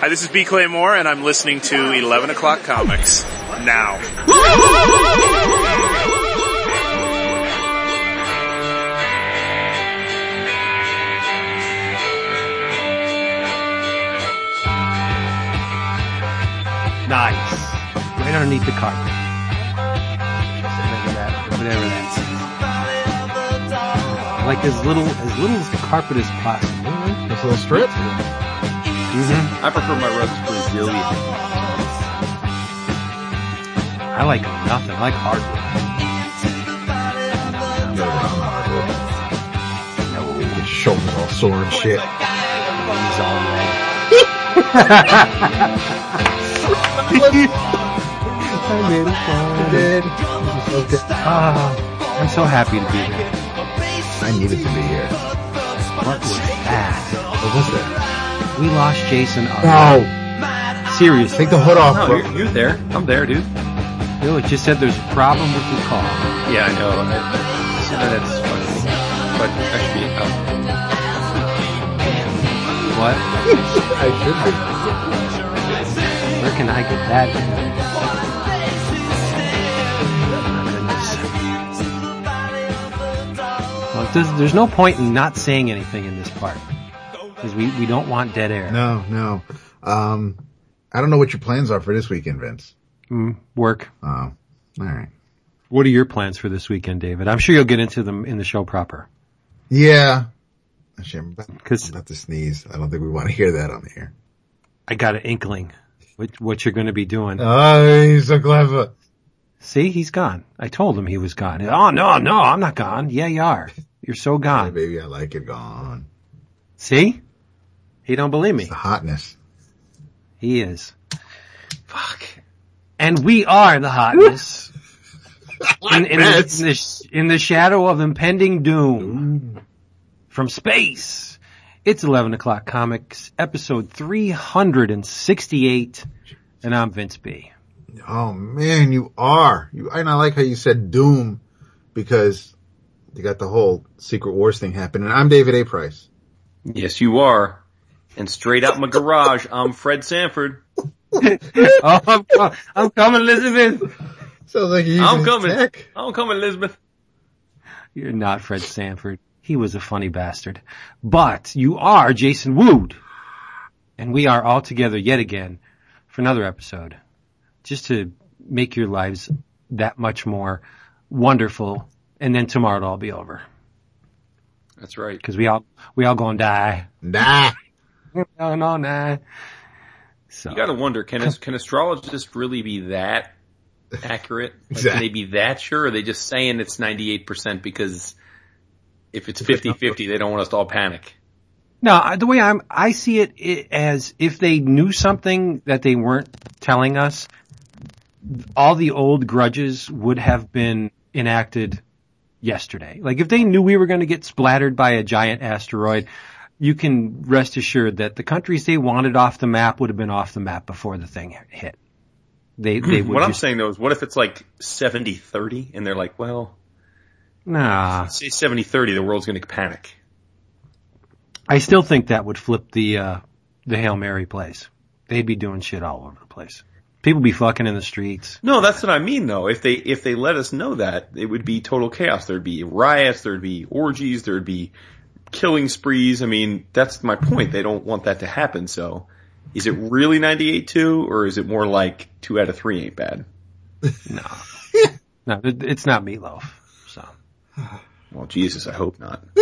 Hi, this is B. Claymore, and I'm listening to 11 O'Clock Comics. Now. Nice. Right underneath the carpet. Whatever that, whatever that's. Like as little, as little as the carpet as possible. This little strip. Mm-hmm. I prefer my rugs Brazilian. I like nothing. I like hardwood. His shoulders all sore and shit. He's all red. I made it fun. Did. Ah, I'm so happy to be here. I needed to be here. What was that? What was that? We lost Jason. No. Serious. Take the hood off, No, bro. you're, you're there. I'm there, dude. No, it just said there's a problem with the call. Yeah, I know. I, so uh, that's funny. But I should be up. What? I should be. Where can I get that? Well, there's, there's no point in not saying anything in this part. Because we, we don't want dead air. No, no. Um, I don't know what your plans are for this weekend, Vince. Mm, work. Oh, all right. What are your plans for this weekend, David? I'm sure you'll get into them in the show proper. Yeah. Actually, I'm about, I'm 'Cause- about to sneeze. I don't think we want to hear that on the air. I got an inkling what, what you're going to be doing. Oh, he's so clever. See, he's gone. I told him he was gone. Oh, no, no, I'm not gone. Yeah, you are. You're so Hey, gone. baby, I like it gone. See? He don't believe me. The hotness. He is. Fuck. And we are the hotness. in, in, the, in, the, in the shadow of impending doom. From space. It's 11 o'clock comics, episode 368. And I'm Vince B. Oh man, you are. You, and I like how you said doom because they got the whole Secret Wars thing happening. I'm David A. Price. Yes, you are. And straight out my garage, I'm Fred Sanford. oh, I'm, co- I'm coming, Elizabeth. Sounds like you're I'm coming. tech. I'm coming, Elizabeth. You're not Fred Sanford. He was a funny bastard. But you are Jason Wood. And we are all together yet again for another episode. Just to make your lives that much more wonderful. And then tomorrow it'll all be over. That's right. Cause we all, we all gonna die. Nah. No, no, nah. So. You gotta wonder, can, can astrologists really be that accurate? Like, Exactly. Can they be that sure? Or are they just saying it's 98% because if it's 50-50, they don't want us to all panic? No, the way I'm, I see it as if they knew something that they weren't telling us, all the old grudges would have been enacted yesterday. Like if they knew we were going to get splattered by a giant asteroid, you can rest assured that the countries they wanted off the map would have been off the map before the thing hit. They, they would What I'm just, saying though is what if it's like 70-30 and they're like, well, nah, say 70-30, the world's gonna panic. I still think that would flip the, uh, the Hail Mary place. They'd be doing shit all over the place. People be fucking in the streets. No, that's what I mean though. If they, if they let us know that, it would be total chaos. There'd be riots, there'd be orgies, there'd be killing sprees. I mean, that's my point. They don't want that to happen, so is it really 98-2 or is it more like two out of three ain't bad? No. no, it's not Meat Loaf. So. Well, Jesus, I hope not.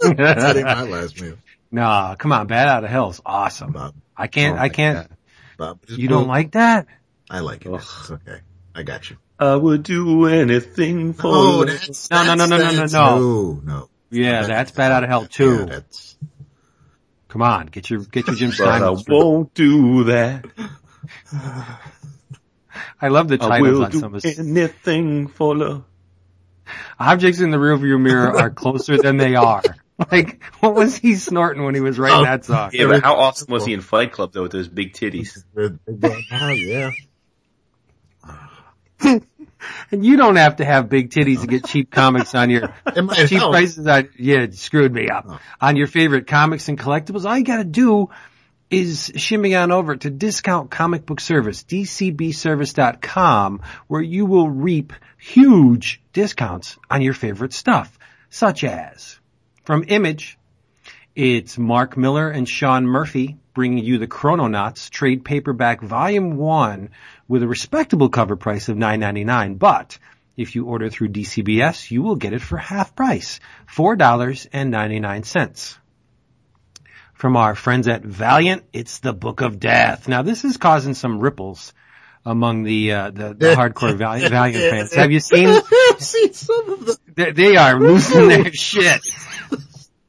That ain't my last meal. no, come on, Bat Out of Hell is awesome. Bob. I can't, Oh I my can't, Bob, just you don't pull- like that? I like it. Ugh. It's okay. I got you. I would do anything for Oh, you. that's, No, no, no, no, no, no, no. No, no. Yeah, That- that's Bat Out of Hell Yeah, too. that's, Come on, get your, get your Jim But I Steinman. won't do that. I love the I titles will on do some of this. anything for love. Objects in the rearview mirror are closer than they are. Like, what was he snorting when he was writing Oh, that song? Yeah, but how awesome was he in Fight Club though with those big titties? oh, yeah. And you don't have to have big titties to get cheap comics on your cheap help. prices on, yeah, screwed me up. Oh. On your favorite comics and collectibles, all you gotta do is shimming on over to Discount Comic Book Service, dcbservice.com, where you will reap huge discounts on your favorite stuff, such as from Image, it's Mark Millar and Sean Murphy bringing you the Chrononauts trade paperback volume 1 with a respectable cover price of $9.99, but if you order through DCBS, you will get it for half price, $4.99 from our friends at Valiant. It's the Book of Death. Now this is causing some ripples among the uh, the, the hardcore Valiant, Valiant fans. Have you seen? I've seen some of them. They, they are losing their shit.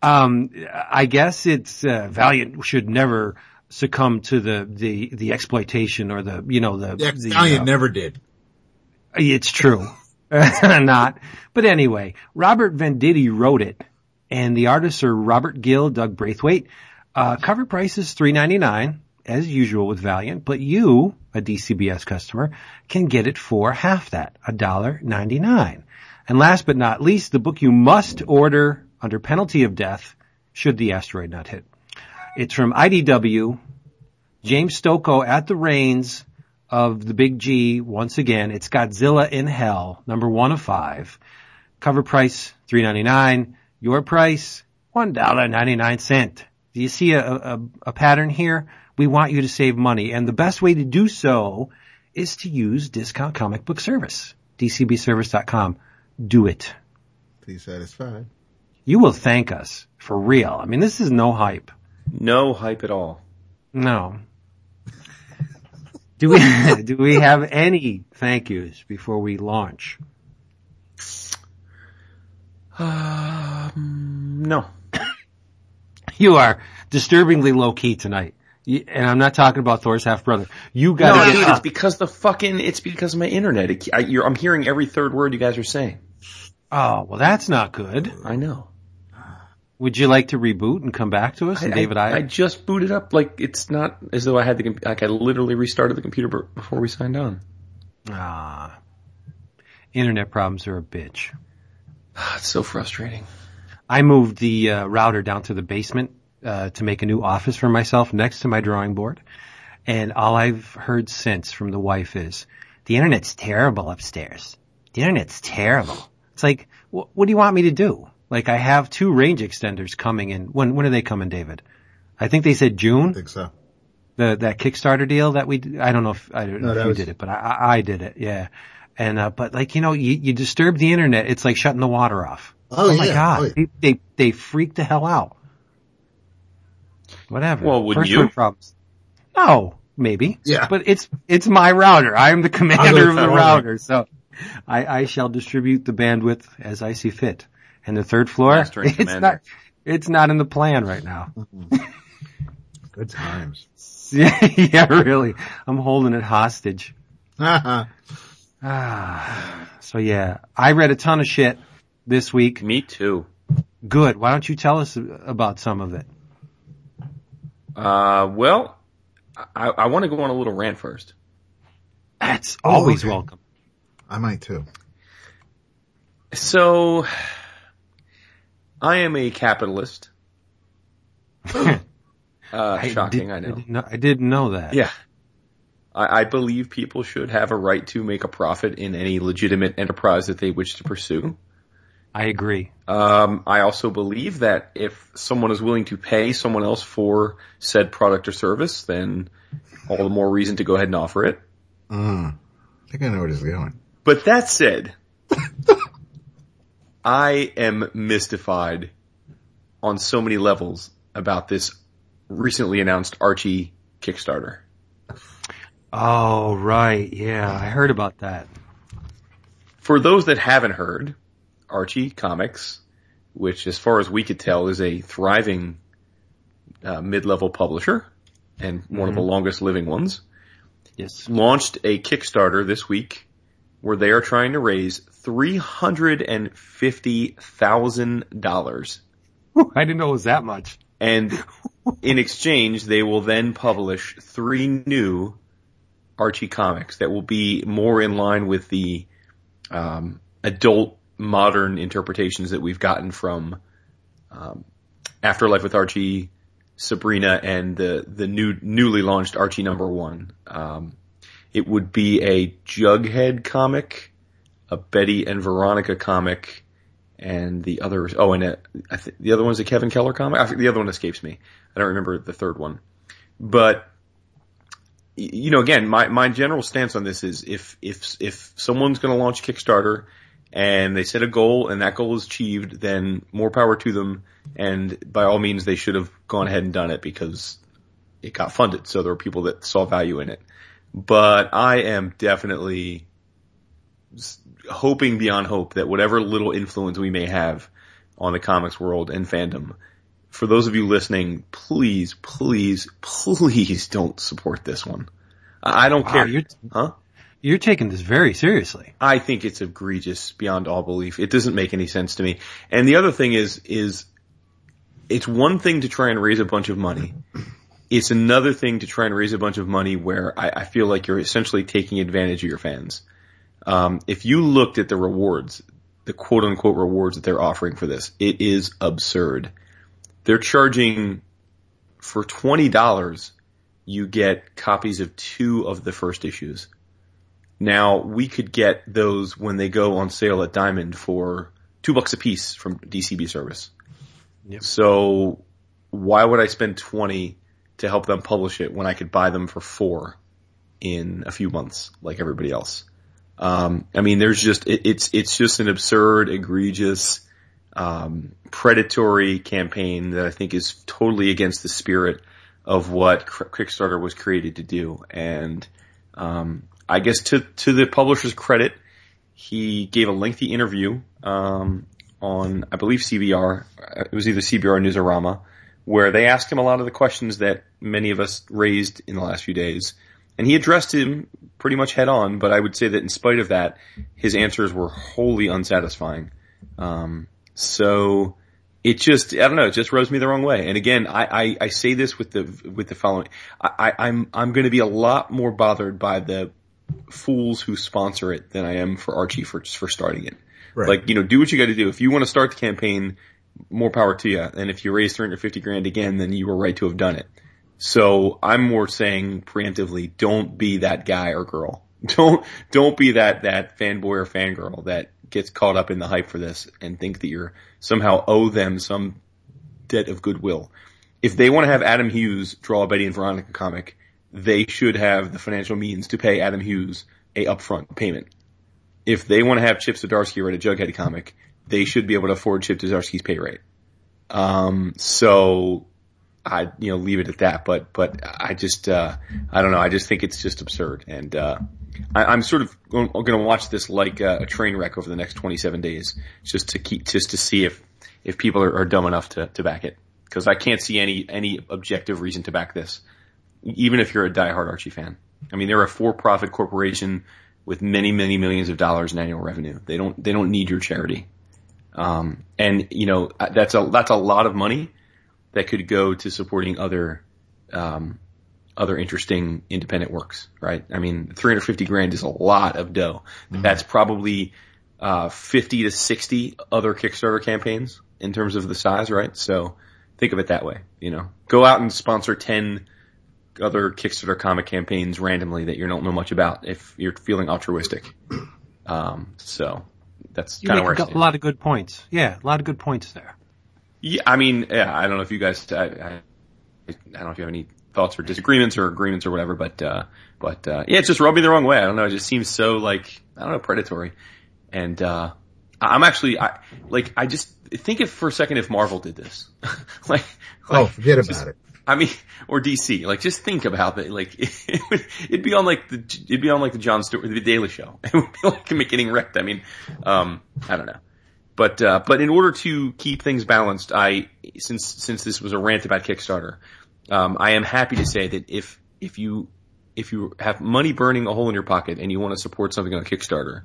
Um, I guess it's uh, Valiant should never succumb to the the the exploitation or the you know the, Yeah, the Valiant uh, never did. it's true. Not. But anyway, Robert Venditti wrote it, and the artists are Robert Gill, Doug Braithwaite. Uh, cover price is three ninety nine, as usual with Valiant, but you, a DCBS customer, can get it for half that, a dollar ninety nine. And last but not least, the book you must order under penalty of death should the asteroid not hit. It's from IDW, James Stokoe at the reins of the Big G once again. It's Godzilla in Hell, number one of five. Cover price three ninety nine. Your price one dollar ninety nine cent. Do you see a, a, a pattern here? We want you to save money, and the best way to do so is to use Discount Comic Book Service, dcbservice.com. Do it. Please satisfied. You will thank us for real. I mean, this is no hype. No hype at all. No. Do we do we have any thank yous before we launch? Um, no. You are disturbingly low key tonight, and I'm not talking about Thor's half brother. You got to dude, it's because the fucking, it's because of my internet. It, I, you're, I'm hearing every third word you guys are saying. Oh well, that's not good. I know. Would you like to reboot and come back to us? And David, I, I just booted up like it's not as though I had the, like I literally restarted the computer before we signed on. ah, internet problems are a bitch. It's so frustrating. I moved the uh, router down to the basement uh, to make a new office for myself next to my drawing board, and all I've heard since from the wife is the internet's terrible upstairs. The internet's terrible. It's like, wh- what do you want me to do? Like, I have two range extenders coming in. When when are they coming, David? I think they said June. I June. think so. The that Kickstarter deal that we d- I don't know if I don't know if you was- did it, but I, I I did it. Yeah. And uh, but like you know, you, you disturb the internet, it's like shutting the water off. Oh, my yeah. god, Oh, yeah. they, they they freak the hell out. Whatever. Well, wouldn't First you? Problems. No, maybe. Yeah. But it's it's my router. I am the commander of the router, so I, I shall distribute the bandwidth as I see fit. And the third floor, Master it's commander. not it's not in the plan right now. Good times. yeah, yeah, really. I'm holding it hostage. Haha. Ah, so yeah, I read a ton of shit this week. Me too. Good. Why don't you tell us about some of it? Uh, well, I, I want to go on a little rant first. That's Oh, always okay. welcome. I might too. So, I am a capitalist. uh, shocking, did, I know. didn't know. I didn't know that. Yeah. I, I believe people should have a right to make a profit in any legitimate enterprise that they wish to pursue. I agree. Um, I also believe that if someone is willing to pay someone else for said product or service, then all the more reason to go ahead and offer it. Mm. I think I know where this is going. But that said, I am mystified on so many levels about this recently announced Archie Kickstarter. Oh, right. Yeah, I heard about that. For those that haven't heard, Archie Comics, which as far as we could tell is a thriving uh, mid-level publisher and one of the longest living ones, Yes. launched a Kickstarter this week where they are trying to raise $350,000 I didn't know it was that much. and in exchange they will then publish three new Archie comics that will be more in line with the um, adult modern interpretations that we've gotten from um, Afterlife with Archie, Sabrina and the the new newly launched Archie number one. Um, it would be a Jughead comic, a Betty and Veronica comic, and the other oh, and a, I th- the other one's a Kevin Keller comic. I think the other one escapes me. I don't remember the third one, but you know, again, my, my general stance on this is if, if, if someone's going to launch Kickstarter and they set a goal and that goal is achieved, then more power to them. And by all means, they should have gone ahead and done it because it got funded. So there were people that saw value in it. But I am definitely hoping beyond hope that whatever little influence we may have on the comics world and fandom, for those of you listening, please, please, please don't support this one. I don't Wow, care. you're, huh? you're taking this very seriously. I think it's egregious beyond all belief. It doesn't make any sense to me. And the other thing is, is it's one thing to try and raise a bunch of money. It's another thing to try and raise a bunch of money where I, I feel like you're essentially taking advantage of your fans. Um, if you looked at the rewards, the quote unquote rewards that they're offering for this, it is absurd. They're charging for twenty dollars, you get copies of two of the first issues. Now we could get those when they go on sale at Diamond for two bucks a piece from DCB service. Yep. So why would I spend twenty to help them publish it when I could buy them for four in a few months, like everybody else? Um, I mean, there's just it, it's it's just an absurd, egregious, um, predatory campaign that I think is totally against the spirit of what Kickstarter was created to do. And um, I guess to to the publisher's credit, he gave a lengthy interview um, on I believe CBR. It was either CBR or Newsarama, where they asked him a lot of the questions that many of us raised in the last few days. And he addressed him pretty much head on, but I would say that in spite of that, his answers were wholly unsatisfying. Um, so it just, I don't know, it just rubs me the wrong way. And again, I, I, I say this with the, with the following, I, I, I'm, I'm going to be a lot more bothered by the fools who sponsor it than I am for Archie for, for starting it. Right. Like, you know, do what you got to do. If you want to start the campaign, more power to you. And if you raise 350 grand again, then you were right to have done it. So I'm more saying preemptively, don't be that guy or girl. Don't, don't be that, that fanboy or fangirl that gets caught up in the hype for this and think that you're somehow owe them some debt of goodwill. If they want to have Adam Hughes draw a Betty and Veronica comic, they should have the financial means to pay Adam Hughes a upfront payment. If they want to have Chip Zdarsky write a Jughead comic, they should be able to afford Chip Zdarsky's pay rate. Um, so I, you know, leave it at that. But, but I just, uh, I don't know. I just think it's just absurd. And, uh, I, I'm sort of going, to watch this like a train wreck over the next 27 days just to keep, just to see if, if people are, are dumb enough to, to back it. Cause I can't see any, any objective reason to back this. Even if you're a diehard Archie fan. I mean, they're a for-profit corporation with many, many millions of dollars in annual revenue. They don't, they don't need your charity. Um, and you know, that's a, that's a lot of money that could go to supporting other, um, other interesting independent works, right? I mean, 350 grand is a lot of dough. Mm-hmm. That's probably, uh, 50 to 60 other Kickstarter campaigns in terms of the size, right? So think of it that way, you know, go out and sponsor 10 other Kickstarter comic campaigns randomly that you don't know much about if you're feeling altruistic. Um, so that's You kind of where a, I a lot of good points. Yeah, a lot of good points there. Yeah, I mean, yeah, I don't know if you guys, I, I, I don't know if you have any thoughts or disagreements or agreements or whatever, but, uh, but, uh, yeah, it just rubbed me the wrong way. I don't know. It just seems so like, I don't know, predatory. And, uh, I- I'm actually, I, like, I just think if for a second if Marvel did this, like, Oh, like, forget just- about it. I mean, or DC. Like, just think about it. Like, it would, it'd be on like the, it'd be on like the Jon Stewart, the Daily Show. It would be like getting wrecked. I mean, um, I don't know. But, uh, but in order to keep things balanced, I, since, since this was a rant about Kickstarter, um, I am happy to say that if, if you, if you have money burning a hole in your pocket and you want to support something on Kickstarter,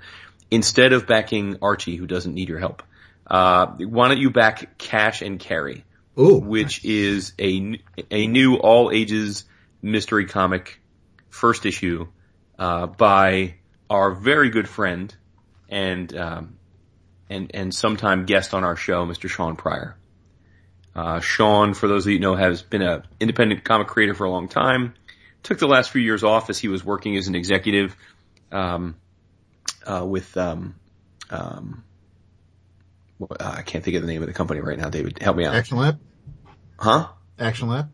instead of backing Archie, who doesn't need your help, uh, why don't you back Cash and Carry? Ooh, which is a a new all ages mystery comic first issue uh, by our very good friend and um, and and sometime guest on our show, Mr. Shawn Pryor. Uh, Shawn, for those of you who know, has been an independent comic creator for a long time. Took the last few years off as he was working as an executive um, uh, with um, um, uh, I can't think of the name of the company right now. David, help me out. Action Lab? Huh? Action Lab?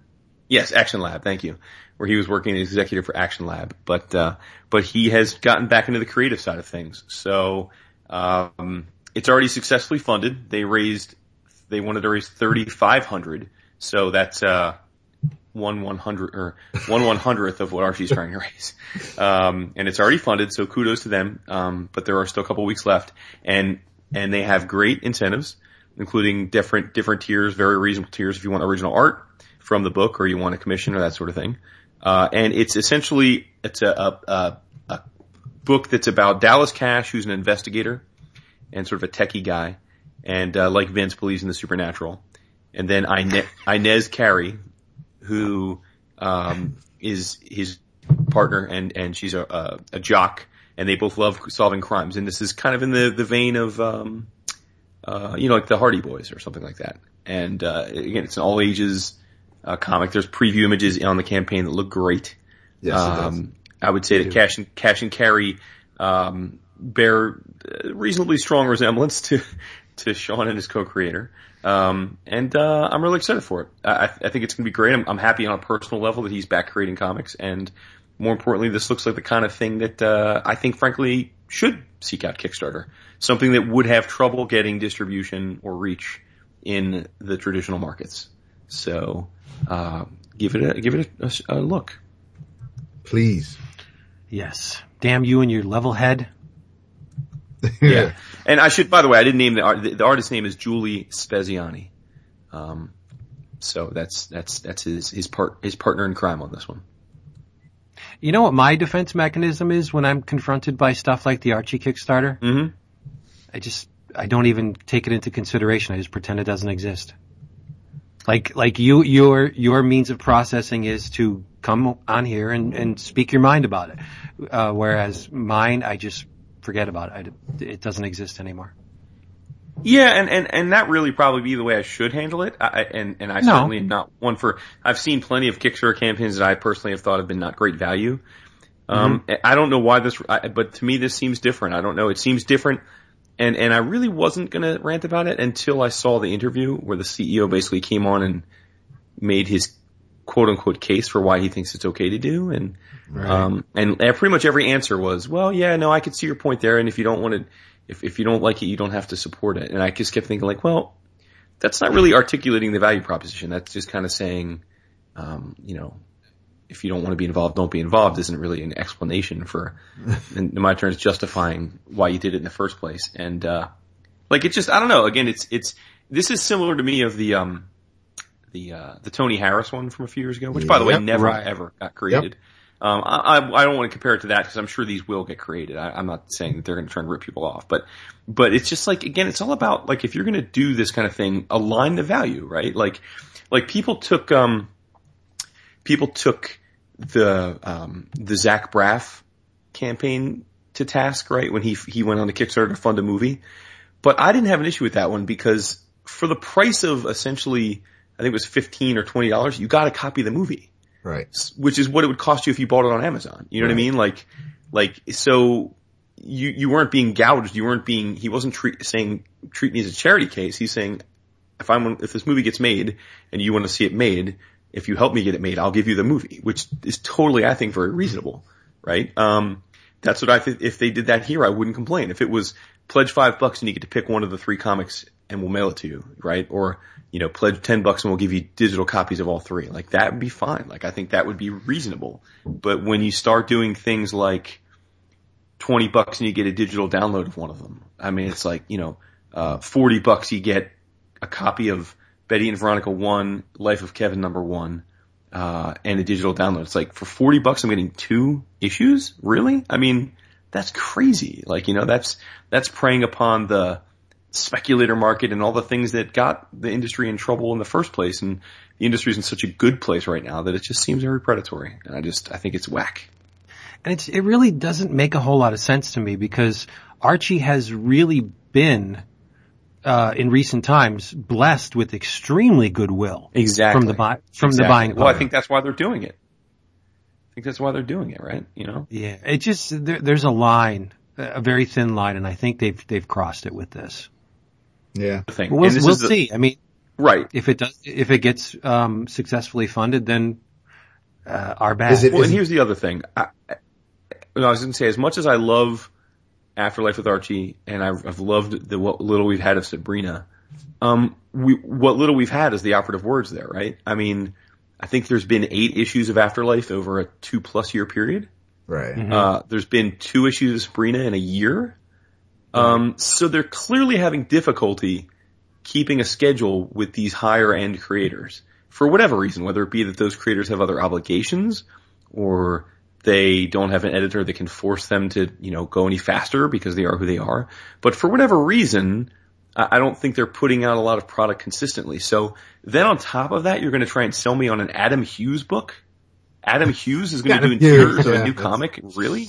Yes, Action Lab. Thank you. Where he was working as executive for Action Lab, but uh, but he has gotten back into the creative side of things. So um, it's already successfully funded. They raised, they wanted to raise thirty five hundred. So that's uh, one one hundred or one one hundredth of what Archie's trying to raise. Um, and it's already funded. So kudos to them. Um, but there are still a couple weeks left, and and they have great incentives, including different different tiers, very reasonable tiers if you want original art from the book or you want a commission or that sort of thing. Uh, and it's essentially it's a, a, a, book that's about Dallas Cash, who's an investigator and sort of a techie guy, and uh, like Vince believes in the supernatural. And then Ine- Inez Carey, who um, is his partner, and and she's a, a, a jock, and they both love solving crimes. And this is kind of in the the vein of um, uh, you know like the Hardy Boys or something like that. And uh, again, it's an all ages uh, comic. There's preview images on the campaign that look great. Yes. Um, I would say that Cash and Cash and Carry um, bear reasonably strong resemblance to to Shawn and his co-creator. Um, and uh, I'm really excited for it. I, I think it's going to be great. I'm, I'm happy on a personal level that he's back creating comics, and more importantly, this looks like the kind of thing that uh, I think, frankly, should seek out Kickstarter. Something that would have trouble getting distribution or reach in the traditional markets. So uh, give it a give it a, a, a look. Please. Yes. Damn you and your level head. Yeah. And I should, by the way, I didn't name the art. The, the artist's name is Julie Speziani. Um, so that's that's that's his his part his partner in crime on this one. You know what my defense mechanism is when I'm confronted by stuff like the Archie Kickstarter? Mm-hmm. I just, I don't even take it into consideration. I just pretend it doesn't exist. Like, like you, your, your means of processing is to come on here and, and speak your mind about it. Uh, whereas mine, I just forget about it. I, it doesn't exist anymore. Yeah, and, and, and that really probably be the way I should handle it. I, and, and I No. certainly am not one for, I've seen plenty of Kickstarter campaigns that I personally have thought have been not great value. Um, I don't know why this, I, but to me this seems different. I don't know. It seems different. And, and I really wasn't going to rant about it until I saw the interview where the CEO basically came on and made his quote unquote case for why he thinks it's okay to do. And, um, and, and pretty much every answer was, well, yeah, no, I could see your point there. And if you don't want to, if, if you don't like it, you don't have to support it. And I just kept thinking like, well, that's not really articulating the value proposition. That's just kind of saying, um, you know, if you don't want to be involved, don't be involved isn't really an explanation for, in my terms, justifying why you did it in the first place. And, uh, like it just, I don't know. Again, it's, it's, this is similar to me of the, um, the, uh, the Tony Harris one from a few years ago, which by the way, Yep, never right. ever got created. Um, I, I, don't want to compare it to that because I'm sure these will get created. I, I'm not saying that they're going to try and rip people off, but, but it's just like, again, it's all about like, if you're going to do this kind of thing, align the value, right? Like, like people took, um, people took the, um, the Zach Braff campaign to task, right? When he, he went on the Kickstarter to fund a movie. But I didn't have an issue with that one because for the price of essentially, I think it was 15 or $20, you got a copy of the movie Right. which is what it would cost you if you bought it on Amazon. You know what I mean? Like, like, so you, you weren't being gouged. You weren't being, he wasn't treat, saying, treat me as a charity case. He's saying, if I'm, if this movie gets made and you want to see it made, if you help me get it made, I'll give you the movie, which is totally, I think, very reasonable, right? Um, that's what I think. If they did that here, I wouldn't complain. If it was pledge five bucks and you get to pick one of the three comics and we'll mail it to you, right? Or, you know, pledge 10 bucks and we'll give you digital copies of all three. Like that would be fine. Like I think that would be reasonable. But when you start doing things like 20 bucks and you get a digital download of one of them, I mean, it's like, you know, uh, 40 bucks you get a copy of Betty and Veronica 1, Life of Kevin number 1, uh, and a digital download. It's like for 40 bucks I'm getting two issues? Really? I mean, that's crazy. Like, you know, that's, that's preying upon the speculator market and all the things that got the industry in trouble in the first place. And the industry's in such a good place right now that it just seems very predatory. And I just, I think it's whack. And it's, it really doesn't make a whole lot of sense to me because Archie has really been uh, in recent times blessed with extremely goodwill Exactly. from the buy, from Exactly. the buying. Well, I think that's why they're doing it. I think that's why they're doing it, right? You know? Yeah, it just there, there's a line, a very thin line, and I think they've they've crossed it with this. Yeah. The thing. We'll, we'll the- see. I mean, Right. if it does, if it gets um, successfully funded, then uh, our bad. Is it- Well, and here's the other thing. I, I, I was going to say, as much as I love Afterlife with Archie, and I've, I've loved the what little we've had of Sabrina, um, we, what little we've had is the operative words there, right? I mean, I think there's been eight issues of Afterlife over a two plus year period. Right. Uh, there's been two issues of Sabrina in a year. Um, so they're clearly having difficulty keeping a schedule with these higher end creators for whatever reason, whether it be that those creators have other obligations or they don't have an editor that can force them to, you know, go any faster because they are who they are. But for whatever reason, I I don't think they're putting out a lot of product consistently. So then on top of that, you're going to try and sell me on an Adam Hughes book. Adam Hughes is going to do Adam Hughes, interiors of a new comic? Really?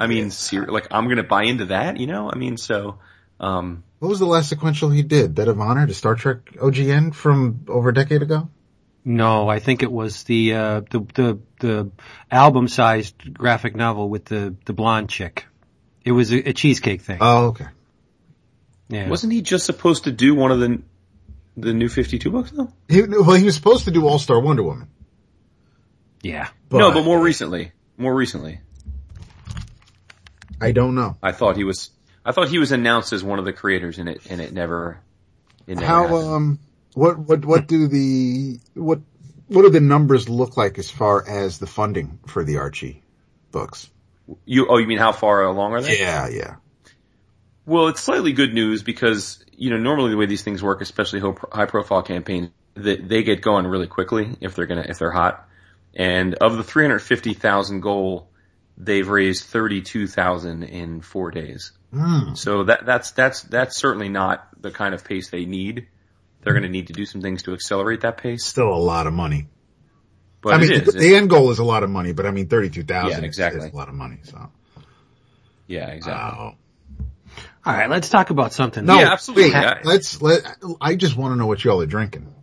I mean, ser- like I'm going to buy into that, you know? I mean, so, um, What was the last sequential he did? Debt of Honor to Star Trek OGN from over a decade ago? no, I think it was the uh, the the the album sized graphic novel with the the blonde chick. It was a, a cheesecake thing. Oh, okay. yeah. wasn't he just supposed to do one of the the new 52 books though? He, well, he was supposed to do All Star Wonder Woman. yeah. no, but more recently, more recently, I don't know. I thought he was, I thought he was announced as one of the creators in it, and it never, it never How happened. um what what what do the what what do the numbers look like as far as the funding for the Archie books? you, oh, you mean how far along are they? Yeah, yeah. Well, it's slightly good news because, you know, normally the way these things work, especially high profile campaigns, that they get going really quickly if they're gonna, if they're hot. And of the 350,000 goal, they've raised 32,000 in four days. Hmm. So that, that's, that's, that's certainly not the kind of pace they need. They're gonna need to do some things to accelerate that pace. Still a lot of money. But I mean, it is. the, the end goal is a lot of money, but I mean, thirty-two thousand Yeah, exactly. is a lot of money. So, yeah, exactly. wow. All right, let's talk about something. No, Yeah, absolutely. wait, I- let's let. I just want to know what y'all are drinking.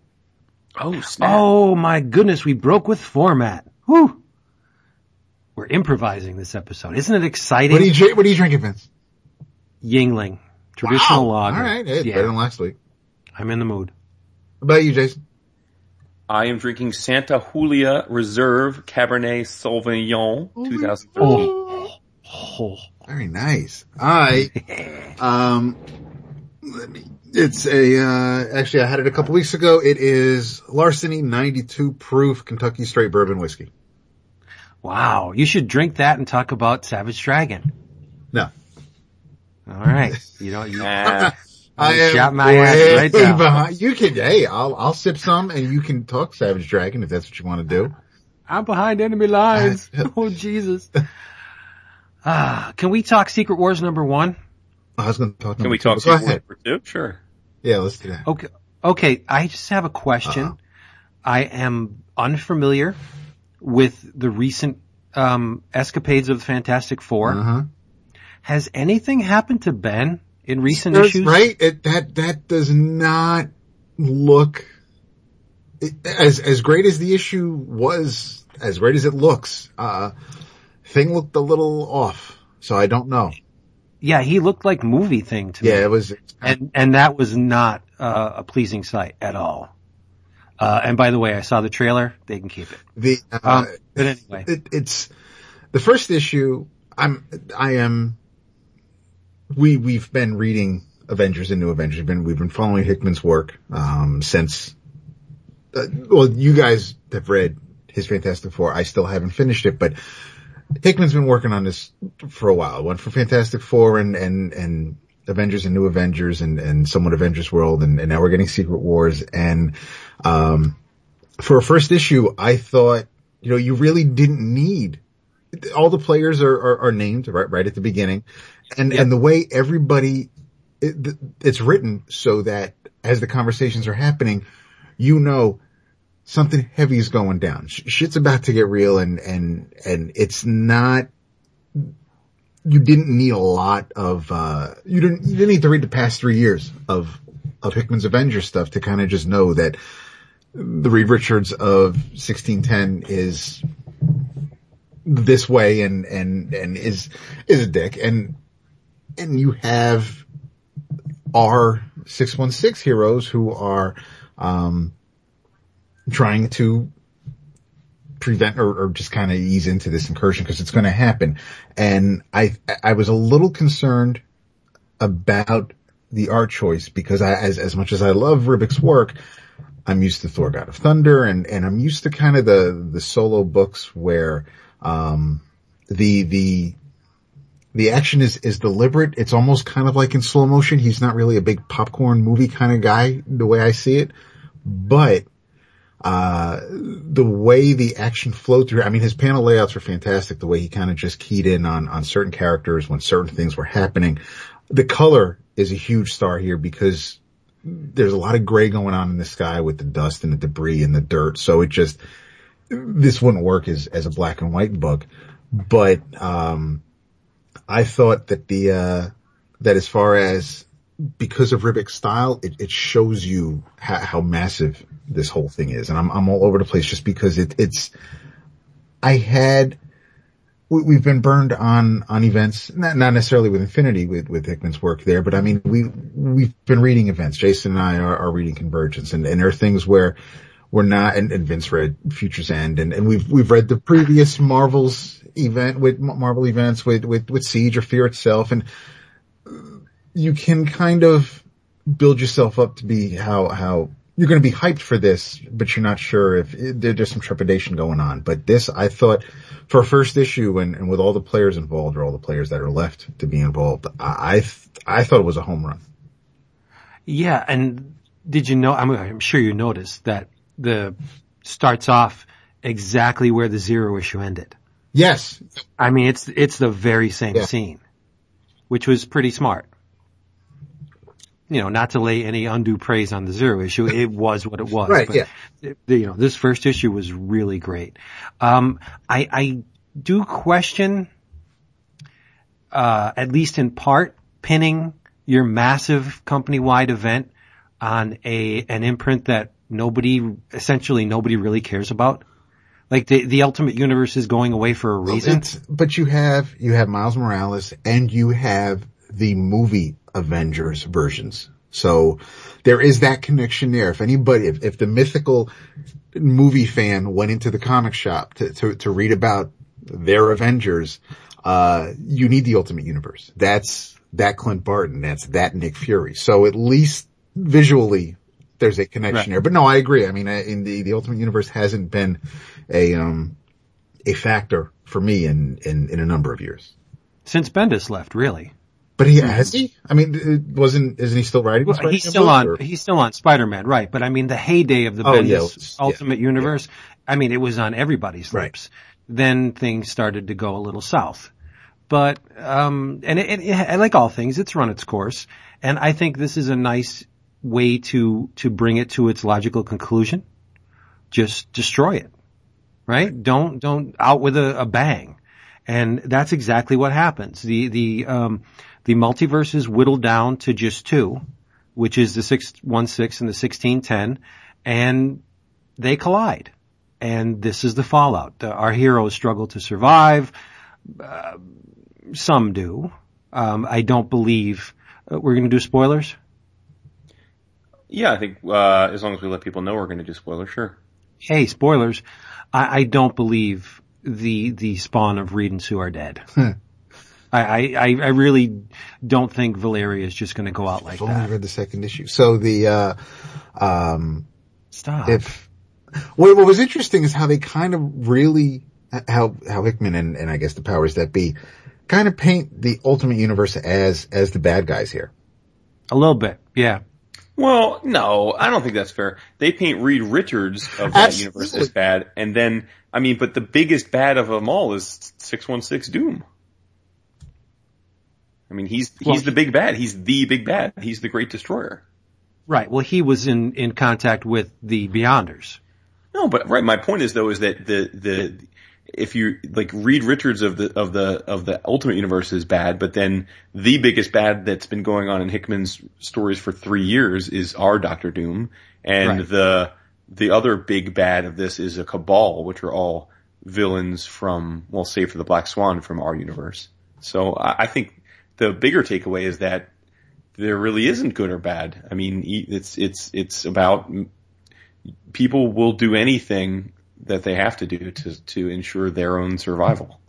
Oh, snap. Oh my goodness, we broke with format. Whew. We're improvising this episode. Isn't it exciting? What are you dri- What are you drinking, Vince? Yuengling. Traditional Wow. lager. All right, hey, yeah, better than last week. I'm in the mood. What about you, Jason? I am drinking Santa Julia Reserve Cabernet Sauvignon 2013. Oh, Very nice. I, um, let me, it's a, uh, actually I had it a couple weeks ago. It is Larceny 92 proof Kentucky straight bourbon whiskey. Wow. You should drink that and talk about Savage Dragon. No. All right. You know, you, I am shot my ass right down. Behind. You can, hey, I'll, I'll sip some and you can talk Savage Dragon if that's what you want to do. I'm behind enemy lines. oh, Jesus. Ah, can we talk Secret Wars number one? I was going to talk. can number we talk but Go Secret ahead. Wars two? Sure. Yeah, let's do that. Okay. Okay. I just have a question. Uh-huh. I am unfamiliar with the recent, um, escapades of the Fantastic 4 Uh-huh. Has anything happened to Ben in recent There's- issues? Right? It, that, that does not look it, as, as great as the issue was, as great as it looks, uh, thing looked a little off. So I don't know. Yeah, he looked like movie thing to me. Yeah, it was, and and that was not uh, a pleasing sight at all. Uh, and by the way, I saw the trailer. They can keep it. the, uh, Um, but anyway, it, it's the first issue. I'm, I am, we, we've been reading Avengers and New Avengers. We've been, we've been following Hickman's work, um, since, uh, well, you guys have read his Fantastic Four. I still haven't finished it, but Hickman's been working on this for a while. One for Fantastic Four and, and, and Avengers and New Avengers and, and somewhat Avengers World. And, and now we're getting Secret Wars. And, um, for a first issue, I thought, you know, you really didn't need all the players are, are, are named right, right at the beginning. And, and the way everybody, it, it's written so that as the conversations are happening, you know, something heavy is going down. Sh- shit's about to get real and, and, and it's not, you didn't need a lot of, uh, you didn't, you didn't need to read the past three years of of Hickman's Avengers stuff to kind of just know that the Reed Richards of 1610 is this way and, and, and is, is a dick. And, and you have our 616 heroes who are, um, trying to prevent or, or just kind of ease into this incursion because it's going to happen. And I, I was a little concerned about the art choice because I, as, as much as I love Ribic's work, I'm used to Thor God of Thunder and, and I'm used to kind of the, the solo books where, um, the, the, the action is, is deliberate. It's almost kind of like in slow motion. He's not really a big popcorn movie kind of guy, the way I see it, but uh, the way the action flowed through, I mean, his panel layouts were fantastic. The way he kind of just keyed in on, on certain characters when certain things were happening. The color is a huge star here because there's a lot of gray going on in the sky with the dust and the debris and the dirt. So it just, this wouldn't work as, as a black and white book. But, um, I thought that the, uh, that as far as because of Ribic's style, it, it shows you how, how, massive this whole thing is. And I'm, I'm all over the place just because it, it's, I had, we, have been burned on, on events, not, not necessarily with Infinity with, with Hickman's work there, but I mean, we, we've been reading events. Jason and I are, are reading Convergence and, and there are things where we're not, and, and Vince read Future's End and, and we've, we've read the previous Marvel's event with Marvel events with, with, with Siege or Fear itself and, you can kind of build yourself up to be how, how you're going to be hyped for this, but you're not sure if there's some trepidation going on. But this, I thought for a first issue and, and with all the players involved or all the players that are left to be involved, I, I, I thought it was a home run. Yeah. And did you know, I'm, I'm sure you noticed that the starts off exactly where the zero issue ended. Yes. I mean, it's, it's the very same yeah. scene, which was pretty smart you know, not to lay any undue praise on the zero issue, it was what it was. right. But, yeah. You know, this first issue was really great. Um, I, I do question, uh, at least in part, pinning your massive company-wide event on a an imprint that nobody, essentially nobody really cares about. Like the the Ultimate Universe is going away for a reason. Well, but you have you have Miles Morales and you have the movie Avengers versions. So there is that connection there. If anybody, if, if the mythical movie fan went into the comic shop to, to, to read about their Avengers, uh, you need the Ultimate Universe. That's that Clint Barton. That's that Nick Fury. So at least visually, there's a connection right. there. But no, I agree. I mean, in the, the Ultimate Universe hasn't been a, um, a factor for me in, in, in a number of years. Since Bendis left, really. But he has he? I mean, wasn't isn't he still writing? Well, he's still on. Or? He's still on Spider-Man, right? But I mean, the heyday of the oh, Bendis yeah, Ultimate yeah, Universe. Yeah. I mean, it was on everybody's lips. Right. Then things started to go a little south. But um, and it, it, like all things, it's run its course, and I think this is a nice way to to bring it to its logical conclusion. Just destroy it, right? right. Don't don't out with a, a bang, and that's exactly what happens. The the um, the multiverse is whittled down to just two, which is the 616 and the 1610, and they collide. And this is the fallout. Our heroes struggle to survive. Uh, some do. Um, I don't believe uh, we're going to do spoilers. Yeah, I think uh, as long as we let people know we're going to do spoilers, sure. Hey, spoilers! I, I don't believe the the spawn of Reed and Sue are dead. I, I, I really don't think Valeria is just going to go out like I've that. only read the second issue. So the, uh, um, stop. If, what, what was interesting is how they kind of really, how, how Hickman and, and I guess the powers that be kind of paint the ultimate universe as, as the bad guys here. A little bit. Yeah. Well, no, I don't think that's fair. They paint Reed Richards of that Absolutely. universe as bad, and then, I mean, but the biggest bad of them all is 616 Doom. I mean, he's he's well, the big bad. He's the big bad. He's the great destroyer. Right. Well, he was in in contact with the Beyonders. No, but right. My point is though is that the the if you like Reed Richards of the of the of the Ultimate Universe is bad, but then the biggest bad that's been going on in Hickman's stories for three years is our Doctor Doom, and Right. the the other big bad of this is a Cabal, which are all villains from well, save for the Black Swan from our universe. So I, I think the bigger takeaway is that there really isn't good or bad. I mean, it's it's it's about people will do anything that they have to do to to ensure their own survival.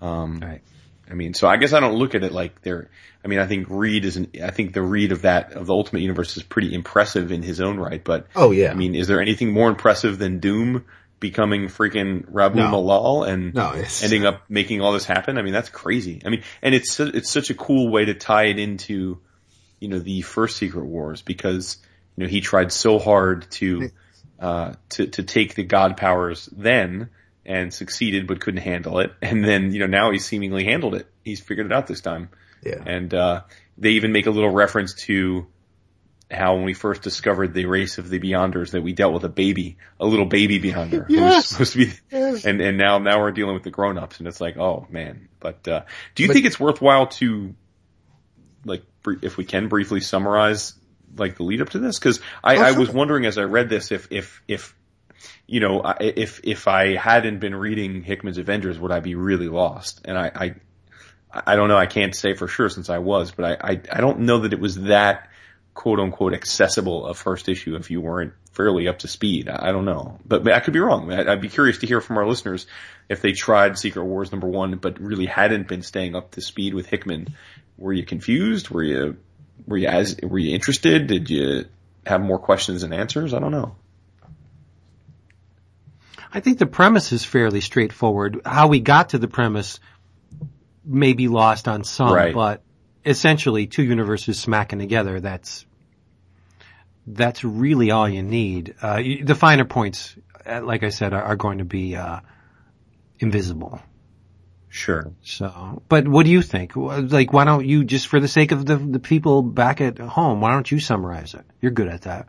Um, Right. I mean, so I guess I don't look at it like they're. I mean, I think Reed is. An, I think the Reed of that of the Ultimate Universe is pretty impressive in his own right. But Oh yeah. I mean, is there anything more impressive than Doom becoming freaking Rabu No. Malal and no, ending up making all this happen? I mean, that's crazy. I mean, and it's it's such a cool way to tie it into, you know, the first Secret Wars because you know he tried so hard to uh, to to take the God powers then and succeeded but couldn't handle it, and then you know now he's seemingly handled it. He's figured it out this time, yeah. and uh, they even make a little reference to how when we first discovered the race of the Beyonders that we dealt with a baby, a little baby Beyonder who was supposed to be Yes. and and now now we're dealing with the grown ups, and it's like, oh man. But uh, do you think it's worthwhile to like if we can briefly summarize like the lead up to this? Because I, Oh, I was wondering as I read this if if if you know I- if if I hadn't been reading Hickman's Avengers, would I be really lost? And I I, I don't know. I can't say for sure since I was, but I, I I don't know that it was that quote unquote accessible a first issue if you weren't fairly up to speed. I, I don't know, but, but I could be wrong. I, I'd be curious to hear from our listeners if they tried Secret Wars number one, but really hadn't been staying up to speed with Hickman. Were you confused? Were you were you as were you interested? Did you have more questions than answers? I don't know. I think the premise is fairly straightforward. How we got to the premise may be lost on some, Right. but essentially two universes smacking together, that's, that's really all you need. Uh, the finer points, uh, like I said, are, are going to be, uh, invisible. Sure. So, but what do you think? Like, why don't you, just for the sake of the, the people back at home, why don't you summarize it? You're good at that.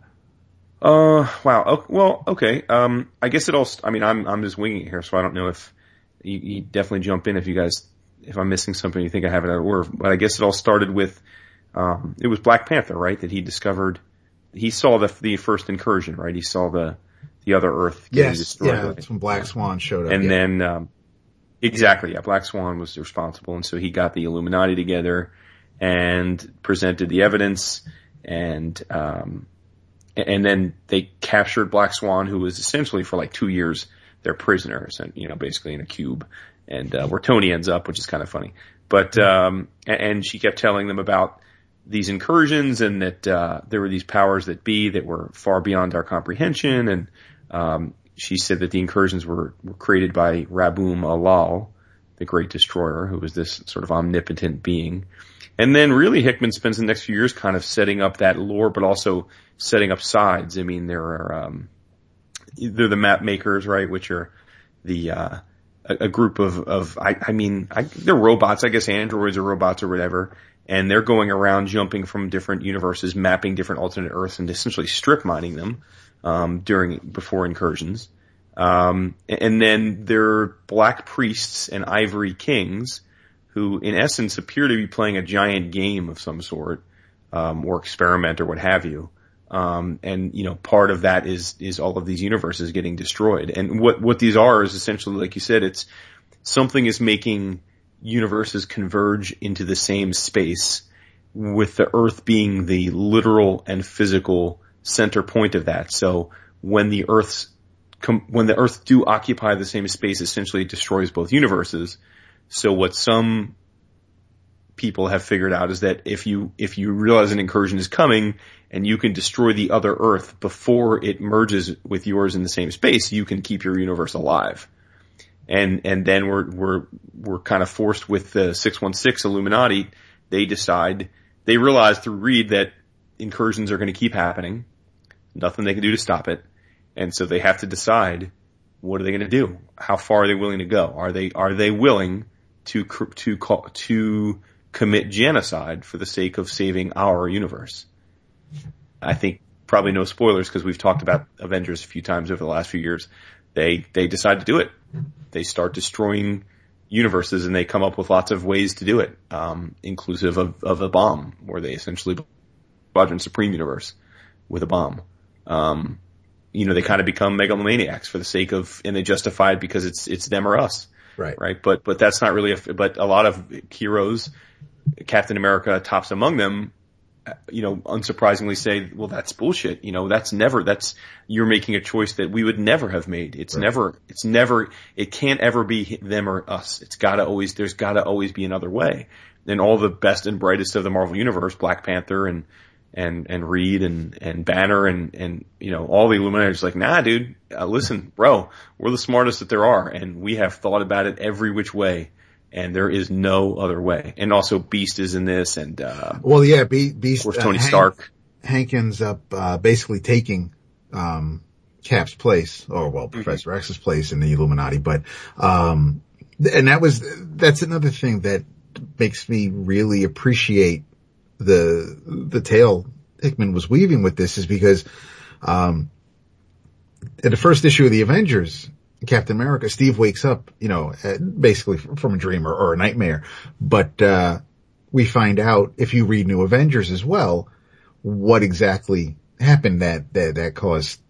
Uh, wow. Okay, well, okay. Um, I guess it all. I mean, I'm I'm just winging it here, so I don't know if you, you definitely jump in if you guys if I'm missing something you think I have it out of order. But I guess it all started with um, it was Black Panther, right? That he discovered. He saw the the first incursion, right? He saw the the other Earth getting Yes. destroyed, Yeah. right? That's when Black Swan showed up. and yeah. then um, exactly, yeah, Black Swan was responsible, and so he got the Illuminati together and presented the evidence, and um, and then they captured Black Swan, who was essentially for like two years their prisoner, and you know, basically in a cube, and uh, where Tony ends up, which is kind of funny. But um, and she kept telling them about these incursions and that uh, there were these powers that be that were far beyond our comprehension, and um, she said that the incursions were, were created by Rabum Alal, the Great Destroyer, who was this sort of omnipotent being. And then really Hickman spends the next few years kind of setting up that lore, but also setting up sides. I mean, there are, um, they're the map makers, right? Which are the, uh, a, group of, of, I, I mean, I, they're robots, I guess androids or robots or whatever. And they're going around jumping from different universes, mapping different alternate Earths and essentially strip mining them, um, during, before incursions. Um, and then there are black priests and ivory kings who in essence appear to be playing a giant game of some sort, um, or experiment or what have you. Um, and you know, part of that is, is all of these universes getting destroyed. And what, what these are is essentially, like you said, it's something is making universes converge into the same space with the earth being the literal and physical center point of that. So when the earth's when the earth do occupy the same space, essentially it destroys both universes. So what some people have figured out is that if you, if you realize an incursion is coming and you can destroy the other earth before it merges with yours in the same space, you can keep your universe alive. And, and then we're, we're, we're kind of forced with the 616 Illuminati. They decide, they realize through Reed that incursions are going to keep happening. Nothing they can do to stop it. And so they have to decide what are they going to do? How far are they willing to go? Are they, are they willing to, to to commit genocide for the sake of saving our universe? I think probably no spoilers because we've talked about Avengers a few times over the last few years. they they decide to do it. They start destroying universes, and they come up with lots of ways to do it, um, inclusive of, of a bomb, where they essentially Squadron Supreme universe with a bomb. Um, you know, they kind of become megalomaniacs for the sake of, and they justify it because it's it's them or us. Right. Right. But but that's not really a. But a lot of heroes, Captain America tops among them, you know, unsurprisingly say, well, that's bullshit. You know, that's never, that's, you're making a choice that we would never have made. It's right. never, it's never, it can't ever be them or us. It's gotta always, there's gotta always be another way. And all the best and brightest of the Marvel Universe, Black Panther and, and, and Reed and, and Banner and, and, you know, all the Illuminati like, nah, dude, uh, listen, bro, we're the smartest that there are and we have thought about it every which way and there is no other way. And also Beast is in this and, uh, well, yeah, Be- Beast, of course, Tony uh, Stark. Hank ends up, uh, basically taking, um, Cap's place, or well, mm-hmm. Professor. X's place in the Illuminati, but, um, and that was, that's another thing that makes me really appreciate the, the tale Hickman was weaving with this is because, um, in the first issue of the Avengers, Captain America, Steve wakes up, you know, uh, basically from a dream or, or a nightmare. But, uh, we find out if you read New Avengers as well, what exactly happened that, that, that caused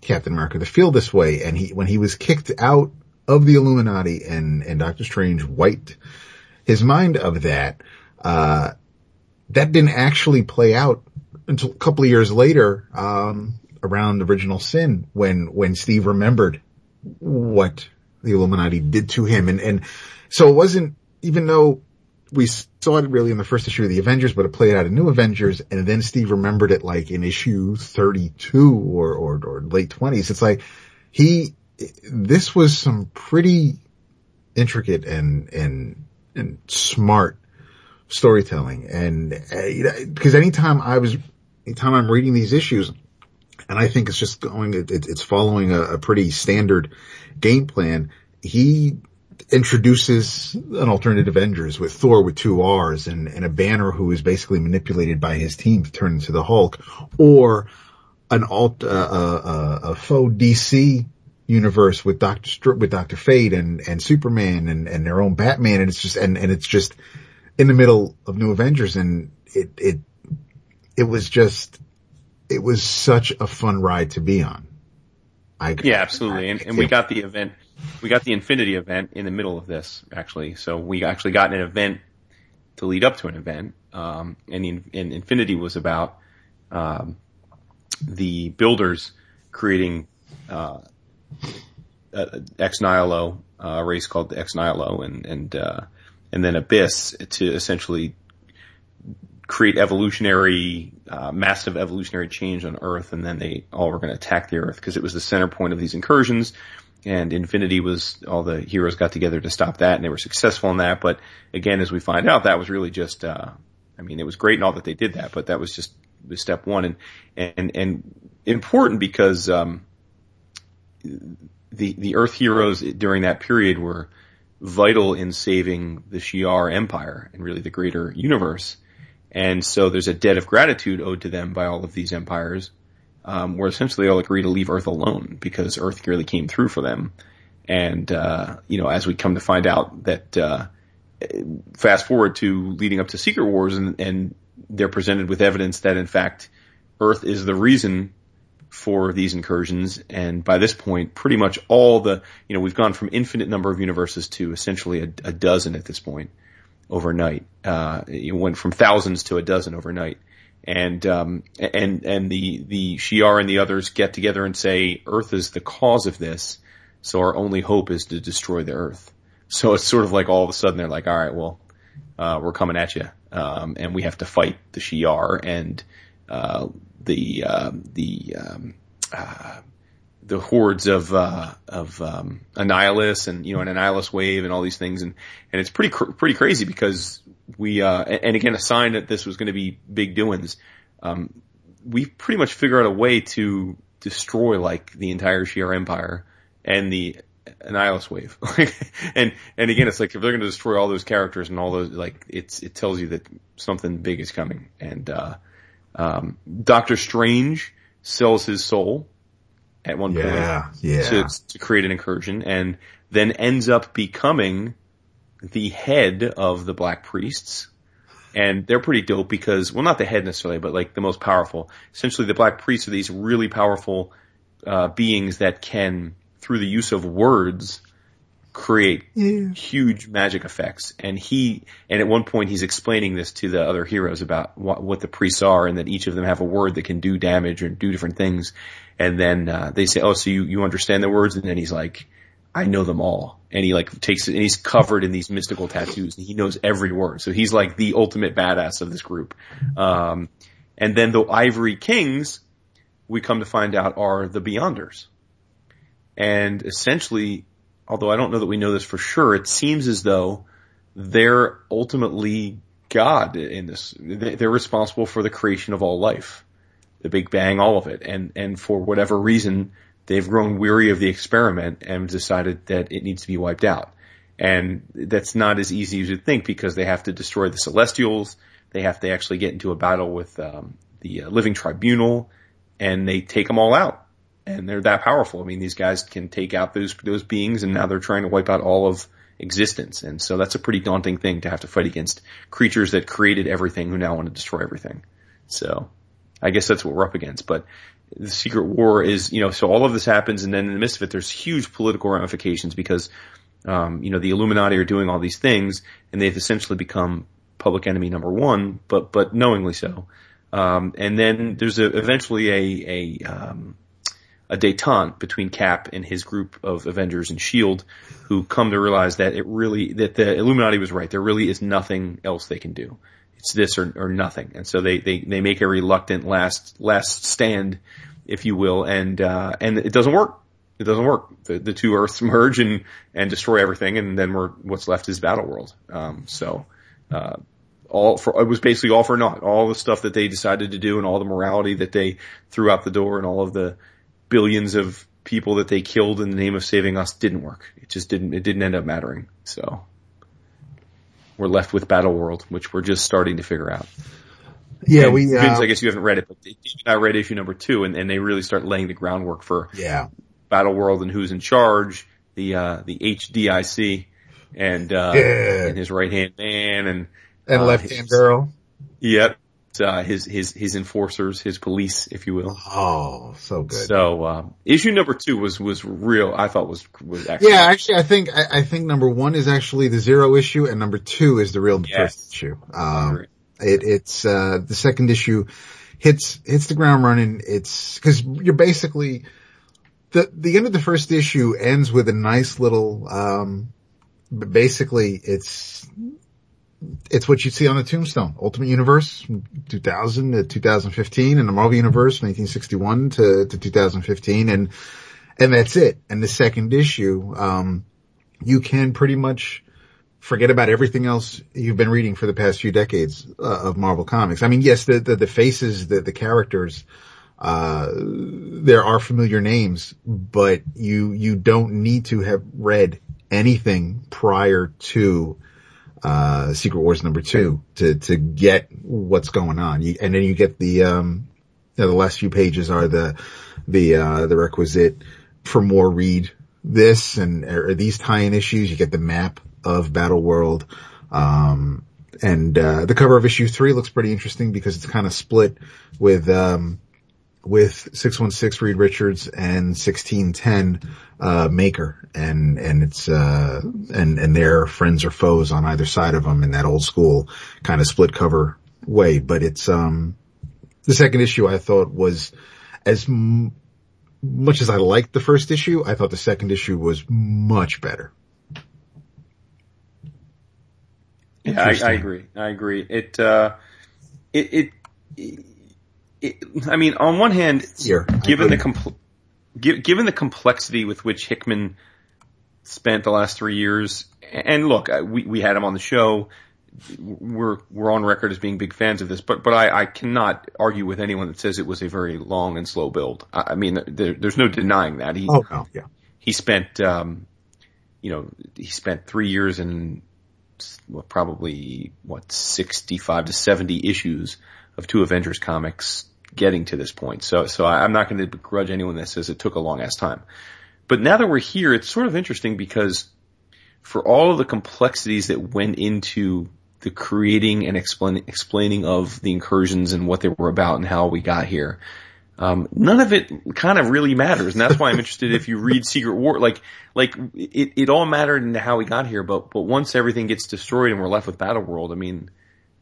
Captain America to feel this way. And he, when he was kicked out of the Illuminati and, and Doctor Strange wiped his mind of that, uh, that didn't actually play out until a couple of years later, um, around Original Sin when, when Steve remembered what the Illuminati did to him. And, and so it wasn't, even though we saw it really in the first issue of the Avengers, but it played out in New Avengers, and then Steve remembered it like in issue 32 or, or, or late 20s. It's like he, this was some pretty intricate and, and, and smart storytelling. And, uh, because anytime I was, anytime I'm reading these issues, and I think it's just going, it, it's following a, a pretty standard game plan. He introduces an alternative Avengers with Thor with two R's and, and a Banner who is basically manipulated by his team to turn into the Hulk, or an alt uh, uh, uh, a faux DC universe with Doctor with Doctor Fate and and Superman and and their own Batman, and it's just and and it's just in the middle of New Avengers, and it it it was just it was such a fun ride to be on. I, yeah, absolutely. And, and we got the event, we got the Infinity event in the middle of this, actually. So we actually got an event to lead up to an event. Um, and, the, and Infinity was about, um, the builders creating, uh, Ex Nihilo, uh, a race called the Ex Nihilo and, and, uh, and then Abyss to essentially create evolutionary, uh, massive evolutionary change on Earth, and then they all were going to attack the Earth because it was the center point of these incursions. And Infinity was all the heroes got together to stop that, and they were successful in that. But again, as we find out, that was really just, uh, I mean, it was great and all that they did that, but that was just step one, and and and important because um, the the Earth heroes during that period were vital in saving the Shi'ar Empire and really the greater universe. And so there's a debt of gratitude owed to them by all of these empires, um, where essentially they'll agree to leave Earth alone because Earth really came through for them. And, uh, you know, as we come to find out that, uh, fast forward to leading up to Secret Wars and, and they're presented with evidence that in fact Earth is the reason for these incursions. And by this point, pretty much all the, you know, we've gone from infinite number of universes to essentially a, a dozen at this point overnight. Uh, it went from thousands to a dozen overnight. And, um, and, and the, the Shi'ar and the others get together and say, Earth is the cause of this. So our only hope is to destroy the Earth. So it's sort of like all of a sudden they're like, all right, well, uh, we're coming at you. Um, and we have to fight the Shi'ar and, uh, the, uh, the, um, uh, the hordes of uh, of um, Annihilus and you know an Annihilus wave and all these things and and it's pretty cr- pretty crazy because we uh, and again a sign that this was going to be big doings. Um, we pretty much figure out a way to destroy like the entire Shi'ar Empire and the Annihilus wave. and and again, it's like if they're going to destroy all those characters and all those like it's it tells you that something big is coming. And uh, um, Doctor Strange sells his soul at one Yeah, point yeah. to, to create an incursion and then ends up becoming the head of the black priests. And they're pretty dope because, well, not the head necessarily, but like the most powerful. Essentially, the black priests are these really powerful uh, beings that can, through the use of words, create Yeah. huge magic effects. And he, and at one point he's explaining this to the other heroes about what, what the priests are and that each of them have a word that can do damage or do different things. And then, uh, they say, oh, so you, you understand the words? And then he's like, I know them all. And he like takes it and he's covered in these mystical tattoos and he knows every word. So he's like the ultimate badass of this group. Um, and then the Ivory Kings, we come to find out are the Beyonders. And essentially, although I don't know that we know this for sure, it seems as though they're ultimately God in this. They- They're responsible for the creation of all life, the Big Bang, all of it. And, and for whatever reason, they've grown weary of the experiment and decided that it needs to be wiped out. And that's not as easy as you think because they have to destroy the Celestials. They have to actually get into a battle with um, the uh, Living Tribunal, and they take them all out. And they're that powerful. I mean, these guys can take out those those beings, and now they're trying to wipe out all of existence. And so that's a pretty daunting thing to have to fight against creatures that created everything who now want to destroy everything. So I guess that's what we're up against. But the secret war is, you know, so all of this happens, and then in the midst of it, there's huge political ramifications because um, you know, the Illuminati are doing all these things and they've essentially become public enemy number one, but, but knowingly so. Um, and then there's a, eventually a, a, um, a detente between Cap and his group of Avengers and Shield who come to realize that it really, that the Illuminati was right. There really is nothing else they can do. It's this or, or nothing. And so they, they, they make a reluctant last, last stand, if you will, and, uh, and it doesn't work it doesn't work. The, the two Earths merge and, and destroy everything, and then we're, what's left is Battle World. Um, so, uh, all for, it was basically all for naught. All the stuff that they decided to do and all the morality that they threw out the door and all of the billions of people that they killed in the name of saving us didn't work. It just didn't, it didn't end up mattering. So, we're left with Battle World, which we're just starting to figure out. Yeah, And we, Vince, uh, I guess you haven't read it, but I read issue number two, and, and they really start laying the groundwork for yeah. Battle World and who's in charge, the uh, the HDIC, and uh, Yeah. and his right hand man, and And uh, left hand girl. Yep, uh, his his his enforcers, his police, if you will. Oh, so good. So uh, issue number two was was real. I thought was was excellent. yeah, actually, I think I, I think number one is actually the zero issue, and number two is the real Yes. first issue. Um, it, it's uh, the second issue hits hits the ground running. It's because you're basically the the end of the first issue ends with a nice little. Um, basically, it's it's what you see on the tombstone. Ultimate Universe, 2000 to 2015, and the Marvel Universe, 1961 to, to 2015, and and that's it. And the second issue, um, you can pretty much forget about everything else you've been reading for the past few decades uh, of Marvel comics. I mean, yes, the the, the faces, the the characters, uh, there are familiar names, but you you don't need to have read anything prior to uh, Secret Wars number two to, to get what's going on. You, and then you get the, um, you know, the last few pages are the, the, uh, the requisite for more read this and, or these tie-in issues. You get the map of Battle World. Um, and, uh, the cover of issue three looks pretty interesting because it's kind of split with, um, with 616 Reed Richards and 1610 uh Maker and and it's uh and and their friends or foes on either side of them in that old school kind of split cover way but it's um the second issue I thought was as m- much as I liked the first issue I thought the second issue was much better Yeah, I, I agree. I agree. It, uh, it, it, it, I mean, on one hand, Here, given the compl- given the complexity with which Hickman spent the last three years, and look, we we had him on the show. We're we're on record as being big fans of this, but but I, I cannot argue with anyone that says it was a very long and slow build. I, I mean, there, there's no denying that he oh no yeah he spent, um, you know, he spent three years in well, probably what sixty-five to seventy issues of two Avengers comics getting to this point. So, so I'm not going to begrudge anyone that says it took a long ass time. But now that we're here, it's sort of interesting because for all of the complexities that went into the creating and explain, explaining of the incursions and what they were about and how we got here, um, none of it kind of really matters, and that's why I'm interested if you read Secret War. Like, like it, it all mattered into how we got here, but but once everything gets destroyed and we're left with Battle World, I mean,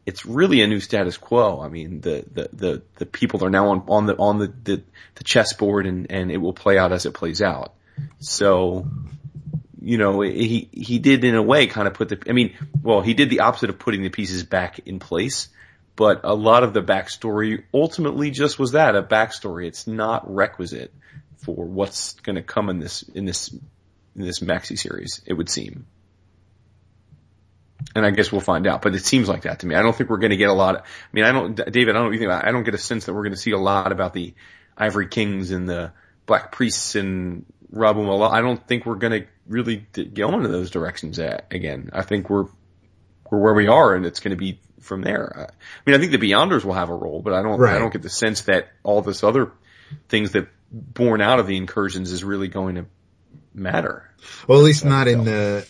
it's really a new status quo. I mean, the the the, the people are now on on the on the the, the chessboard, and and it will play out as it plays out. So, you know, he he did in a way kind of put the. I mean, well, he did the opposite of putting the pieces back in place but a lot of the backstory ultimately just was that a backstory. It's not requisite for what's going to come in this in this in this maxi series. It would seem, and I guess we'll find out. But it seems like that to me. I don't think we're going to get a lot. Of, I mean, I don't, David. I don't think I don't get a sense that we're going to see a lot about the Ivory Kings and the Black Priests and Rabum Alal. I don't think we're going to really go into those directions again. I think we're we're where we are, and it's going to be from there. I mean, I think the Beyonders will have a role, but I don't, right. I don't get the sense that all this other things that born out of the incursions is really going to matter. Well, at least not in the,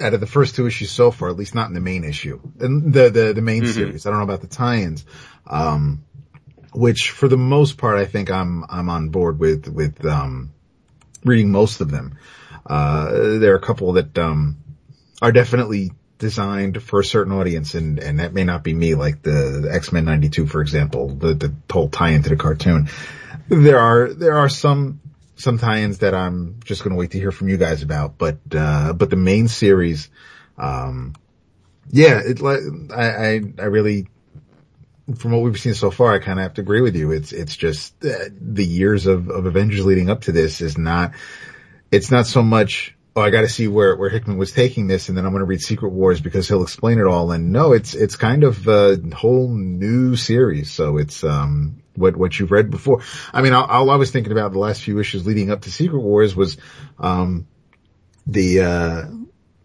out of the first two issues so far, at least not in the main issue. And the, the, the main mm-hmm. series. I don't know about the tie-ins. Um, which for the most part, I think I'm, I'm on board with, with, um, reading most of them. Uh, there are a couple that, um, are definitely designed for a certain audience and, and that may not be me, like the, the X-Men 92, for example, the, the whole tie into the cartoon. There are, there are some, some tie-ins that I'm just going to wait to hear from you guys about, but, uh, but the main series, um, yeah, it, I, I, I really, from what we've seen so far, I kind of have to agree with you. It's, it's just uh, the years of, of Avengers leading up to this is not, it's not so much oh, I got to see where, where Hickman was taking this and then I'm going to read Secret Wars because he'll explain it all. And no, it's, it's kind of a whole new series. So it's, um, what, what you've read before. I mean, all, all I was thinking about the last few issues leading up to Secret Wars was, um, the, uh,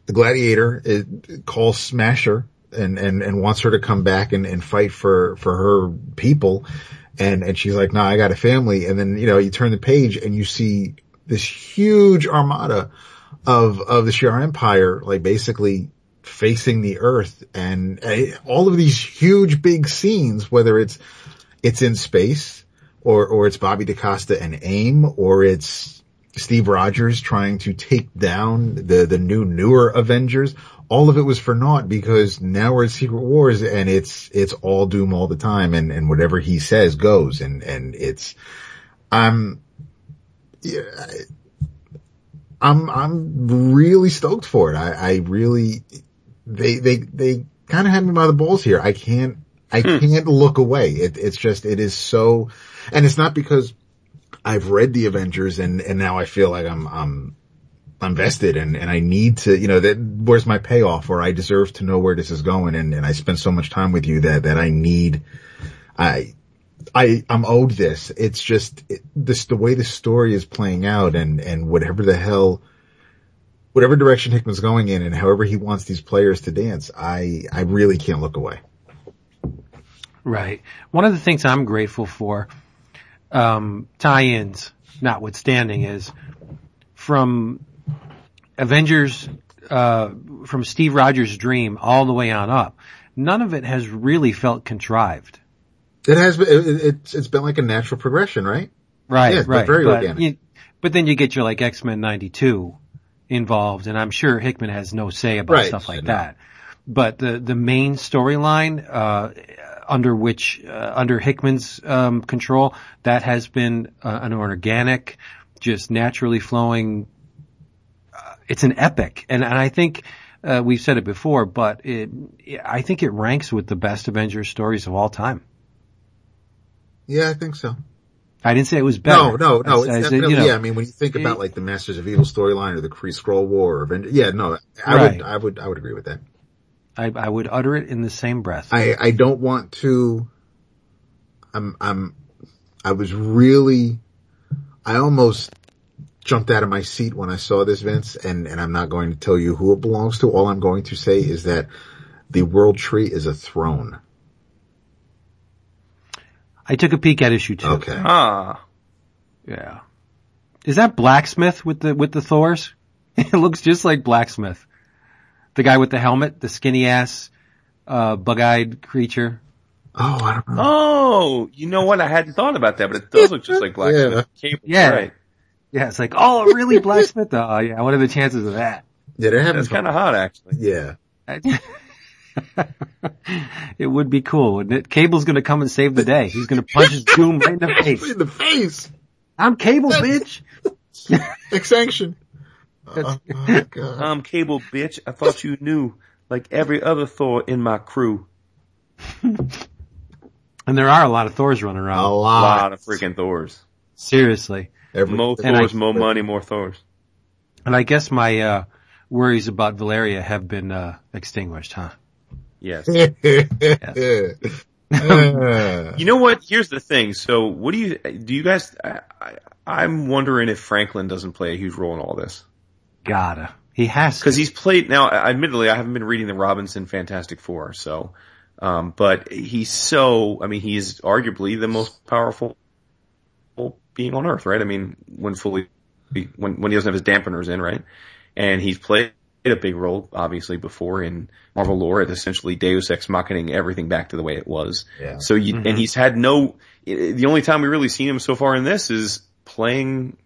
the gladiator it, calls Smasher and, and, and wants her to come back and, and fight for, for her people. And, and she's like, nah, I got a family. And then, you know, you turn the page and you see this huge armada of, of the Shi'ar Empire, like basically facing the earth and uh, all of these huge big scenes, whether it's, it's in space or, or it's Bobby DaCosta and AIM or it's Steve Rogers trying to take down the, the new, newer Avengers. All of it was for naught because now we're at Secret Wars and it's, it's all doom all the time and, and whatever he says goes and, and it's, I'm, yeah, I'm, I'm really stoked for it. I, I really, they, they, they kind of had me by the balls here. I can't, I hmm. can't look away. It, it's just, it is so, and it's not because I've read the Avengers and, and now I feel like I'm, I'm, I'm vested and, and I need to, you know, that where's my payoff or I deserve to know where this is going and, and I spent so much time with you that, that I need, I, I, I'm owed this. It's just it, this, the way the story is playing out and, and whatever the hell, whatever direction Hickman's going in and however he wants these players to dance, I, I really can't look away. Right. One of the things I'm grateful for, um, tie-ins notwithstanding is from Avengers, uh, from Steve Rogers' dream all the way on up. None of it has really felt contrived. It has been, it, it's, it's been like a natural progression, right? Right, yeah, right. Very but, organic. You, but then you get your like X-Men 92 involved and I'm sure Hickman has no say about right, stuff like no. that. But the, the main storyline, uh, under which, uh, under Hickman's, um, control, that has been uh, an organic, just naturally flowing, uh, it's an epic. And, and I think, uh, we've said it before, but it, I think it ranks with the best Avengers stories of all time. Yeah, I think so. I didn't say it was better. No, no, no. I, I said, you know, yeah, I mean, when you think about like the Masters of Evil storyline or the Kree Scroll War or Avenger, yeah, no, I right. would, I would, I would agree with that. I, I would utter it in the same breath. I, I don't want to, I'm, I'm, I was really, I almost jumped out of my seat when I saw this, Vince, and, and I'm not going to tell you who it belongs to. All I'm going to say is that the World Tree is a throne. I took a peek at issue two. Okay. Ah, Yeah. Is that Blacksmith with the with the Thors? it looks just like Blacksmith. The guy with the helmet, the skinny ass, uh, bug-eyed creature. Oh, I don't know. oh, you know what? I hadn't thought about that, but it does look just like Blacksmith. Cable, Yeah. right. Yeah, it's like, oh, really, Blacksmith? Oh, yeah. What are the chances of that? Yeah, they're having That's kind of hot, actually. Yeah. it would be cool, wouldn't it? Cable's gonna come and save the day. He's gonna punch his Doom right in the face. In the face. I'm Cable, bitch. Extinction. Oh, oh, God. I'm Cable, bitch. I thought you knew, like every other Thor in my crew. And there are a lot of Thors running around. A lot. a lot of freaking Thors. Seriously. Every, More And I- Thors, more money, more Thors. And I guess my, uh, worries about Valeria have been, uh, extinguished, huh? Yes. Uh, You know what? Here's the thing. So, what do you do? You guys? I, I, I'm wondering if Franklin doesn't play a huge role in all this Gotta. He has because he's played. Now, admittedly, I haven't been reading the Robinson Fantastic Four, so, um, but he's so. I mean, he's arguably the most powerful being on Earth, right? I mean, when fully, when when he doesn't have his dampeners in, right? And he's played a big role, obviously, before in Marvel lore, at essentially Deus Ex Machining everything back to the way it was. Yeah. So you, and he's had no, the only time we really seen him so far in this is playing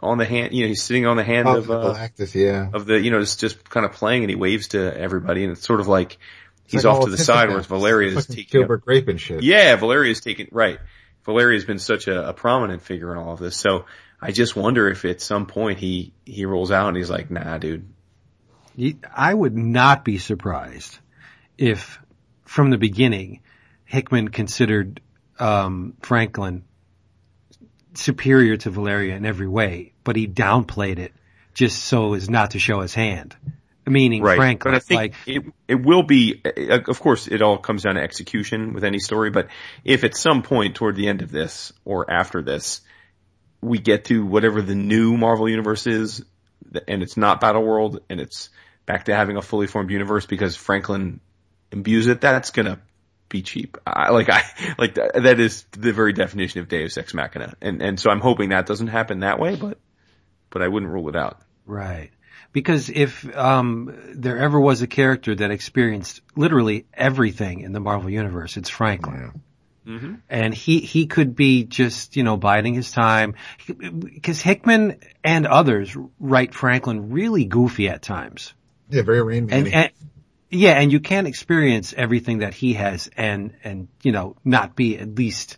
on the hand, you know, he's sitting on the hand Oh, of, uh, Galactus, yeah. of the, you know, just, just kind of playing and he waves to everybody and it's sort of like he's like off to the side, Pants. whereas Valeria is taking, Gilbert Grape and shit. yeah, Valeria's taken, right. Valeria's been such a, a prominent figure in all of this. So I just wonder if at some point he, he rolls out and he's like, nah, dude. I would not be surprised if from the beginning Hickman considered um, Franklin superior to Valeria in every way, but he downplayed it just so as not to show his hand. Meaning Franklin, But I think like it, it will be, uh, of course, it all comes down to execution with any story, but if at some point toward the end of this or after this, we get to whatever the new Marvel universe is, and it's not Battle World, and it's back to having a fully formed universe because Franklin imbues it, that's gonna be cheap. I, like I, like that, that is the very definition of Deus Ex Machina. And, and so I'm hoping that doesn't happen that way, but, but I wouldn't rule it out. Right. Because if um, there ever was a character that experienced literally everything in the Marvel universe, it's Franklin. Mm-hmm. And he, he could be just, you know, biding his time. Because Hickman and others write Franklin really goofy at times. Yeah, very Rain And, and yeah, and you can't experience everything that he has and, and, you know, not be at least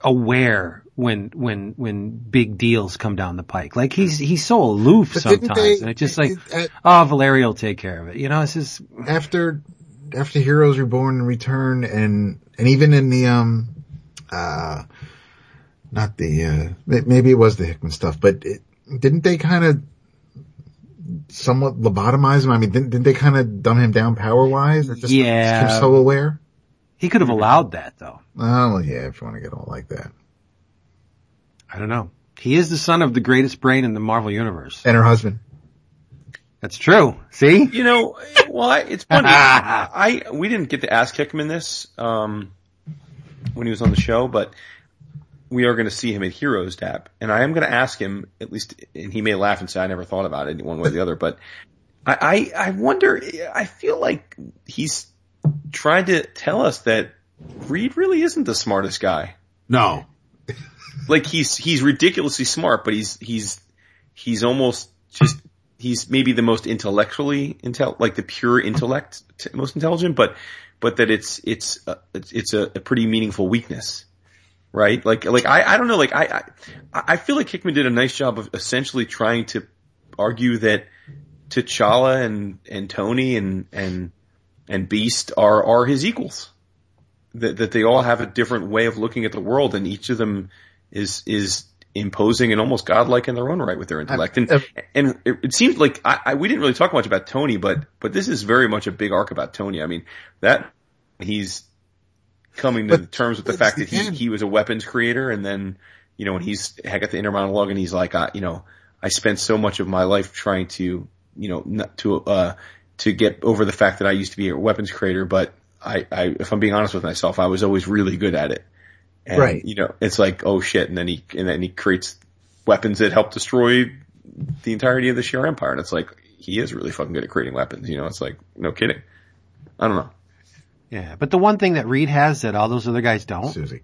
aware when, when, when big deals come down the pike. Like he's, he's so aloof But sometimes they- and it's just like, at- oh, Valeria will take care of it. You know, it's just, after after Heroes Reborn and Return and and even in the um uh not the uh maybe it was the Hickman stuff, but it, didn't they kind of somewhat lobotomize him? I mean, didn't, didn't they kind of dumb him down power wise? Yeah. Him so aware. he could have allowed that though. Oh yeah, if you want to get all like that. I don't know. He is the son of the greatest brain in the Marvel universe. And her husband. That's true. See? You know, well, I, it's funny. I, I we didn't get to ask Hickman in this um, when he was on the show, but we are going to see him at Heroes Tap, and I am going to ask him at least, and he may laugh and say I never thought about it one way or the other, but I, I I wonder. I feel like he's trying to tell us that Reed really isn't the smartest guy. No. Like he's he's ridiculously smart, but he's he's he's almost just he's maybe the most intellectually intel like the pure intellect t- most intelligent, but but that it's it's uh, it's, it's a, a pretty meaningful weakness, right? Like like I I don't know like I I I feel like Hickman did a nice job of essentially trying to argue that T'Challa and and Tony and and and Beast are are his equals. That that they all have a different way of looking at the world, and each of them is is imposing and almost godlike in their own right with their intellect. And and it, it seemed like I, I we didn't really talk much about Tony, but but this is very much a big arc about Tony. I mean that he's coming to terms with the fact the that he end. he was a weapons creator, and then you know when he's heck at the inner monologue, and he's like, I, you know, I spent so much of my life trying to you know not to uh to get over the fact that I used to be a weapons creator, but I, I if I'm being honest with myself, I was always really good at it. And, Right. You know, it's like, oh shit. And then he, and then he creates weapons that help destroy the entirety of the Shi'ar Empire. And it's like, he is really fucking good at creating weapons. You know, it's like, no kidding. I don't know. Yeah, but the one thing that Reed has that all those other guys don't, Susie.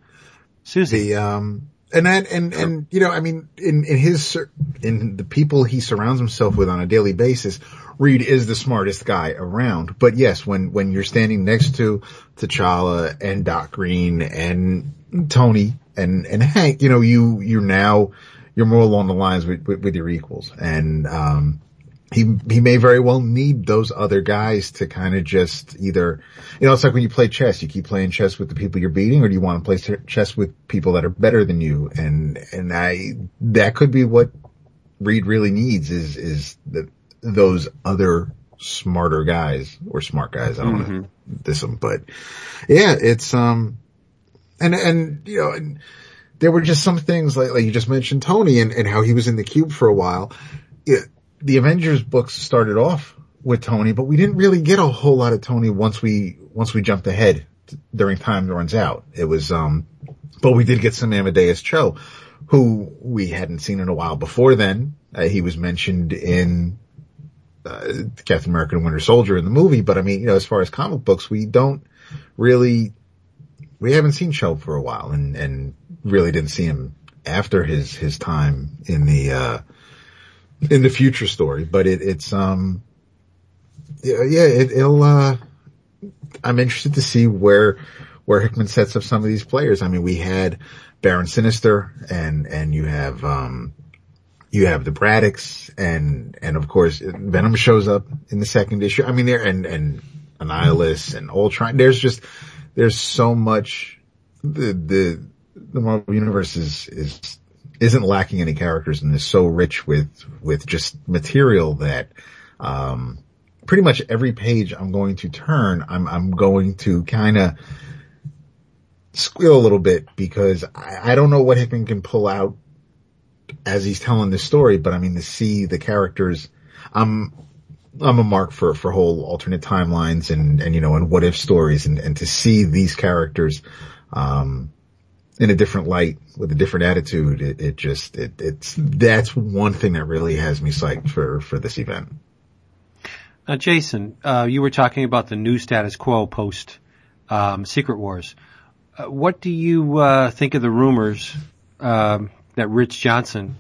Susie. The um and that and and you know I mean in in his in the people he surrounds himself with on a daily basis, Reed is the smartest guy around. But yes, when when you're standing next to T'Challa and Doc Green and Tony and and Hank, you know you you're now you're more along the lines with with, with your equals and um he he may very well need those other guys to kind of just either, you know, it's like when you play chess, you keep playing chess with the people you're beating, or do you want to play chess with people that are better than you? And and I that could be what Reed really needs is is the, those other smarter guys or smart guys. I don't want to diss them, but yeah, it's um and and you know. And, there were just some things like, like you just mentioned Tony and, and how he was in the cube for a while. It, the Avengers books started off with Tony, but we didn't really get a whole lot of Tony once we, once we jumped ahead during time runs out. It was, um, but we did get some Amadeus Cho, who we hadn't seen in a while before then. Uh, he was mentioned in, uh, Captain America and Winter Soldier in the movie, but I mean, you know, as far as comic books, we don't really, we haven't seen Cho for a while and, and really didn't see him after his, his time in the, uh, in the future story, but it, it's, um, yeah, yeah, it, it'll, uh, I'm interested to see where, where Hickman sets up some of these players. I mean, we had Baron Sinister and, and you have, um, you have the Braddocks and, and of course Venom shows up in the second issue. I mean, there, and, and Annihilus and Ultron. There's just, there's so much, the, the, the Marvel universe is, is, isn't lacking any characters and is so rich with, with just material that, um, pretty much every page I'm going to turn, I'm, I'm going to kind of squeal a little bit because I, I don't know what Hickman can pull out as he's telling this story, but I mean to see the characters, I'm, I'm a mark for, for whole alternate timelines and, and, you know, and what if stories and, and to see these characters, um, in a different light with a different attitude, it, it just, it, it's, that's one thing that really has me psyched for, for this event. Now, Jason, uh, you were talking about the new status quo post um, Secret Wars. Uh, what do you uh, think of the rumors um, that Rich Johnston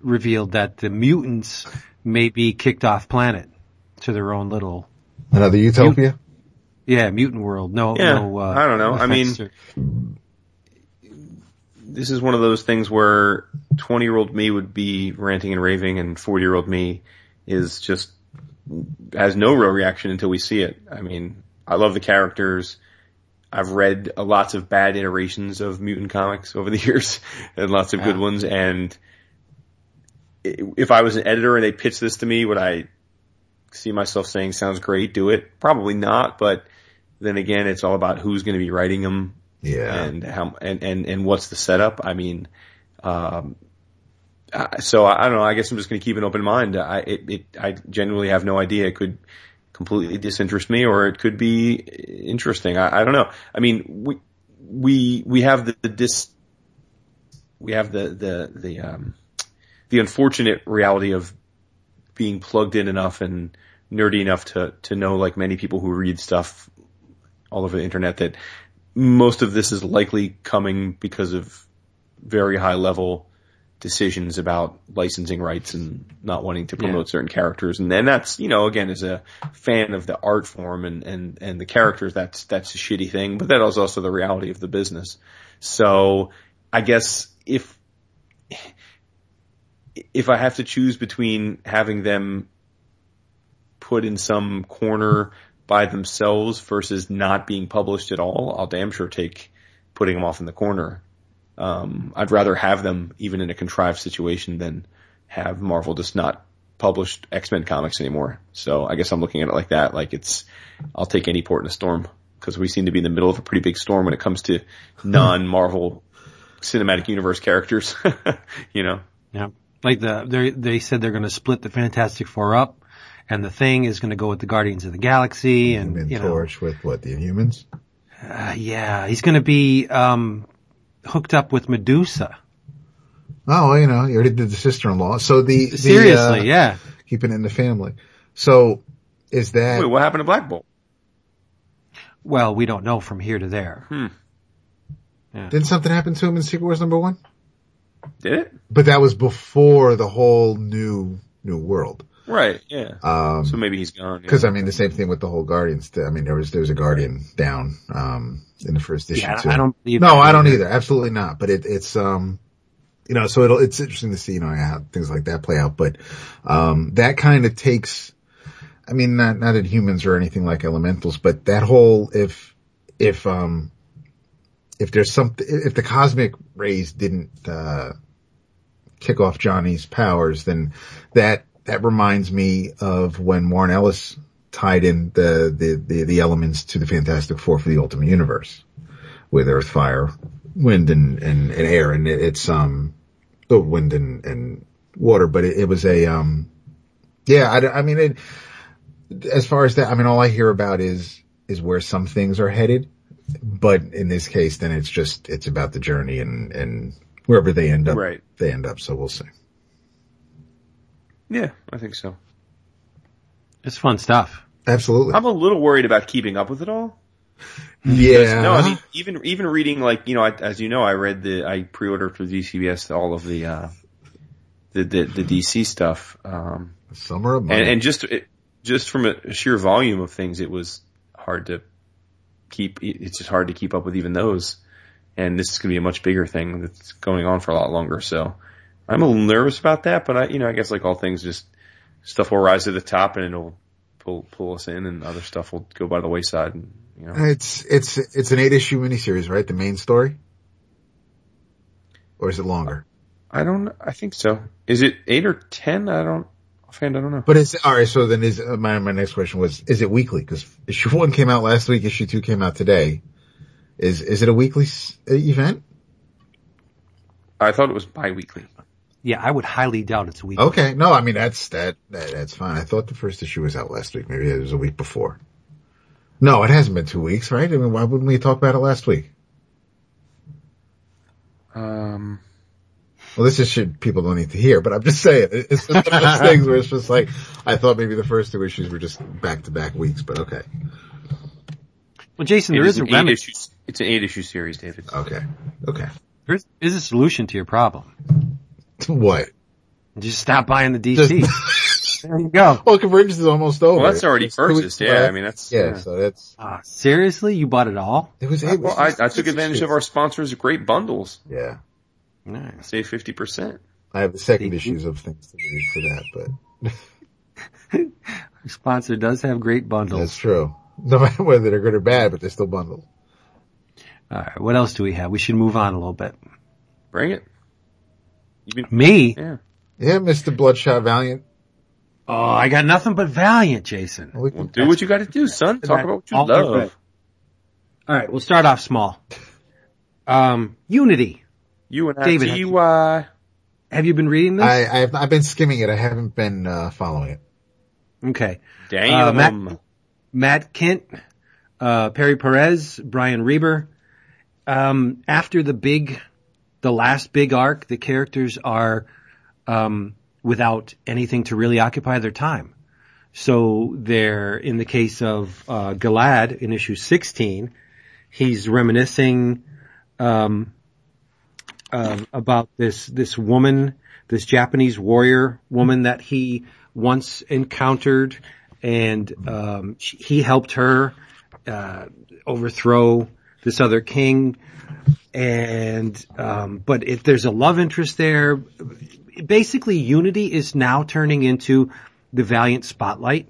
revealed that the mutants may be kicked off planet to their own little Another utopia? yeah mutant world? No, Yeah, no. Uh, I don't know. I mean- offense to- this is one of those things where 20 year old me would be ranting and raving and 40 year old me is just has no real reaction until we see it. I mean, I love the characters. I've read uh, lots of bad iterations of mutant comics over the years and lots of good ones. And i- if I was an editor and they pitched this to me, would I see myself saying, sounds great, do it? Probably not. But then again, it's all about who's going to be writing them Yeah. and how and and and what's the setup? I mean, um, so I, I don't know. I guess I'm just going to keep an open mind. I it, it I genuinely have no idea. It could completely disinterest me, or it could be interesting. I, I don't know. I mean, we we we have the, the dis we have the the the um the unfortunate reality of being plugged in enough and nerdy enough to to know like many people who read stuff all over the internet that most of this is likely coming because of very high level decisions about licensing rights and not wanting to promote certain characters. And then that's, you know, again, as a fan of the art form and, and, and the characters, that's, that's a shitty thing, but that is also the reality of the business. So I guess if, if I have to choose between having them put in some corner by themselves versus not being published at all, I'll damn sure take putting them off in the corner. Um, I'd rather have them even in a contrived situation than have Marvel just not published X-Men comics anymore. So I guess I'm looking at it like that. Like it's, I'll take any port in a storm because we seem to be in the middle of a pretty big storm when it comes to non-Marvel cinematic universe characters, you know? Yeah. Like the, they, they said they're going to split the Fantastic Four up and the thing is going to go with the Guardians of the Galaxy and, Human you know, Torch with what, the Inhumans? uh, yeah, he's going to be, um, hooked up with Medusa. Oh, you know, you already did the sister-in-law. So the, the Seriously, uh, yeah. keeping it in the family. So is that Wait, what happened to Black Bolt? Well, we don't know from here to there. hmm didn't something happen to him in Secret Wars number one? Did it? But that was before the whole new new world. Right. Yeah. Um, so maybe he's gone. yeah. Because I mean, the same thing with the whole Guardians. th- I mean, there was there was a Guardian down um, in the first issue Yeah, too. I don't believe No, I don't either. Absolutely not. But it, it's um, you know, so it'll it's interesting to see you know how things like that play out. But um, that kind of takes. I mean, not not in humans or anything like elementals, but that whole if if um if there's something if the cosmic rays didn't uh kick off Johnny's powers, then that that reminds me of when Warren Ellis tied in the the the, the elements to the Fantastic Four for the Ultimate Universe with Earth, Fire, Wind, and and, and Air, and it, it's um oh, Wind and and Water, but it, it was a um yeah I, I mean it as far as that I mean all I hear about is is where some things are headed, but in this case then it's just it's about the journey and and wherever they end up Right. they end up. So we'll see. Yeah, I think so. It's fun stuff. Absolutely. I'm a little worried about keeping up with it all. yeah. No, I mean even even reading like you know, I, as you know, I read the I pre-ordered for DCBS all of the uh, the, the the DC stuff, um, Summer of money. and and just it, just from a sheer volume of things, it was hard to keep. It's just hard to keep up with even those. And this is going to be a much bigger thing that's going on for a lot longer. So I'm a little nervous about that, but I, you know, I guess like all things, just stuff will rise to the top and it'll pull pull us in, and other stuff will go by the wayside. And you know, it's it's it's an eight issue miniseries, right? The main story, or is it longer? I don't. I think so. Is it eight or ten? I don't. Offhand, I don't know. But is all right. So then, is uh, my my next question was: Is it weekly? Because issue one came out last week, issue two came out today. Is is it a weekly s- uh, event? I thought it was bi-weekly. Yeah, I would highly doubt it's week. Okay, no, I mean that's that, that that's fine. I thought the first issue was out last week. Maybe it was a week before. No, it hasn't been two weeks, right? I mean, why wouldn't we talk about it last week? Um, Well, this is shit people don't need to hear, but I'm just saying it's just one of those things where it's just like I thought maybe the first two issues were just back to back weeks, but okay, Well, Jason, it there is is a an remedy. issue. It's an eight issue series, David. okay, okay. There is, is a solution to your problem. What? Just stop buying the DC. there you go. Well, convergence is almost over. Well, that's already It's purchased. Yeah. I mean that's yeah, So that's Uh, seriously, you bought it all? it was. It was Well, I, I took advantage of our sponsors' great bundles. Yeah, Nice. Save fifty percent. I have the second See? issues of things to read for that, but Your sponsor does have great bundles. that's true. No matter whether they're good or bad, but they're still bundled. All right, what else do we have? We should move on a little bit. Bring it. Been, Me? yeah. Yeah, Mister Bloodshot Valiant. Oh, I got nothing but Valiant, Jason. We Well, can- do what you got to do, son. Talk about what you All love. right. All right, we'll start off small. Um, Unity. You and I, David, Have you been reading this? I, I've I've been skimming it. I haven't been uh, following it. okay. Damn. Matt- Matt Kindt, uh, Perry Perez, Brian Reber. Um, after the big, the last big arc, the characters are, um, without anything to really occupy their time. So they're, in the case of, uh, Gilad in issue 16, he's reminiscing, um, um, about this, this woman, this Japanese warrior woman that he once encountered and, um, she, he helped her, uh, overthrow this other king. And, um, but if there's a love interest there, basically Unity is now turning into the Valiant Spotlight,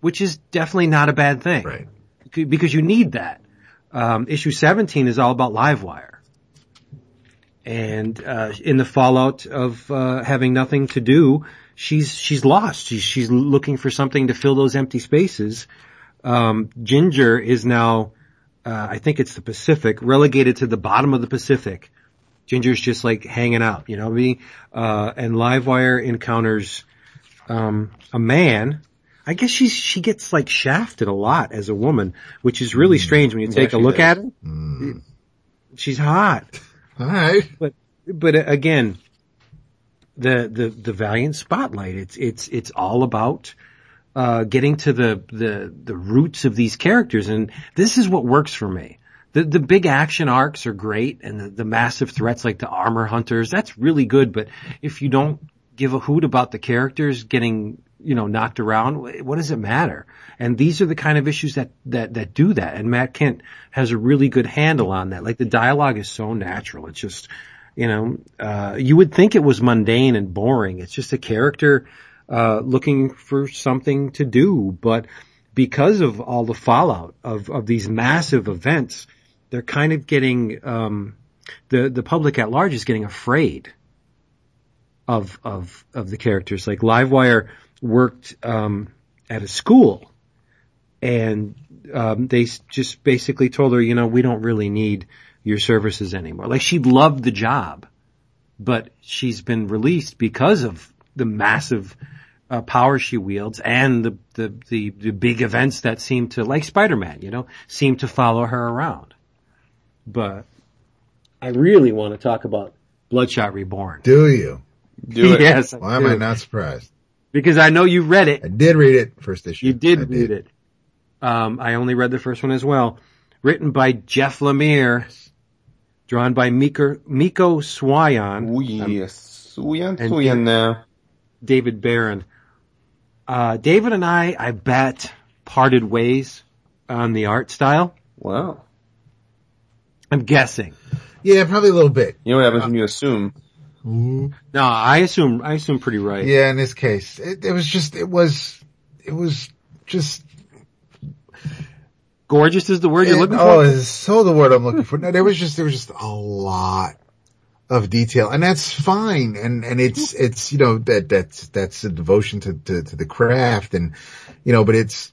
which is definitely not a bad thing Right. because you need that. Um, issue 17 is all about Livewire. And, uh, in the fallout of, uh, having nothing to do, she's, she's lost. She's, she's looking for something to fill those empty spaces. Um, Ginger is now, uh, I think it's the Pacific, relegated to the bottom of the Pacific. Ginger's just like hanging out, you know what I mean? Uh, and Livewire encounters, um, a man. I guess she's, she gets like shafted a lot as a woman, which is really strange when you take a look does. at her. She's hot. All right. But but uh, again, the the the Valiant Spotlight. It's it's it's all about uh, getting to the the the roots of these characters, and this is what works for me. The the big action arcs are great, and the, the massive threats like the armor hunters. That's really good. But if you don't give a hoot about the characters getting you know knocked around, what does it matter? And these are the kind of issues that that that do that. And Matt Kindt has a really good handle on that. Like the dialogue is so natural. It's just you know, uh, you would think it was mundane and boring. It's just a character, uh, looking for something to do. But because of all the fallout of, of these massive events, they're kind of getting, um, the, the public at large is getting afraid of, of, of the characters. Like Livewire worked, um, at a school and, um, they just basically told her, you know, we don't really need, your services anymore. Like she loved the job, but she's been released because of the massive uh, power she wields and the, the, the, the big events that seem to, like Spider-Man, you know, seem to follow her around. But I really want to talk about Bloodshot Reborn. Do you? Do it. yes. Why am I not surprised? Because I know you read it. I did read it first issue. You did I read it. Um, I only read the first one as well. Written by Jeff Lemire, drawn by Mico, Mico Suayan, Oh yes. Suayan, And- Suayan now. David Baron. Uh, David and I, I bet, parted ways on the art style. Wow. I'm guessing. Yeah, probably a little bit. You know what happens when you assume? Mm-hmm. No, I assume, I assume pretty right. Yeah, in this case, it, it was just, it was, it was just. Gorgeous is the word you're looking oh, for? Oh, it's so the word I'm looking for. No, there was just, there was just a lot of detail, and that's fine. And and it's it's you know that that's that's a devotion to to, to the craft, and you know, but it's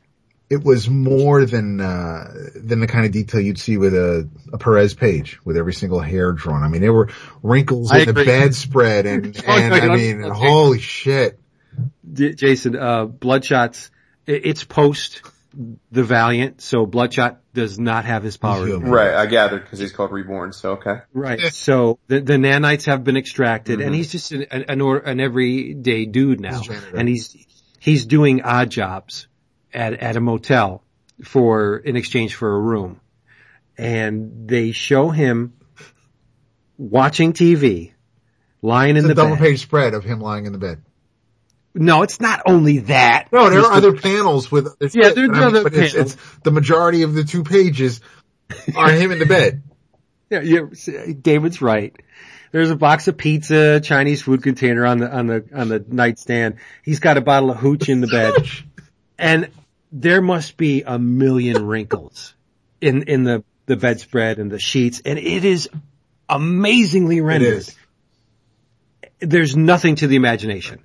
it was more than uh than the kind of detail you'd see with a, a Perez page with every single hair drawn. I mean, there were wrinkles I in the bedspread, and Oh, and I mean, don't- holy shit. D- Jason, uh, Bloodshot's, it's post the Valiant, so Bloodshot does not have his powers. Human. Right, I gathered because he's called Reborn, so okay. Right. So the, the nanites have been extracted Mm-hmm. and he's just an, an, or, an everyday dude now. He's. And he's, he's doing odd jobs at, at a motel for, in exchange for a room. And they show him watching TV, lying It's in a the double bed. page spread of him lying in the bed. No, it's not only that. No, there are other panels with. Yeah, there are I mean, other it's, panels. it's the majority of the two pages are him in the bed. Yeah, yeah, David's right. There's a box of pizza, Chinese food container on the, on the, on the nightstand. He's got a bottle of hooch in the bed. And there must be a million wrinkles in, in the, the bedspread and the sheets. And it is amazingly rendered. is. There's nothing to the imagination.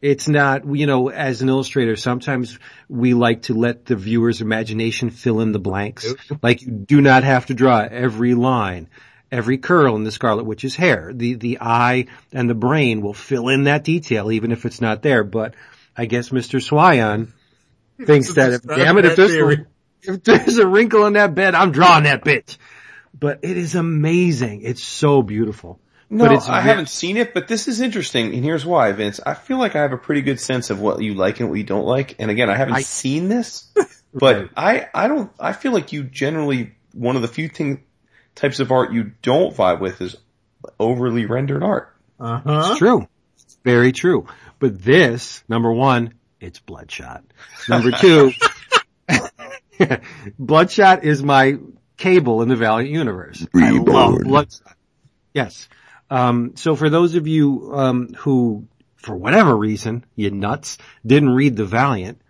It's not, you know, as an illustrator, sometimes we like to let the viewer's imagination fill in the blanks. Like you do not have to draw every line, every curl in the Scarlet Witch's hair. The, the eye and the brain will fill in that detail even if it's not there. But I guess Mr. Suayan thinks that if, damn it, if there's, theory. if there's a wrinkle in that bed, I'm drawing that bitch. But it is amazing. It's so beautiful. No, but it's I haven't seen it, but this is interesting, and here's why, Vince. I feel like I have a pretty good sense of what you like and what you don't like. And again, I haven't I- seen this, but Right. I, I don't, I feel like you generally, one of the few thing, types of art you don't vibe with is overly rendered art. Uh huh. It's true. It's very true. But this, number one, it's Bloodshot. Number two, Bloodshot is my cable in the Valiant universe. I love Bloodshot. Yes. Um, so for those of you um, who, for whatever reason, you nuts, didn't read the Valiant,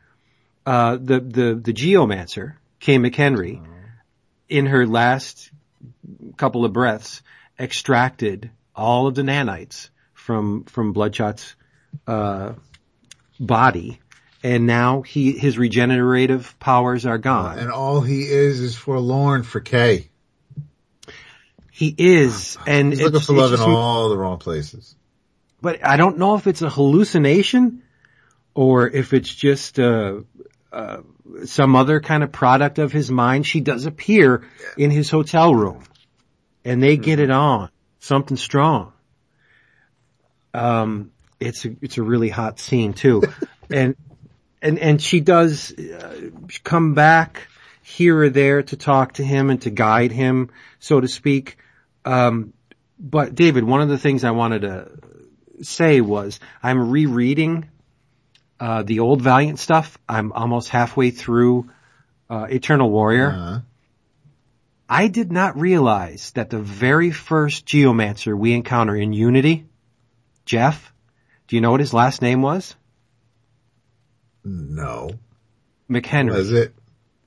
uh, the the the Geomancer, Kay McHenry, in her last couple of breaths, extracted all of the nanites from from Bloodshot's uh, body, and now he his regenerative powers are gone. And all he is is forlorn for Kay. he is, and He's it's- looking for love in all the wrong places. but I don't know if it's a hallucination or if it's just uh, uh, some other kind of product of his mind. She does appear in his hotel room, and they get it on something strong. Um, it's a, it's a really hot scene too. and, and, and she does uh, come back here or there to talk to him and to guide him, so to speak. Um, but David, one of the things I wanted to say was I'm rereading uh, the old Valiant stuff. I'm almost halfway through uh, Eternal Warrior. Uh, I did not realize that the very first Geomancer we encounter in Unity, Jeff, do you know what his last name was? no. McHenry. Was it?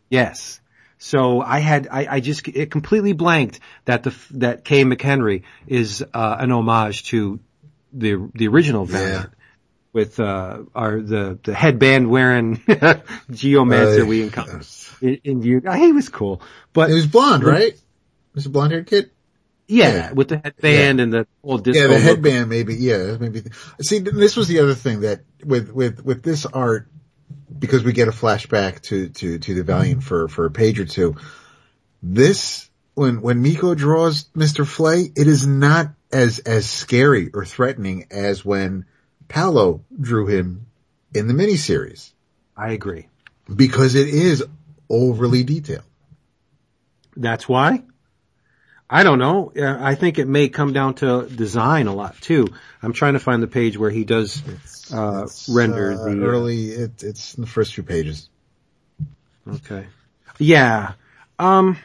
Yes. So I had, I, I just, it completely blanked that the, that Kay McHenry is, uh, an homage to the, the original Valiant. With, uh, our, the, the headband wearing Geomancer Uh, we encountered in, in view. He was cool. But he was blonde, right? Was it blonde haired kid? Yeah, yeah. with the headband and the whole disco. Yeah, the look. headband maybe. Yeah, maybe. See, this was the other thing that with with with this art, because we get a flashback to to to the Valiant for for a page or two. This when when Mico draws Mister Flay, it is not as as scary or threatening as when Paolo drew him in the miniseries I agree. because it is overly detailed. That's why? I don't know. Uh, I think it may come down to design a lot too. I'm trying to find the page where he does uh, It's, render uh, the early. It, it's in the first few pages. Okay. Yeah. Um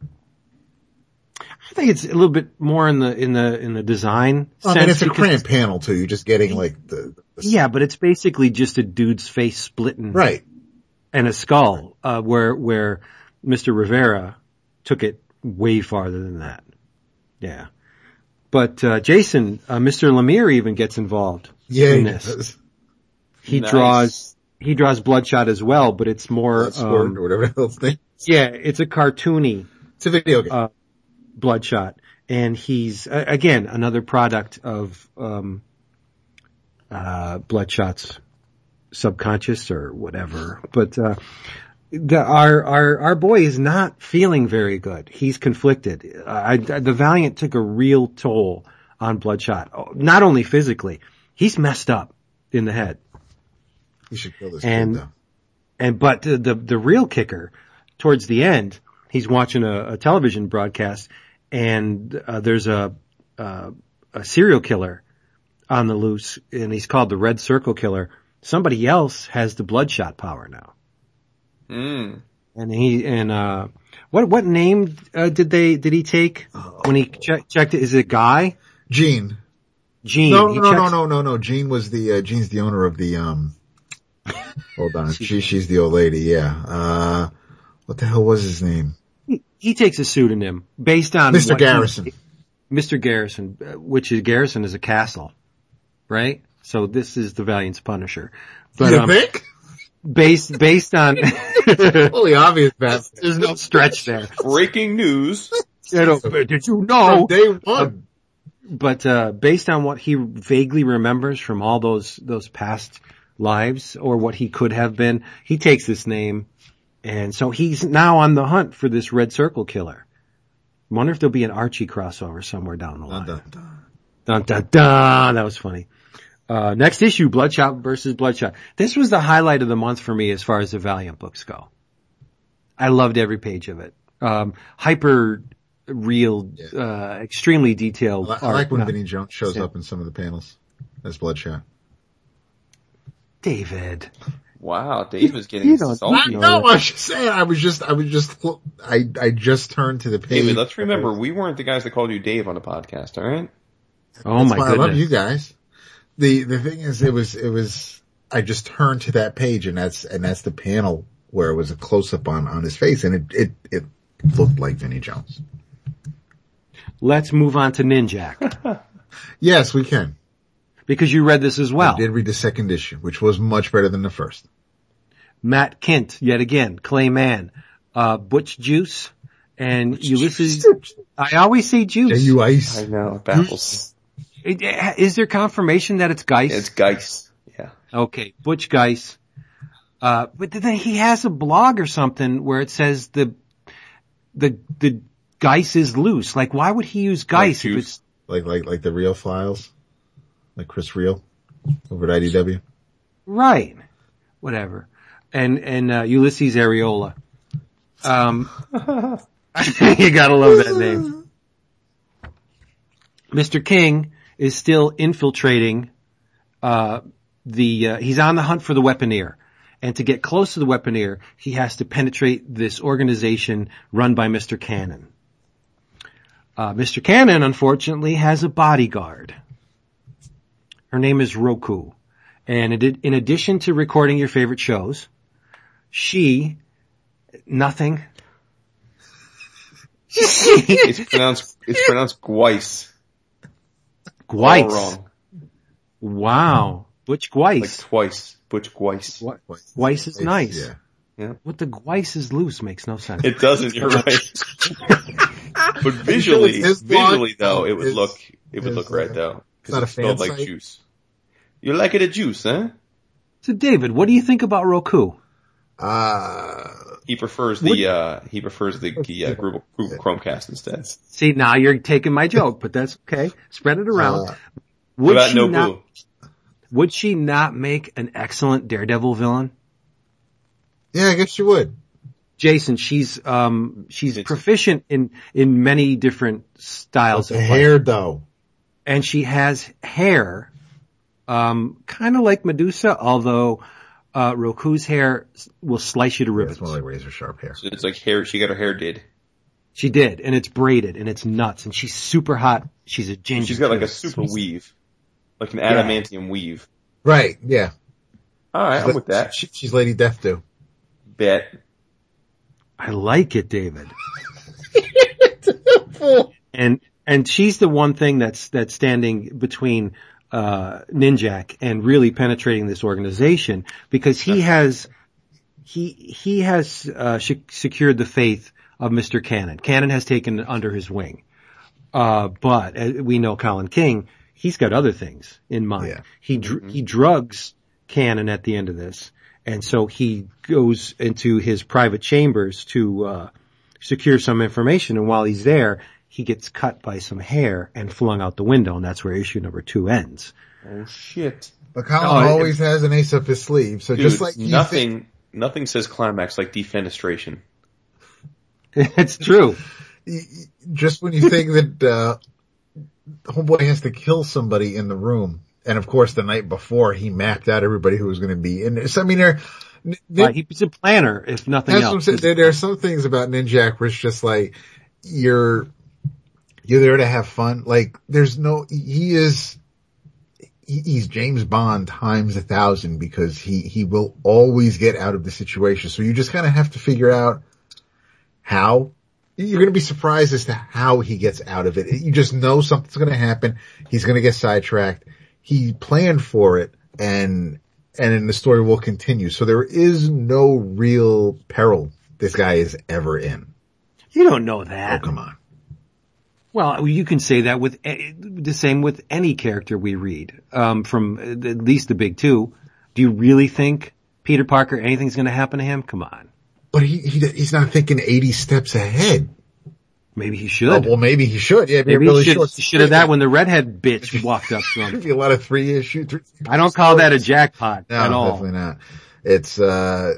I think it's a little bit more in the in the in the design I mean, it's a cramped panel too. You're just getting like the, the Yeah, but it's basically just a dude's face splitting right. and a skull, uh, where where Mr. Rivera took it way farther than that. Yeah. But uh, Jason, uh, Mr. Lemire even gets involved Yeah, in he this. does. He Nice. draws he draws Bloodshot as well, but it's more Bloodsport um, or whatever else thing. yeah, it's a cartoony It's a video game. Uh, Bloodshot, and he's uh, again another product of um, uh, Bloodshot's subconscious or whatever. But uh, the, our our our boy is not feeling very good. He's conflicted. Uh, I, the Valiant took a real toll on Bloodshot, not only physically. He's messed up in the head. you should kill this and- kid though. And but the the, the real kicker towards the end, he's watching a, a television broadcast, and uh, there's a, a a serial killer on the loose, and he's called the Red Circle Killer. Somebody else has the Bloodshot power now, Mm. and he and uh, what what name uh, did they did he take when he che- checked it? Is it Guy? Gene. Gene. No, no, no, checks- no, no, no. Gene was the, uh, Gene's the owner of the, um, hold on. She, she's the old lady. Yeah. Uh, what the hell was his name? He, he takes a pseudonym based on Mr. Garrison. Mr. Garrison, uh, which is Garrison is a castle, right? So this is the Valiant's Punisher. But you um, think? Based based on Fully obvious, Pat. there's no stretch there. Breaking news. You know, did you From know? day one. But uh, based on what he vaguely remembers from all those those past lives, or what he could have been, he takes this name, and so he's now on the hunt for this Red Circle Killer. Wonder if there'll be an Archie crossover somewhere down the line. Dun, dun, dun. Dun dun dun. That was funny. Uh, next issue, Bloodshot versus Bloodshot. This was the highlight of the month for me as far as the Valiant books go. I loved every page of it. Um, hyper real, uh, extremely detailed I, I art. like when Not- Vinny Jones shows Yeah. up in some of the panels as Bloodshot. David. Wow, Dave is getting You don't- salty. you I know know, was just saying, I was just, I was just, I, I just turned to the page. David, let's remember, we weren't the guys that called you Dave on the podcast, alright? Oh That's my why I love you guys. The, the thing is, it was, it was, I just turned to that page and that's, and that's the panel where it was a close up on, on his face and it, it, it looked like Vinny Jones. Let's move on to Ninjak Yes, we can. because you read this as well. I did read the second issue, which was much better than the first. Matt Kindt, yet again, Clay Mann, uh, Butch Juice, and Ulysses. I always say Juice. you ice. I know, it baffles It- Is there confirmation that it's Geist? It's Geist. Yeah. Okay, Butch Geist. Uh, but then he has a blog or something where it says the, the, the Geis is loose. Like, why would he use Geis if it's Like, like, like the real files? Like Chris Ryall over at IDW? right? Whatever. And and uh, Ulysses Arreola. Um, you gotta love that name. Mr. King is still infiltrating. Uh, the uh, he's on the hunt for the weaponeer. And to get close to the weaponeer, he has to penetrate this organization run by Mr. Kannon. Uh, Mr. Kannon, unfortunately, has a bodyguard. Her name is Roku. And in addition to recording your favorite shows, she, nothing. It's pronounced, it's pronounced Gwice. All wrong. Wow. Butch Like Gwice. twice. Butch Gwice. What? Gwice is nice. Yeah. What the Gwice is loose makes no sense. It doesn't, you're right. but visually, His blog- visually though, it would his- look, it would look right though. it's not Cause a it smelled fan like site? juice. You like it a juice, huh? So David, what do you think about Roku? Uh, He prefers Would- the, uh, he prefers the, the uh, Google, Google Chromecast instead. See, now you're taking my joke, but that's okay. Spread it around. uh, would about she no not, boo? would she not make an excellent Daredevil villain? yeah, I guess she would. Jason, she's, um, she's It's- proficient in, in many different styles of fight. hair though. and she has hair, um, kind of like Medusa, although, uh, Roku's hair will slice you to Yeah, ribbons. it's more like razor sharp hair. So it's like hair, she got her hair did. She did, and it's braided, and it's nuts, and she's super hot. She's a ginger. She's got like a super weave. Like an adamantium weave. Right, yeah. Alright, I'm with that. She, she's Lady Death too. Bet. I like it, David. and and she's the one thing that's that's standing between uh Ninjak and really penetrating this organization because he has he he has uh sh- secured the faith of Mr. Kannon. Kannon has taken under his wing. Uh but uh, we know Colin King, he's got other things in mind. Yeah. He dr- he drugs Kannon at the end of this. And so he goes into his private chambers to uh secure some information and while he's there, he gets cut by some hair and flung out the window and that's where issue number 2 ends. Oh shit. But Colin Oh, it- always has an ace up his sleeve, so Dude, just like nothing, think- nothing says climax like defenestration. it's true. y- y- just when you think that uh, homeboy has to kill somebody in the room, and of course the night before he mapped out everybody who was going to be in there. So I mean, there, n- n- Right, he's a planner if nothing that's what I'm else. saying. There, there are some things about Ninjak where it's just like you're you're there to have fun. Like there's no he is he's James Bond times a thousand because he he will always get out of the situation. So you just kind of have to figure out how. You're going to be surprised as to how he gets out of it. You just know something's going to happen. He's going to get sidetracked. He planned for it and, and then the story will continue. So there is no real peril this guy is ever in. You don't know that. Oh, come on. Well, you can say that with the same with any character we read, um, from at least the big two. Do you really think Peter Parker, anything's going to happen to him? Come on. But he, he he's not thinking 80 steps ahead. Maybe he Oh, should. well, maybe he should. Yeah, Maybe really he should, should have that when the redhead bitch walked up to him. be a lot of three issue. Three, I don't call that a jackpot no, at all. definitely not. It's, uh,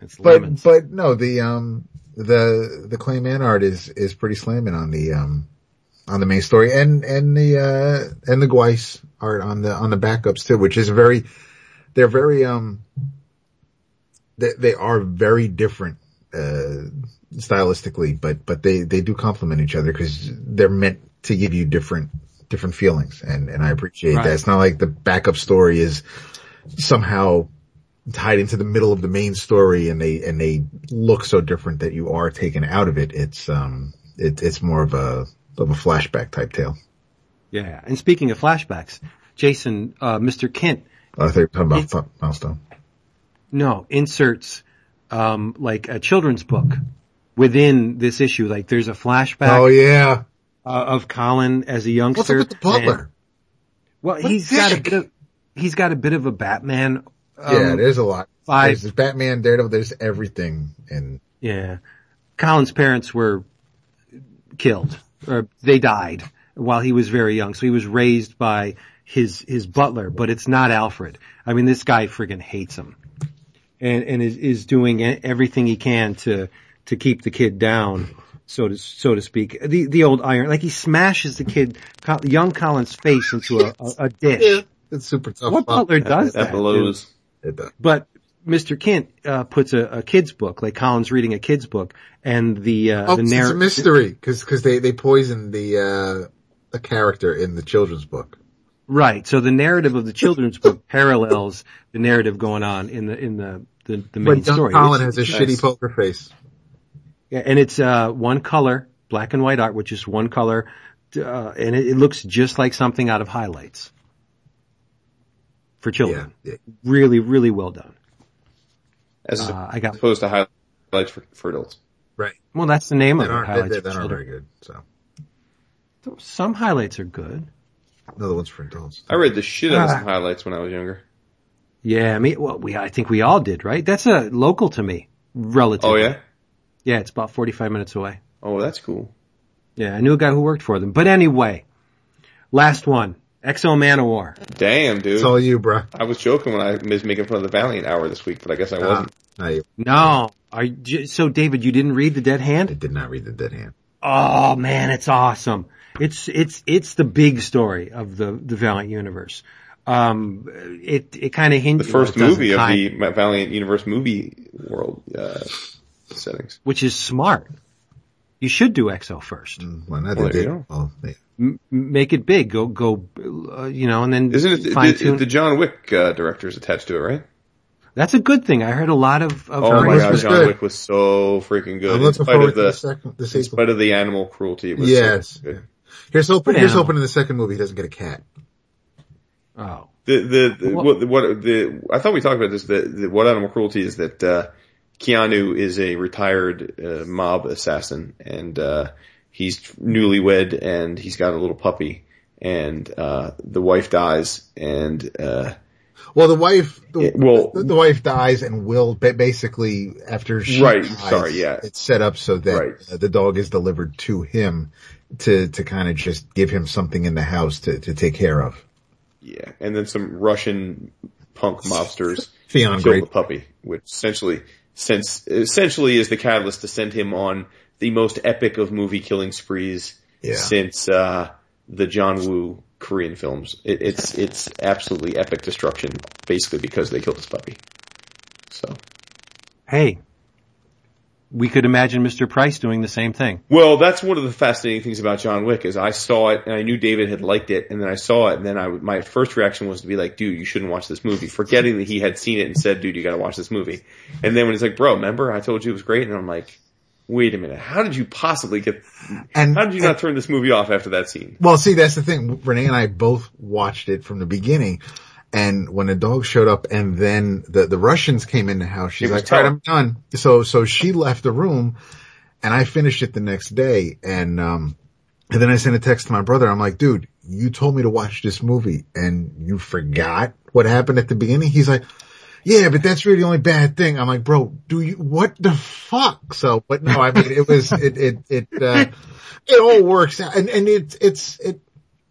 It's but, lemons. but no, the, um, the, the Clay Mann art is, is pretty slamming on the, um, on the main story and, and the, uh, and the Gwice art on the, on the backups too, which is very, they're very, um, they, they are very different, uh, stylistically, but, but they, they do complement each other because they're meant to give you different, different feelings. And, and I appreciate Right. that. It's not like the backup story is somehow tied into the middle of the main story and they, and they look so different that you are taken out of it. It's, um, it, it's more of a, of a flashback type tale. yeah. And speaking of flashbacks, Jason, uh, Mr. Kindt, I think you were talking about Milestone. no, inserts, um, like a children's book within this issue. Like there's a flashback Oh yeah. uh, of Colin as a youngster. What's up with the butler? and- well, What he's got a bit of, he's got a bit of a Batman. Um, yeah, there's a lot. five- There's Batman, Daredevil, there's everything. And Yeah. Colin's parents were killed, or they died while he was very young. So he was raised by his, his butler, but it's not Alfred. I mean, this guy friggin' hates him and, and is, is doing e- everything he can to, to keep the kid down, so to, so to speak. The, the old iron, like he smashes the kid, young Colin's face into a, a, a dish. It's super tough. What butler does that? That blows. It does. But Mr. Kindt uh, puts a, a kid's book, like Colin's reading a kid's book, and the uh, Oh, the it's a mystery because they they poisoned the uh a character in the children's book. Right. So the narrative of the children's book parallels the narrative going on in the in the the, the main But story. Colin has a Nice. shitty poker face. yeah, and it's uh, one color, black and white art, which is one color, uh, and it, it looks just like something out of highlights for children. yeah. Really, really well done. As Uh, I got opposed to highlights for, for adults. right. well. That's the name They of it. Highlights they, for they aren't children. very good. So Some highlights are good. another one's for adults. I read the shit out of Ah. some highlights when I was younger. Yeah, I mean, well, we I think we all did, right? That's a local to me, relative. Oh yeah? Yeah, it's about forty-five minutes away. Oh, that's cool. Yeah, I knew a guy who worked for them. But anyway, last one, X-O Manowar. Damn, dude. It's all you, bro. I was joking when I was making fun of the Valiant hour this week, but I guess I Ah, wasn't. no, you- No, are you, so David, you didn't read the Dead Hand? I did not read the Dead Hand. Oh man, it's awesome. It's it's it's the big story of the the Valiant universe. Um, it it kind of The hinges first movie of the Valiant Universe movie world uh, settings. which is smart. You should do X-O first. Mm, Well, not Well, they there did. you go. Well, they, M- make it big. Go go, uh, you know, and then Isn't it fine the, tune. the John Wick uh, director is attached to it, right? That's a good thing. I heard a lot of, of Oh my god, for was it. John good. Wick was so freaking good. I'm In looking spite forward of to the the, second, the in spite of the animal cruelty, it was so Yes. good. Here's hoping. Here's hoping in the second movie he doesn't get a cat. Oh, The the, the What- what, what the I thought we talked about this. The, the what animal cruelty is that uh, Keanu is a retired uh, mob assassin, and uh, he's newlywed, and he's got a little puppy, and uh, the wife dies, and uh, Well, the wife, the, Yeah, well- the, the wife dies, and Will basically after she Right, dies, sorry, yeah. it's set up so that Right. the dog is delivered to him to to kind of just give him something in the house to to take care of. yeah, and then some Russian punk mobsters Theon the puppy, which essentially since essentially is the catalyst to send him on the most epic of movie killing sprees Yeah. since uh, the John Woo Korean films. It, it's it's absolutely epic destruction, basically because they killed his puppy. So hey, we could imagine Mr. Price doing the same thing. well, that's one of the fascinating things about John Wick is I saw it and I knew David had liked it, and then I saw it, and then I my first reaction was to be like, dude, you shouldn't watch this movie, forgetting that he had seen it and said, dude, you got to watch this movie. And then when he's like, bro, remember I told you it was great, and I'm like. Wait a minute. How did you possibly get, And how did you not turn this movie off after that scene? Well, see, that's the thing. Renee and I both watched it from the beginning. And when the dog showed up and then the, the Russians came in the house, she's like, all right. I'm done. So, so she left the room and I finished it the next day. And, um, and then I sent a text to my brother. I'm like, dude, you told me to watch this movie and you forgot what happened at the beginning. He's like, yeah, but that's really the only bad thing. I'm like, bro, do you, what the fuck? So, but no, I mean, it was, it, it, it, uh, it all works out and, and it, it's, it,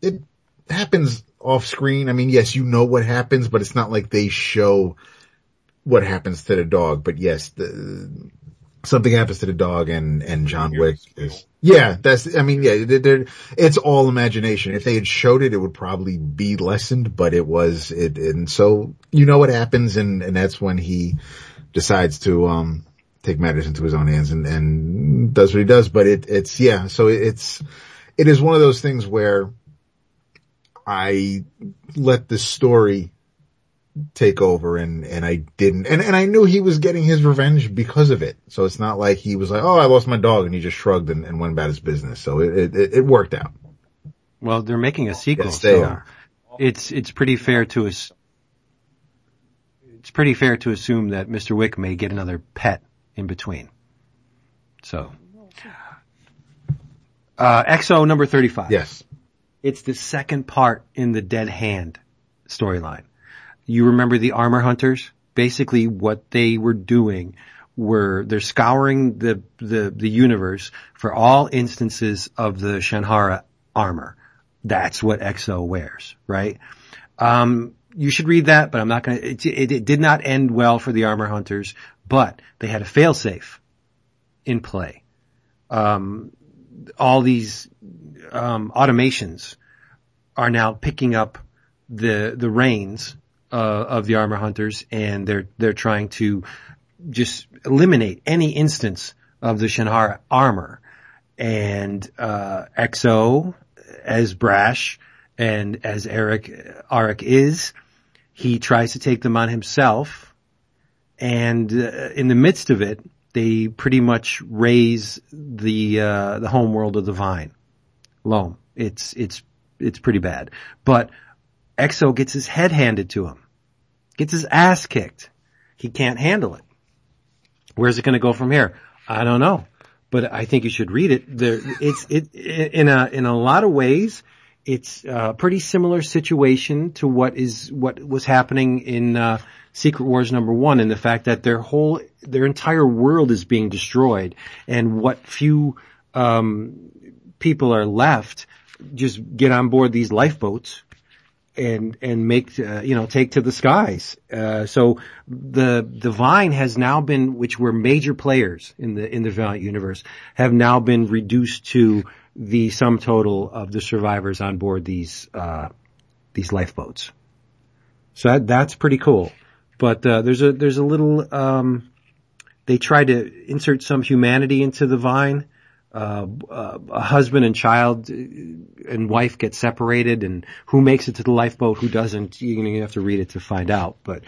it happens off screen. I mean, yes, you know what happens, but it's not like they show what happens to the dog. But yes, the, something happens to the dog and, and John Wick is, yeah, that's, I mean, yeah, they're, they're- it's all imagination. If they had showed it, it would probably be lessened, but it was, it, and so you know what happens and, and that's when he decides to, um, take matters into his own hands and, and does what he does. But it, it's, yeah, so it's, it is one of those things where I let the story take over and, and I didn't, and, and I knew he was getting his revenge because of it. So it's not like he was like, oh, I lost my dog and he just shrugged and, and went about his business. So it, it, it worked out. Well, they're making a sequel, Yes, they so are. it's it's pretty fair to us. It's pretty fair to assume that Mr. Wick may get another pet in between. So, uh, XO number thirty-five. Yes. It's the second part in the Dead Hand storyline. You remember the armor hunters? Basically what they were doing were they're scouring the the the universe for all instances of the Shanhara armor. That's what X-O wears, right? Um, you should read that, but I'm not to. It, it, it, did not end well for the armor hunters, but they had a failsafe in play. Um, all these um, automations are now picking up the the reins uh, of the armor hunters, and they're they're trying to just eliminate any instance of the Shanhara armor. And uh, XO, as brash and as Eric Aric is, he tries to take them on himself. And uh, in the midst of it, they pretty much raise the uh, the home world of the Vine. Loam. It's it's it's pretty bad. But X-O gets his head handed to him. Gets his ass kicked. He can't handle it. Where's it going to go from here? I don't know, but I think you should read it. There, it's it in a in a lot of ways. It's a pretty similar situation to what is what was happening in uh, Secret Wars number one, in the fact that their whole their entire world is being destroyed, and what few um, people are left just get on board these lifeboats and and make uh, you know take to the skies. Uh, so the the Vine has now been, which were major players in the in the Valiant universe, have now been reduced to the sum total of the survivors on board these uh, these lifeboats. So that, that's pretty cool. But uh, there's a there's a little um, they try to insert some humanity into the Vine uh, a husband and child and wife get separated and who makes it to the lifeboat, who doesn't, you're to have to read it to find out. But,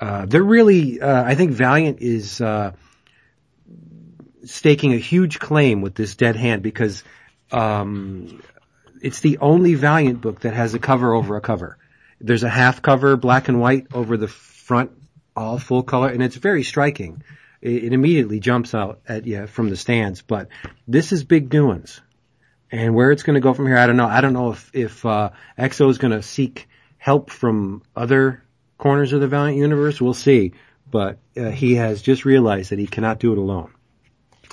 uh, they're really, uh, I think Valiant is, uh, staking a huge claim with this dead hand because, um, it's the only Valiant book that has a cover over a cover. There's a half cover, black and white over the front, all full color, and it's very striking it, immediately jumps out at you from the stands. But this is big doings. And where it's going to go from here, I don't know. I don't know if, if, uh, X-O is going to seek help from other corners of the Valiant universe. We'll see. But, uh, he has just realized that he cannot do it alone.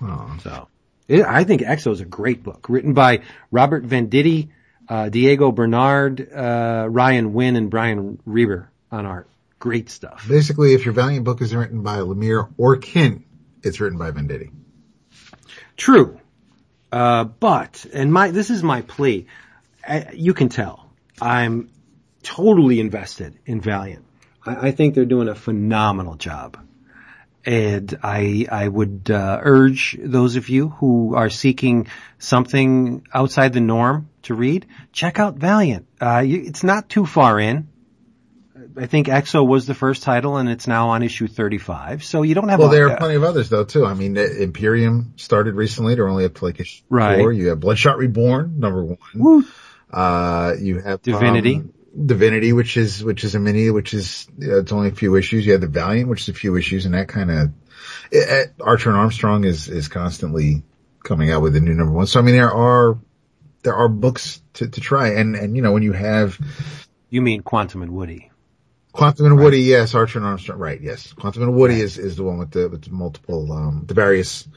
Oh. So, it, I think X-O is a great book written by Robert Venditti, uh, Diego Bernard, uh, Ryan Winn, and Brian Reber on art. Great stuff. Basically, if your Valiant book is written by Lemire or Kindt, it's written by Venditti. True. Uh, but, and my, this is my plea. I, you can tell I'm totally invested in Valiant. I, I, think they're doing a phenomenal job. And I, I would, uh, urge those of you who are seeking something outside the norm to read, check out Valiant. Uh, you, it's not too far in. I think X-O was the first title and it's now on issue 35. So you don't have to Well, there are plenty of others though too. I mean, Imperium started recently. They're only up to like issue right. four. You have Bloodshot Reborn, number one. Woo. Uh, you have Divinity. Um, Divinity, which is, which is a mini, which is, it's only a few issues. You have the Valiant, which is a few issues and that kind of, Archer and Armstrong is, is constantly coming out with a new number one. So I mean, there are, there are books to, to try and, and you know, when you have, you mean Quantum and Woody? Quantum and right. Woody, yes, Archer and Armstrong, right, yes. Quantum and Woody right. is, is the one with the, with the multiple, um, the various,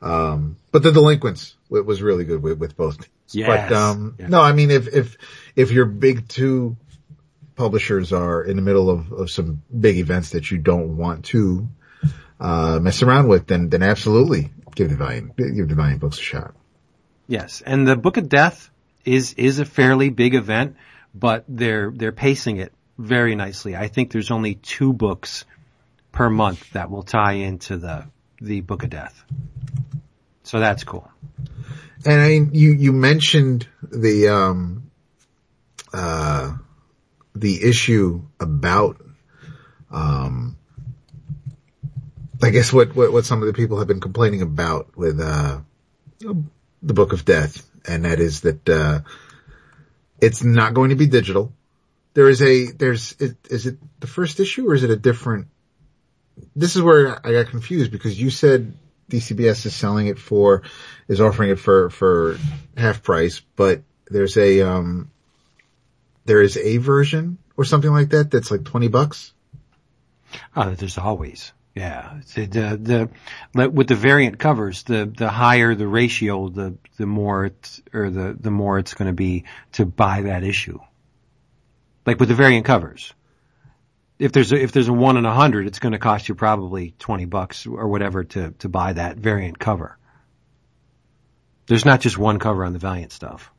um, but the delinquents it was really good with, with both. Yes. But, um, yeah. no, I mean, if, if, if your big two publishers are in the middle of, of some big events that you don't want to, uh, mess around with, then, then absolutely give Divine, give Divine Books a shot. Yes. And the Book of Death is, is a fairly big event, but they're, they're pacing it very nicely. I think there's only two books per month that will tie into the the Book of Death. So that's cool. And I mean, you you mentioned the um uh the issue about um I guess what, what, what some of the people have been complaining about with, uh, the Book of Death, and that is that, uh, it's not going to be digital there is a there's is it the first issue or is it a different? This is where I got confused because you said DCBS is selling it for is offering it for for half price, but there's a um there is a version or something like that that's like twenty bucks. Uh, there's always Yeah, the, the with the variant covers, the the higher the ratio, the the more it's or the the more it's going to be to buy that issue. Like with the variant covers, if there's a, if there's a one in a hundred, it's going to cost you probably twenty bucks or whatever to to buy that variant cover. There's not just one cover on the Valiant stuff.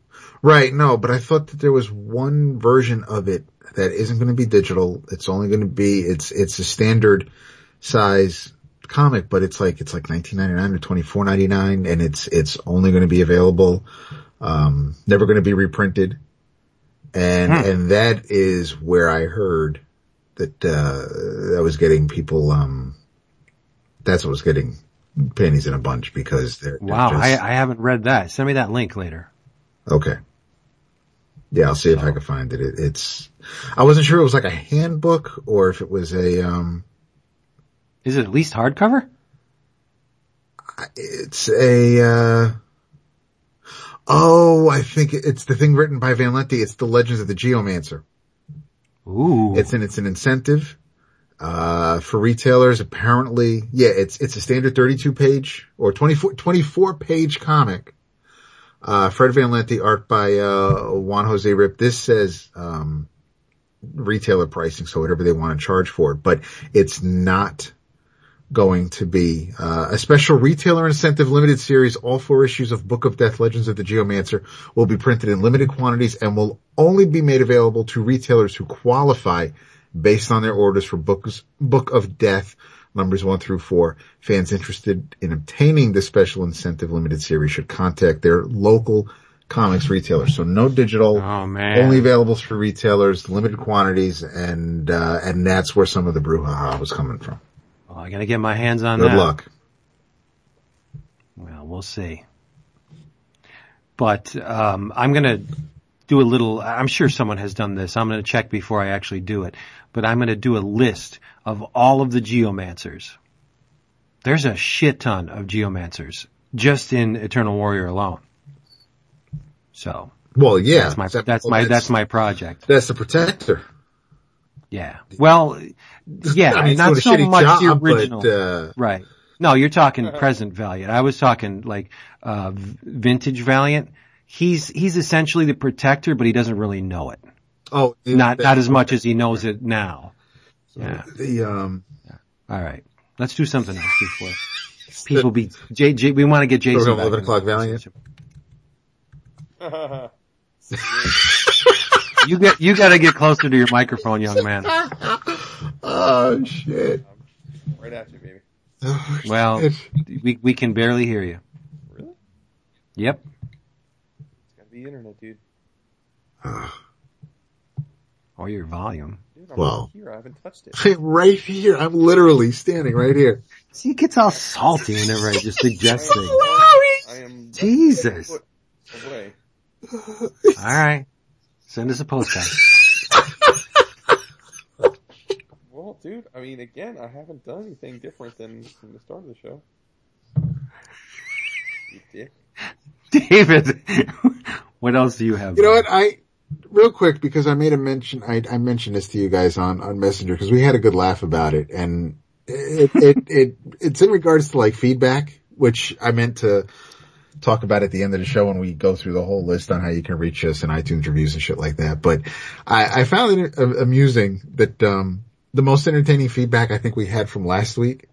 Right, no, but I thought that there was one version of it that isn't going to be digital. It's only going to be, it's, it's a standard size comic, but it's like, it's like 19.99 or 24.99 and it's, it's only going to be available, um, never going to be reprinted. And, Hmm. and that is where I heard that, uh, that was getting people, um, that's what was getting panties in a bunch because they're, they're Wow, just- I, I haven't read that. Send me that link later. Okay. Yeah, I'll see if I can find it. it. It's, I wasn't sure it was like a handbook or if it was a, um, Is it at least hardcover? it's a, uh, oh, I think it's the thing written by Van Lente. It's the Legends of the Geomancer. Ooh, It's an, it's an incentive, uh, for retailers. Apparently, yeah, it's, it's a standard 32 page or 24, 24 page comic. Uh, Fred Van Lente, art by, uh, Juan Jose Ryp. This says, um, retailer pricing, so whatever they want to charge for it, but it's not going to be, uh, a special retailer incentive limited series. All four issues of Book of Death Legends of the Geomancer will be printed in limited quantities and will only be made available to retailers who qualify based on their orders for books, Book of Death numbers one through four. Fans interested in obtaining the special incentive limited series should contact their local comics retailer. So no digital, oh man, only available for retailers, limited quantities, and, uh, and that's where some of the brouhaha was coming from. Well, I gotta get my hands on Good that. Good luck. Well, we'll see. But um, I'm going to do a little. I'm sure someone has done this. I'm going to check before I actually do it. But I'm going to do a list of all of the geomancers. There's a shit ton of geomancers just in Eternal Warrior alone. So Well, yeah. that's my that- that's well, my that's my project. that's the protector. Yeah. Well, yeah, I mean, not so doing a shitty much the original. But, uh, Right. No, you're talking present Valiant. I was talking like uh vintage Valiant. He's he's essentially the protector, but he doesn't really know it. oh, the- Not the- not as much as he knows it now. Yeah. The, um, All right. Let's do something else before people be J, J we want to get Jason We're back 11 o'clock Valiant? You get you got to get closer to your microphone, young man. Oh shit. Right at you, baby. Oh, Well, shit. we we can barely hear you. Really? Yep. It's gotta be internet, dude. Or your volume. Dude, I'm Wow. right here. I haven't touched it. right here. I'm literally standing right here. See, it gets all salty whenever I just suggest things. I am Jesus. away. All right. Send us a postcard. Well, dude, I mean, again, I haven't done anything different than from the start of the show. You dick. David, what else do you have? You know what? I, real quick, because I made a mention, I, I mentioned this to you guys on, on Messenger because we had a good laugh about it and it, it, it, it's in regards to like feedback, which I meant to talk about at the end of the show when we go through the whole list on how you can reach us and iTunes reviews and shit like that. But I, I found it amusing that, um, the most entertaining feedback I think we had from last week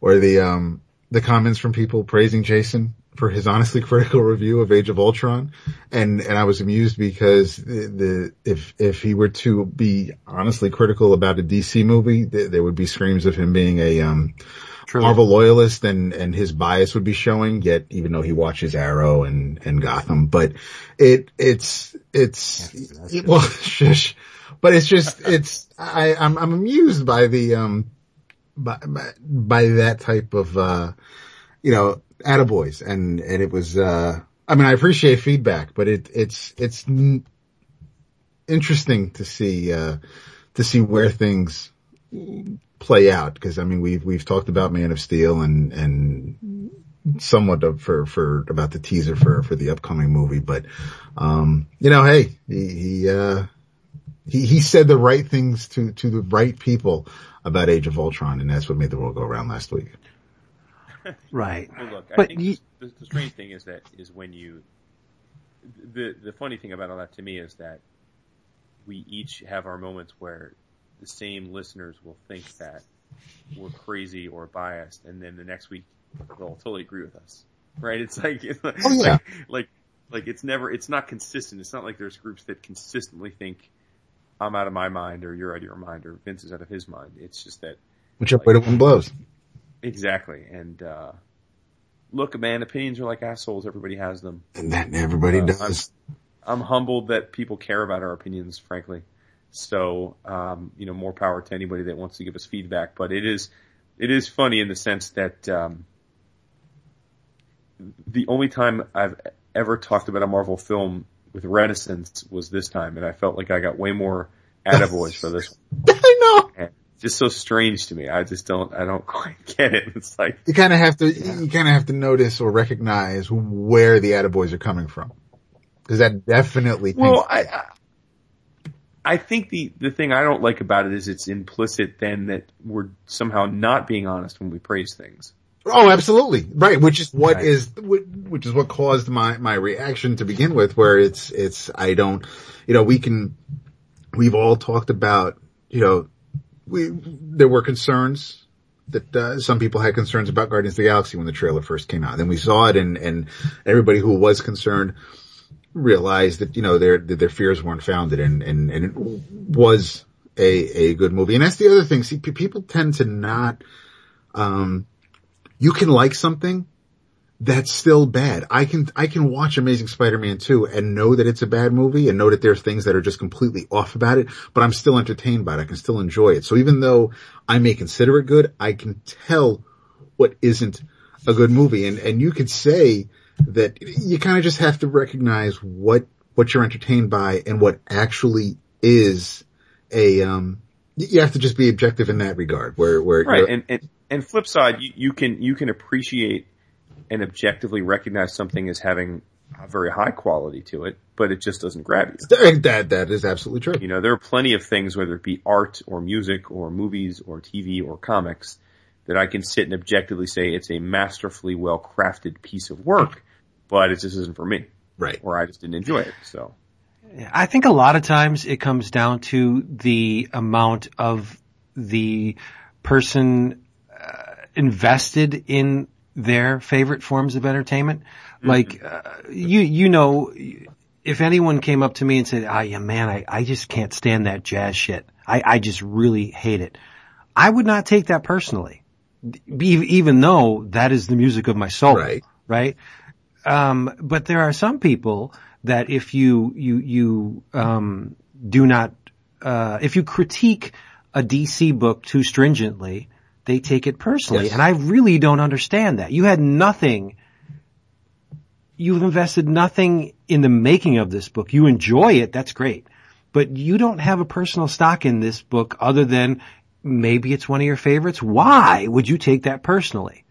or the, um, the comments from people praising Jason for his honestly critical review of Age of Ultron. And, and I was amused because the, the if, if he were to be honestly critical about a DC movie, th- there would be screams of him being a, um, True. Marvel loyalist and, and his bias would be showing yet, even though he watches Arrow and, and Gotham, but it, it's, it's, it- well, shush, but it's just, it's, I, I'm, I'm amused by the, um, by, by, by that type of, uh, you know, attaboys and, and it was, uh, I mean, I appreciate feedback, but it, it's, it's n- interesting to see, uh, to see where things play out. Cause I mean, we've, we've talked about Man of Steel and, and somewhat of, for, for, about the teaser for, for the upcoming movie, but, um, you know, hey, he, he, uh, he, he said the right things to, to the right people, about Age of Ultron, and that's what made the world go around last week. Right. Well, look, I But think you- the, the strange thing is that is when you the the funny thing about all that to me is that we each have our moments where the same listeners will think that we're crazy or biased, and then the next week they'll totally agree with us. Right? It's like it's like, Oh, yeah. like like like it's never it's not consistent. It's not like there's groups that consistently think I'm out of my mind or you're out of your mind or Vince is out of his mind. It's just that Whichever way the wind blows. exactly and. uh Look, man, opinions are like assholes. Everybody has them. And that everybody Uh, does. I'm humbled that people care about our opinions, frankly. So, um, you know, more power to anybody that wants to give us feedback. But it is, it is funny in the sense that um, the only time I've ever talked about a Marvel film with reticence was this time, and I felt like I got way more attaboys for this. One. I know. And it's just so strange to me. I just don't, I don't quite get it. It's like, You kind of have to, you kind of have to notice or recognize where the attaboys are coming from. Cause that definitely Well, I, I I think the the thing I don't like about it is it's implicit then that we're somehow not being honest when we praise things. Oh, absolutely. Right. Which is what Right. is, which is what caused my, my reaction to begin with, where it's, it's, I don't, you know, we can, we've all talked about, you know, we, there were concerns that, uh, some people had concerns about Guardians of the Galaxy when the trailer first came out. Then we saw it and, and everybody who was concerned realized that, you know, their, that their fears weren't founded and, and, and it was a, a good movie. And that's the other thing. See, pe- people tend to not, um, you can like something that's still bad. I can, I can watch Amazing Spider-Man 2 and know that it's a bad movie and know that there's things that are just completely off about it, but I'm still entertained by it. I can still enjoy it. So even though I may consider it good, I can tell what isn't a good movie. And, and you could say that you kind of just have to recognize what, what you're entertained by and what actually is a, um, you have to just be objective in that regard where, where, Right. And and, and flip side, you, you can you can appreciate and objectively recognize something as having a very high quality to it, but it just doesn't grab you. that, that, that is absolutely true. You know, there are plenty of things, whether it be art or music or movies or TV or comics, that I can sit and objectively say it's a masterfully well crafted piece of work, but it just isn't for me, Right. or I just didn't enjoy it. So, I think a lot of times it comes down to the amount of the person invested in their favorite forms of entertainment. Like uh, you, you know, if anyone came up to me and said, "Ah, yeah, man, I, I just can't stand that jazz shit. I, I just really hate it," I would not take that personally, even though that is the music of my soul. Right. Right. Um, but there are some people that if you, you, you, um, do not, uh, if you critique a DC book too stringently, they take it personally. Yes. And I really don't understand that. You had nothing, you've invested nothing in the making of this book. You enjoy it. That's great. But you don't have a personal stock in this book other than maybe it's one of your favorites. Why would you take that personally?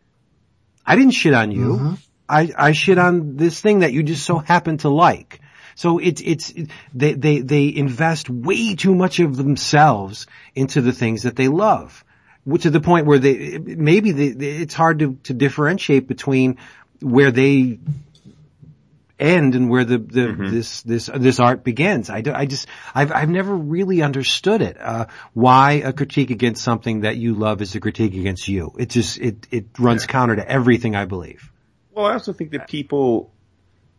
I didn't shit on you. Mm-hmm. I, I shit on this thing that you just so happen to like. So it's, it's, they, they, they invest way too much of themselves into the things that they love. To the point where they, maybe they, it's hard to, to differentiate between where they end and where the, the this this this art begins. I, do, I just I've I've never really understood it. Uh, why a critique against something that you love is a critique against you? It just it it runs counter to everything I believe. well, I also think that people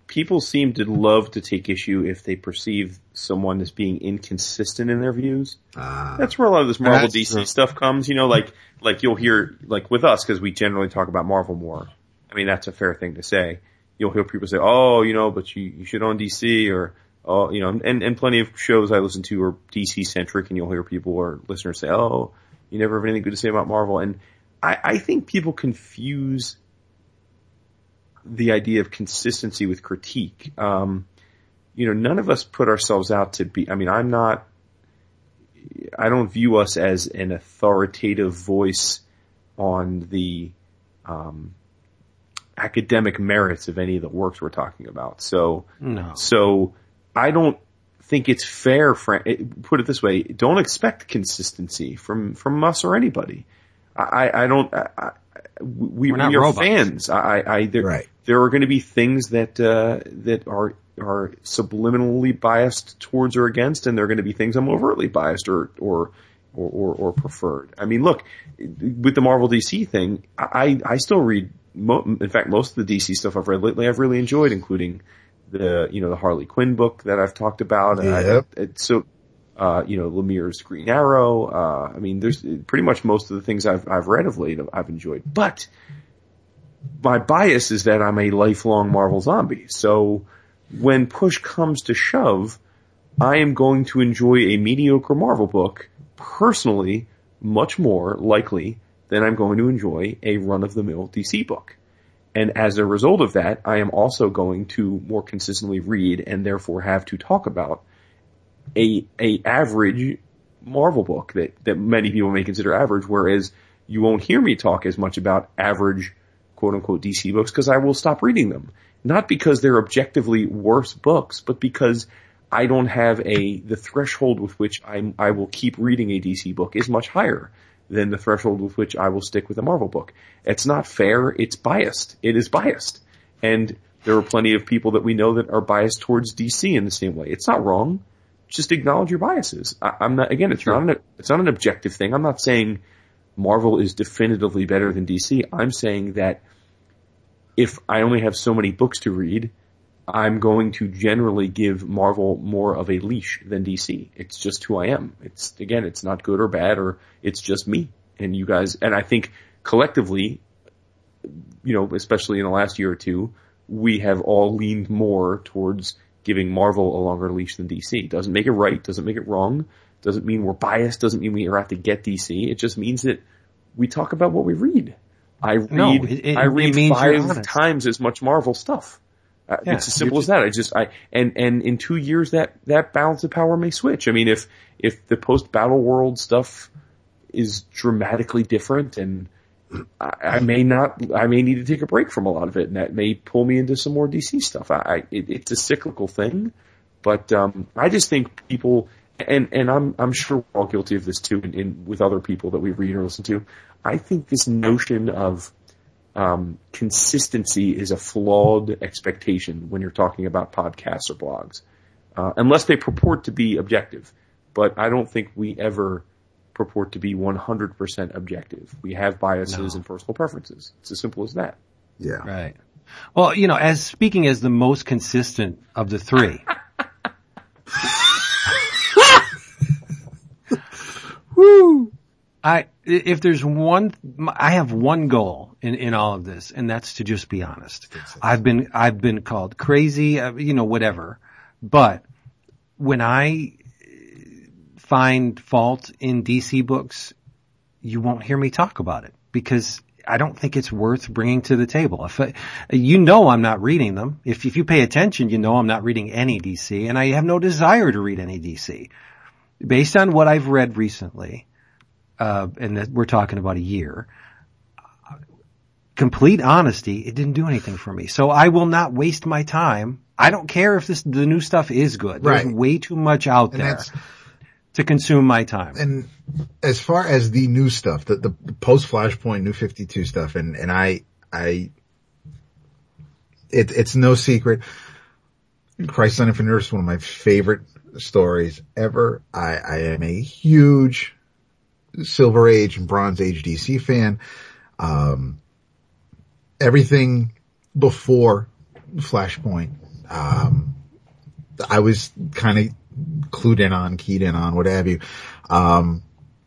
people seem to love to take issue if they perceive someone as being inconsistent in their views. Ah. That's where a lot of this Marvel DC true. stuff comes. You know, like like you'll hear like with us because we generally talk about Marvel more. I mean, that's a fair thing to say. You'll hear people say, "Oh, you know, but you you should own DC," or "Oh, you know," and and plenty of shows I listen to are DC centric, and you'll hear people or listeners say, "Oh, you never have anything good to say about Marvel," and I I think people confuse the idea of consistency with critique. Um, you know, none of us put ourselves out to be. I mean, I'm not. I don't view us as an authoritative voice on the um, academic merits of any of the works we're talking about. So, No. so I don't think it's fair. Put it this way: don't expect consistency from from us or anybody. I, I don't. I, we, we are robots. fans. I, I there, right. there are going to be things that uh, that are are subliminally biased towards or against, and there are going to be things I'm overtly biased or or or, or, or preferred. I mean, look, with the Marvel DC thing, I I still read. Mo- in fact, most of the DC stuff I've read lately, I've really enjoyed, including the you know the Harley Quinn book that I've talked about. Yep. I, it, so uh, you know, Lemire's Green Arrow. Uh, I mean, there's pretty much most of the things I've, I've read of late I've enjoyed. But my bias is that I'm a lifelong Marvel zombie. So when push comes to shove, I am going to enjoy a mediocre Marvel book personally much more likely than I'm going to enjoy a run of the mill DC book. And as a result of that, I am also going to more consistently read and therefore have to talk about a a average Marvel book that that many people may consider average, whereas you won't hear me talk as much about average quote unquote DC books because I will stop reading them. Not because they're objectively worse books, but because I don't have a the threshold with which I I will keep reading a DC book is much higher than the threshold with which I will stick with a Marvel book. It's not fair. It's biased. It is biased. And there are plenty of people that we know that are biased towards DC in the same way. It's not wrong just acknowledge your biases. I, am not, again, it's sure. not an, it's not an objective thing. I'm not saying Marvel is definitively better than DC. I'm saying that if I only have so many books to read, I'm going to generally give Marvel more of a leash than DC. It's just who I am. It's, again, it's not good or bad or it's just me. And you guys, and I think collectively, you know, especially in the last year or two, we have all leaned more towards giving Marvel a longer leash than DC. Doesn't make it right, doesn't make it wrong, doesn't mean we're biased, doesn't mean we are out to get DC. It just means that we talk about what we read. I read, no, it, it, I read five times as much Marvel stuff. Uh, yeah, it's as simple as that. I just, I, and, and in two years that, that balance of power may switch. I mean, if, if the post battle world stuff is dramatically different and I, may not, I may need to take a break from a lot of it, and that may pull me into some more DC stuff. I, I it, it's a cyclical thing, but um, I just think people, and and I'm I'm sure we're all guilty of this too, in, in with other people that we read or listen to. I think this notion of um, consistency is a flawed expectation when you're talking about podcasts or blogs, uh, unless they purport to be objective. But I don't think we ever purport to be 100% objective. We have biases no. and personal preferences. It's as simple as that. Yeah. Right. Well, you know, as speaking as the most consistent of the three. Woo! I, if there's one, I have one goal in, in all of this, and that's to just be honest. I've been, I've been called crazy, uh, you know, whatever. But when I find fault in DC books, you won't hear me talk about it because I don't think it's worth bringing to the table. If I, you know I'm not reading them. If if you pay attention, you know I'm not reading any DC, and I have no desire to read any DC. Based on what I've read recently, uh, and that we're talking about a year, complete honesty, it didn't do anything for me. So I will not waste my time. I don't care if this the new stuff is good. There's right. way too much out and there to consume my time. And as far as the new stuff, the, the post Flashpoint New 52 stuff, and, and I, I, it, it's no secret. Crisis on Infinite Earths is one of my favorite stories ever. I, I am a huge Silver Age and Bronze Age DC fan. Um, everything before Flashpoint, um, I was kind of clued in on, keyed in on, what have you. Um,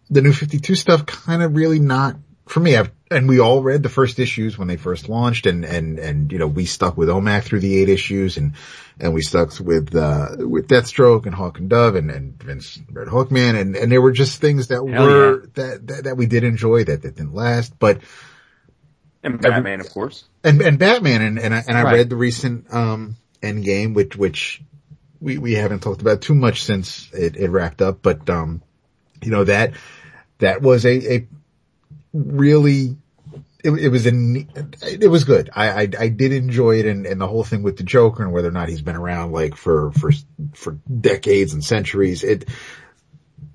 the new 52 stuff kind of really not for me. I've, and we all read the first issues when they first launched and, and, and, you know, we stuck with OMAC through the eight issues and, and we stuck with, uh, with Deathstroke and Hawk and Dove and, and Vince Red Hawkman and, and there were just things that Hell were, yeah. that, that, that, we did enjoy that, that didn't last, but. And Batman, of course. And, and Batman and, and I, and I right. read the recent, um, Endgame, which, which we, we haven't talked about too much since it, it wrapped up, but, um, you know, that, that was a, a really it, it was in, it was good. I, I, I did enjoy it and, and the whole thing with the Joker and whether or not he's been around like for, for, for decades and centuries. It,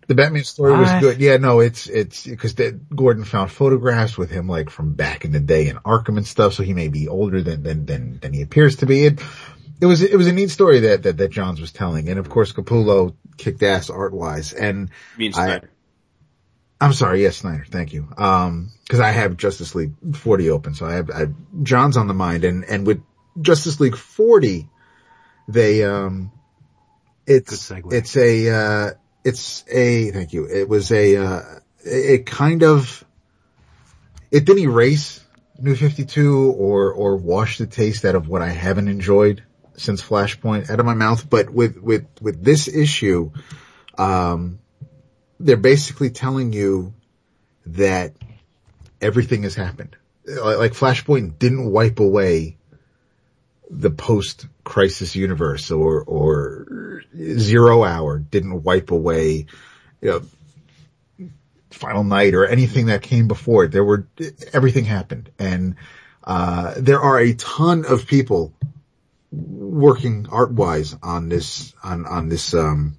the Batman story was I- good. Yeah, no, it's, it's, cause that Gordon found photographs with him like from back in the day in Arkham and stuff. So he may be older than, than, than, than he appears to be. It, it was, it was a neat story that, that, that Johns was telling. And of course Capullo kicked ass art wise. And means I- Snyder. I'm sorry, yes, Snyder, thank you. Um, cause I have Justice League 40 open, so I have, I have Johns on the mind. And, and with Justice League 40, they, um, it's, it's a, uh, it's a, thank you. It was a, uh, it kind of, it didn't erase New 52 or, or wash the taste out of what I haven't enjoyed since Flashpoint out of my mouth, but with, with, with this issue, um, they're basically telling you that everything has happened. Like Flashpoint didn't wipe away the post-crisis universe or, or Zero Hour didn't wipe away, you know, Final Night or anything that came before it. There were, everything happened. And, uh, there are a ton of people working art-wise on this, on, on this, um,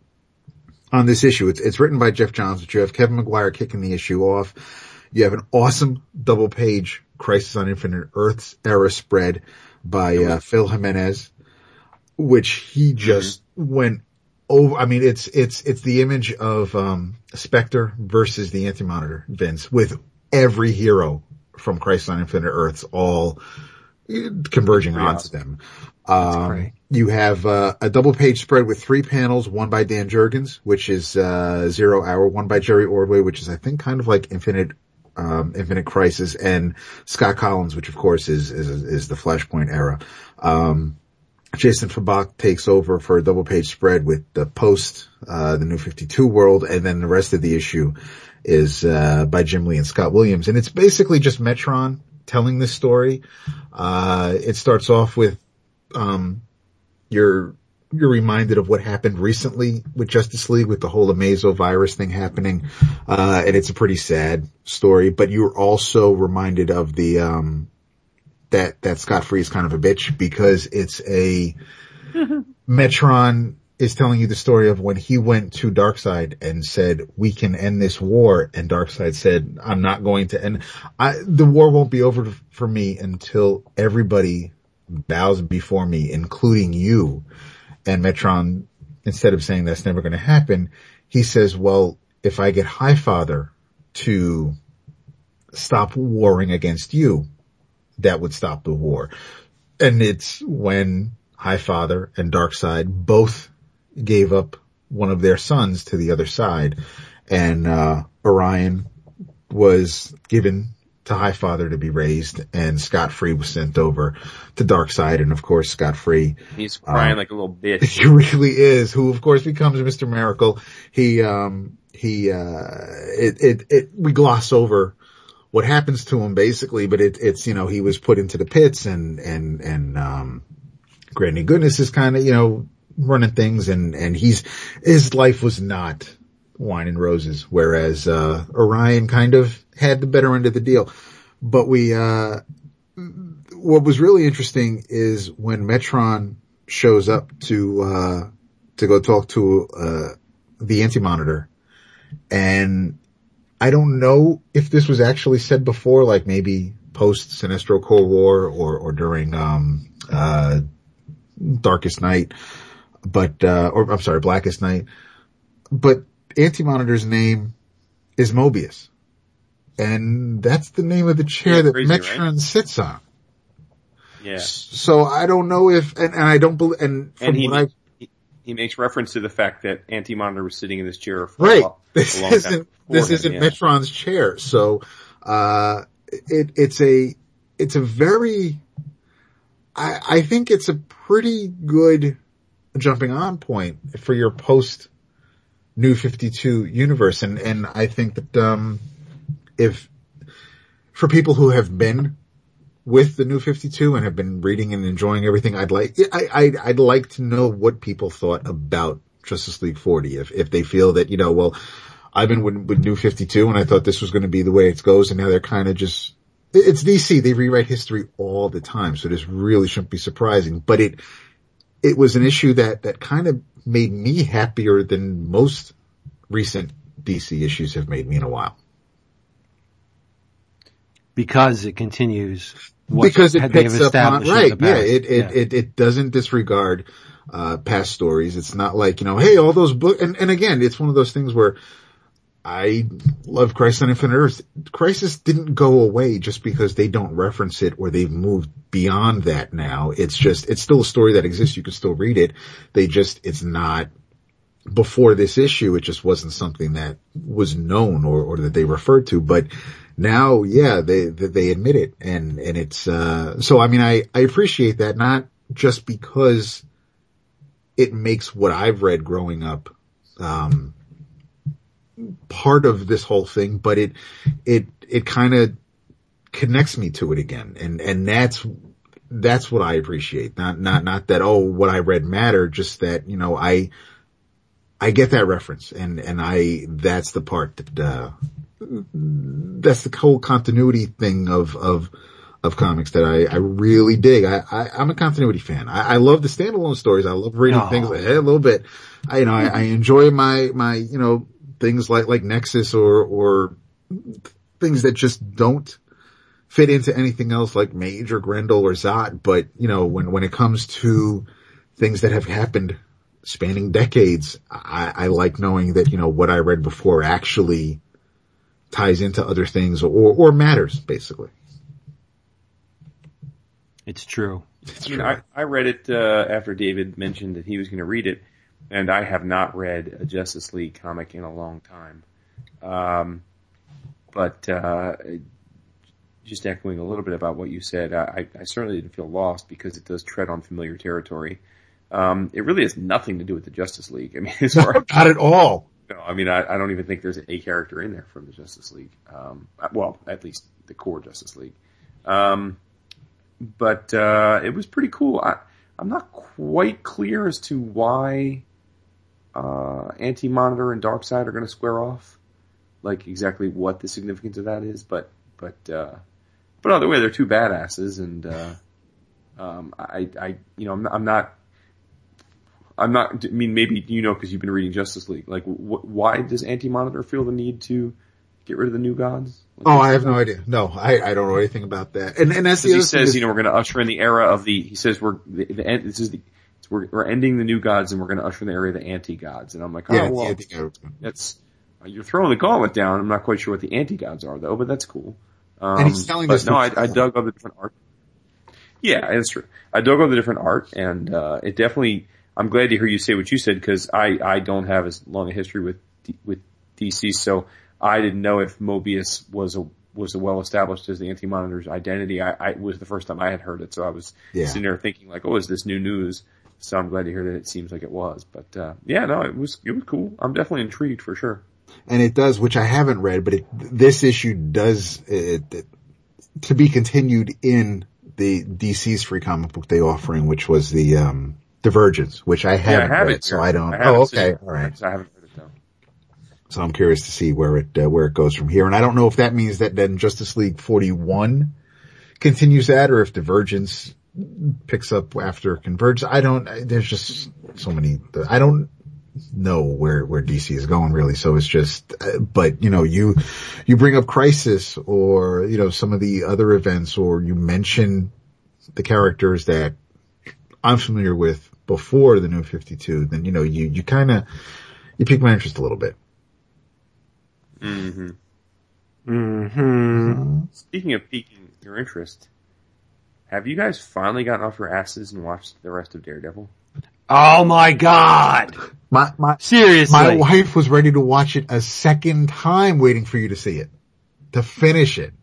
on this issue. It's, it's written by Geoff Johns, but you have Kevin Maguire kicking the issue off. You have an awesome double page Crisis on Infinite Earths era spread by uh, Phil Jimenez, which he just went over. I mean, it's, it's, it's the image of, um, Spectre versus the Anti-Monitor, Vince, with every hero from Crisis on Infinite Earths all uh, converging onto awesome. them. Um. You have uh, a double page spread with three panels, one by Dan Jurgens, which is uh, Zero Hour, one by Jerry Ordway, which is I think kind of like Infinite um, Infinite Crisis, and Scott Kolins, which of course is is, is the Flashpoint era. Um, Jason Fabok takes over for a double page spread with the post, uh, the new 52 world, and then the rest of the issue is, uh, by Jim Lee and Scott Williams. And it's basically just Metron telling this story. Uh, it starts off with, um, you're, you're reminded of what happened recently with Justice League with the whole Amazo virus thing happening. Uh, and it's a pretty sad story, but you're also reminded of the, um, that, that Scott Free is kind of a bitch because it's a, Metron is telling you the story of when he went to Darkseid and said, we can end this war. And Darkseid said, I'm not going to end, I, the war won't be over for me until everybody bows before me, including you. And Metron, instead of saying that's never going to happen, he says, well, if I get Highfather to stop warring against you, that would stop the war. And it's when Highfather and Darkseid both gave up one of their sons to the other side and, uh, Orion was given to Highfather to be raised and Scott Free was sent over to Darkseid and of course Scott Free He's crying Um, like a little bitch. he really is, who of course becomes Mr. Miracle. He, um, he, uh, it, it, it, we gloss over what happens to him basically, but it, it's, you know, he was put into the pits and, and, and, um, Granny Goodness is kind of, you know, running things and, and he's, his life was not wine and roses, whereas, uh, Orion kind of had the better end of the deal. But we, uh, what was really interesting is when Metron shows up to, uh, to go talk to, uh, the anti-monitor and I don't know if this was actually said before, like maybe post Sinestro Corps War or, or during, um, uh, Darkest Night, but, uh, or I'm sorry, Blackest Night, but Anti-Monitor's name is Mobius. And that's the name of the chair Yeah, that crazy, right? Metron sits on. Yeah. So I don't know if, and, and I don't believe, and from And he, what I, he he makes reference to the fact that Anti-Monitor was sitting in this chair for right, a, this long time isn't, this him, isn't yeah. Metron's chair. So, uh, it, it's a, it's a very, I, I think it's a pretty good jumping on point for your post new 52 universe. And, and I think that, um, if, for people who have been with the new 52 and have been reading and enjoying everything, I'd like, I, I'd, I'd like to know what people thought about Justice League 40. If, if they feel that, you know, well, I've been with, with new 52 and I thought this was going to be the way it goes and now they're kind of just it's DC. They rewrite history all the time, so this really shouldn't be surprising. But it it was an issue that that kind of made me happier than most recent DC issues have made me in a while. Because it continues. what because it picks up on right. Yeah, it it, Yeah. it it doesn't disregard uh past stories. It's not like you know, hey, all those books. And and again, it's one of those things where I love Crisis on Infinite Earth. Crisis didn't go away just because they don't reference it or they've moved beyond that now. It's just it's still a story that exists. You can still read it. They just it's not before this issue, it just wasn't something that was known or, or that they referred to. But now, yeah, they, they, admit it. And, and it's, uh, so I mean, I, I appreciate that not just because it makes what I've read growing up, um, part of this whole thing, but it, it, it kind of connects me to it again. And, and that's, that's what I appreciate. Not, not, not that, oh, what I read mattered, just that, you know, I, I get that reference and, and I, that's the part that, uh, that's the whole continuity thing of, of, of comics that I, I really dig. I, I, I'm a continuity fan. I, I love the standalone stories. I love reading Aw. things like, hey, a little bit. I, you know, I, I enjoy my, my, you know, things like, like Nexus or, or things that just don't fit into anything else like Mage or Grendel or Zot. But, you know, when, when it comes to things that have happened spanning decades, I, I like knowing that, you know, what I read before actually ties into other things or, or matters, basically. It's true. I mean, I, I read it uh, after David mentioned that he was going to read it, and I have not read a Justice League comic in a long time. Um, but uh, just echoing a little bit about what you said, I, I certainly didn't feel lost because it does tread on familiar territory. Um, it really has nothing to do with the Justice League. I mean, as far as Not at all. No, I mean, I, I don't even think there's a character in there from the Justice League. Um, well, at least the core Justice League. Um, but uh, it was pretty cool. I, I'm not quite clear as to why uh, Anti Monitor and Darkseid are going to square off, like exactly what the significance of that is. But but uh, but either way, they're two badasses, and uh, um, I I you know I'm I'm not I'm not. I mean, maybe you know because you've been reading Justice League. Like, wh- why does Anti Monitor feel the need to get rid of the new gods? Like, Oh, I have no idea. No, I, I don't know anything about that. And, and that's the he says, is- you know, we're going to usher in the era of the. He says we're the, the end. This is the. We're, we're ending the new gods and we're going to usher in the era of the anti gods. And I'm like, oh yeah, well, yeah, I think I- that's you're throwing the gauntlet down. I'm not quite sure what the anti gods are though, but that's cool. Um, And he's telling but us no, I, I dug up the different art. Yeah, it's true. I dug up the different art, and uh, it definitely. I'm glad to hear you say what you said because I I don't have as long a history with D, with DC, so I didn't know if Mobius was a was a well established as the Anti Monitor's identity. I, I was the first time I had heard it, so I was Yeah. sitting there thinking like, oh, is this new news? So I'm glad to hear that it seems like it was. But uh, yeah, no, it was it was cool. I'm definitely intrigued for sure. and it does, which I haven't read, but it, this issue does, it, it, to be continued in the DC's free comic book day offering, which was the, um, Divergence, which I haven't yeah, I have read, it. so. I don't, haven't oh, okay, it. alright. I haven't read it though. So I'm curious to see where it, uh, where it goes from here. And I don't know if that means that then Justice League 41 continues that or if Divergence picks up after Convergence. I don't, there's just so many, I don't know where, where DC is going really. So it's just, uh, but you know, you, you bring up Crisis or, you know, some of the other events or you mention the characters that I'm familiar with before the new 52, then, you know, you, you kind of, you pique my interest a little bit. Mm-hmm. Mm-hmm. Speaking of piquing your interest, have you guys finally gotten off your asses and watched the rest of Daredevil? Oh my god! My, my, Seriously. My wife was ready to watch it a second time waiting for you to see it. To finish it.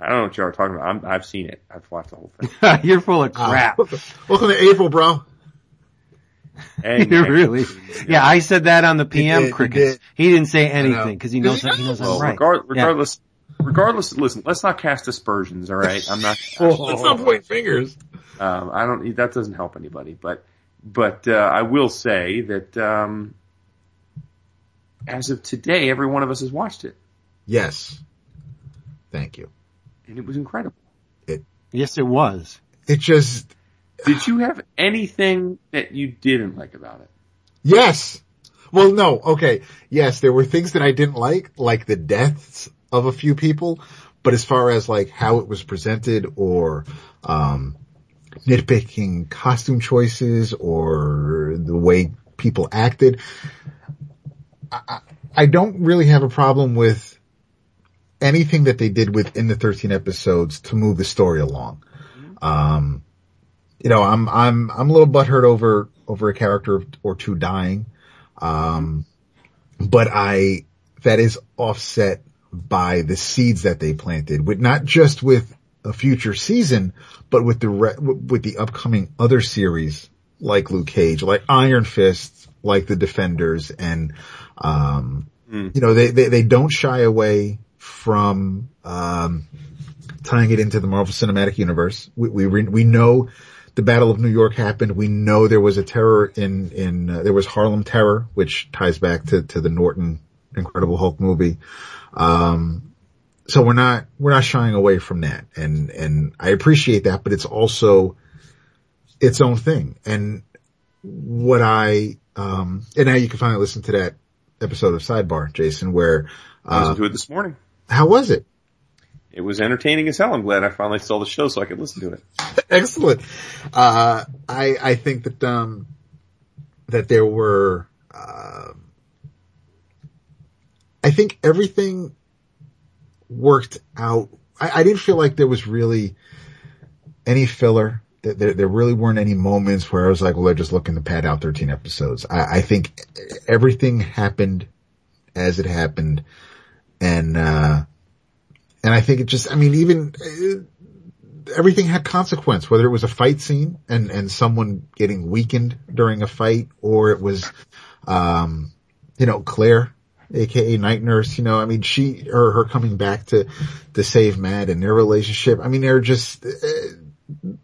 I don't know what y'all are talking about. I'm, I've seen it. I've watched the whole thing. You're full of crap. Welcome to April, bro. And You're really. Yeah, I said that on the PM did, he crickets. did. He didn't say anything because he knows Because that he he knows Well, I'm right. regard, Yeah. regardless, regardless, listen, let's not cast aspersions, alright? I'm not, Let's not point fingers. um, I don't, that doesn't help anybody, but, but, uh, I will say that, um, as of today, every one of us has watched it. Yes. Thank you. And it was incredible. Yes, it was. It just, Did you have anything that you didn't like about it? yes. Well, no, okay. Yes, there were things that I didn't like, like the deaths of a few people, but as far as like how it was presented or, um, nitpicking costume choices or the way people acted, I, I- I don't really have a problem with anything that they did within the 13 episodes to move the story along. Um, you know, I'm, I'm, I'm a little butthurt over, over a character or two dying. Um, but I, that is offset by the seeds that they planted with not just with a future season, but with the, re- with the upcoming other series like Luke Cage, like Iron Fist, like the Defenders and, um, Mm. you know, they, they, they don't shy away from, um, tying it into the Marvel Cinematic Universe. We, we, re- we know the Battle of New York happened. We know there was a terror in, in, uh, there was Harlem Terror, which ties back to, to the Norton Incredible Hulk movie. Um, so we're not, we're not shying away from that. And, and I appreciate that, but it's also its own thing. And what I, um, and now you can finally listen to that episode of Sidebar, Jason, where, I uh, listened to it this morning. How was it? It was entertaining as hell. I'm glad I finally saw the show so I could listen to it. Excellent. Uh, I, I think that, um, that there were, uh, I think everything worked out. I, I didn't feel like there was really any filler. There, there, really weren't any moments where I was like, well, they're just looking to pad out 13 episodes. I, I think everything happened as it happened. And, uh, and I think it just, I mean, even, uh, everything had consequence, whether it was a fight scene and, and someone getting weakened during a fight or it was, um, you know, Claire, aka Night Nurse, you know, I mean, she, or her coming back to, to save Matt and their relationship. I mean, they're just, uh,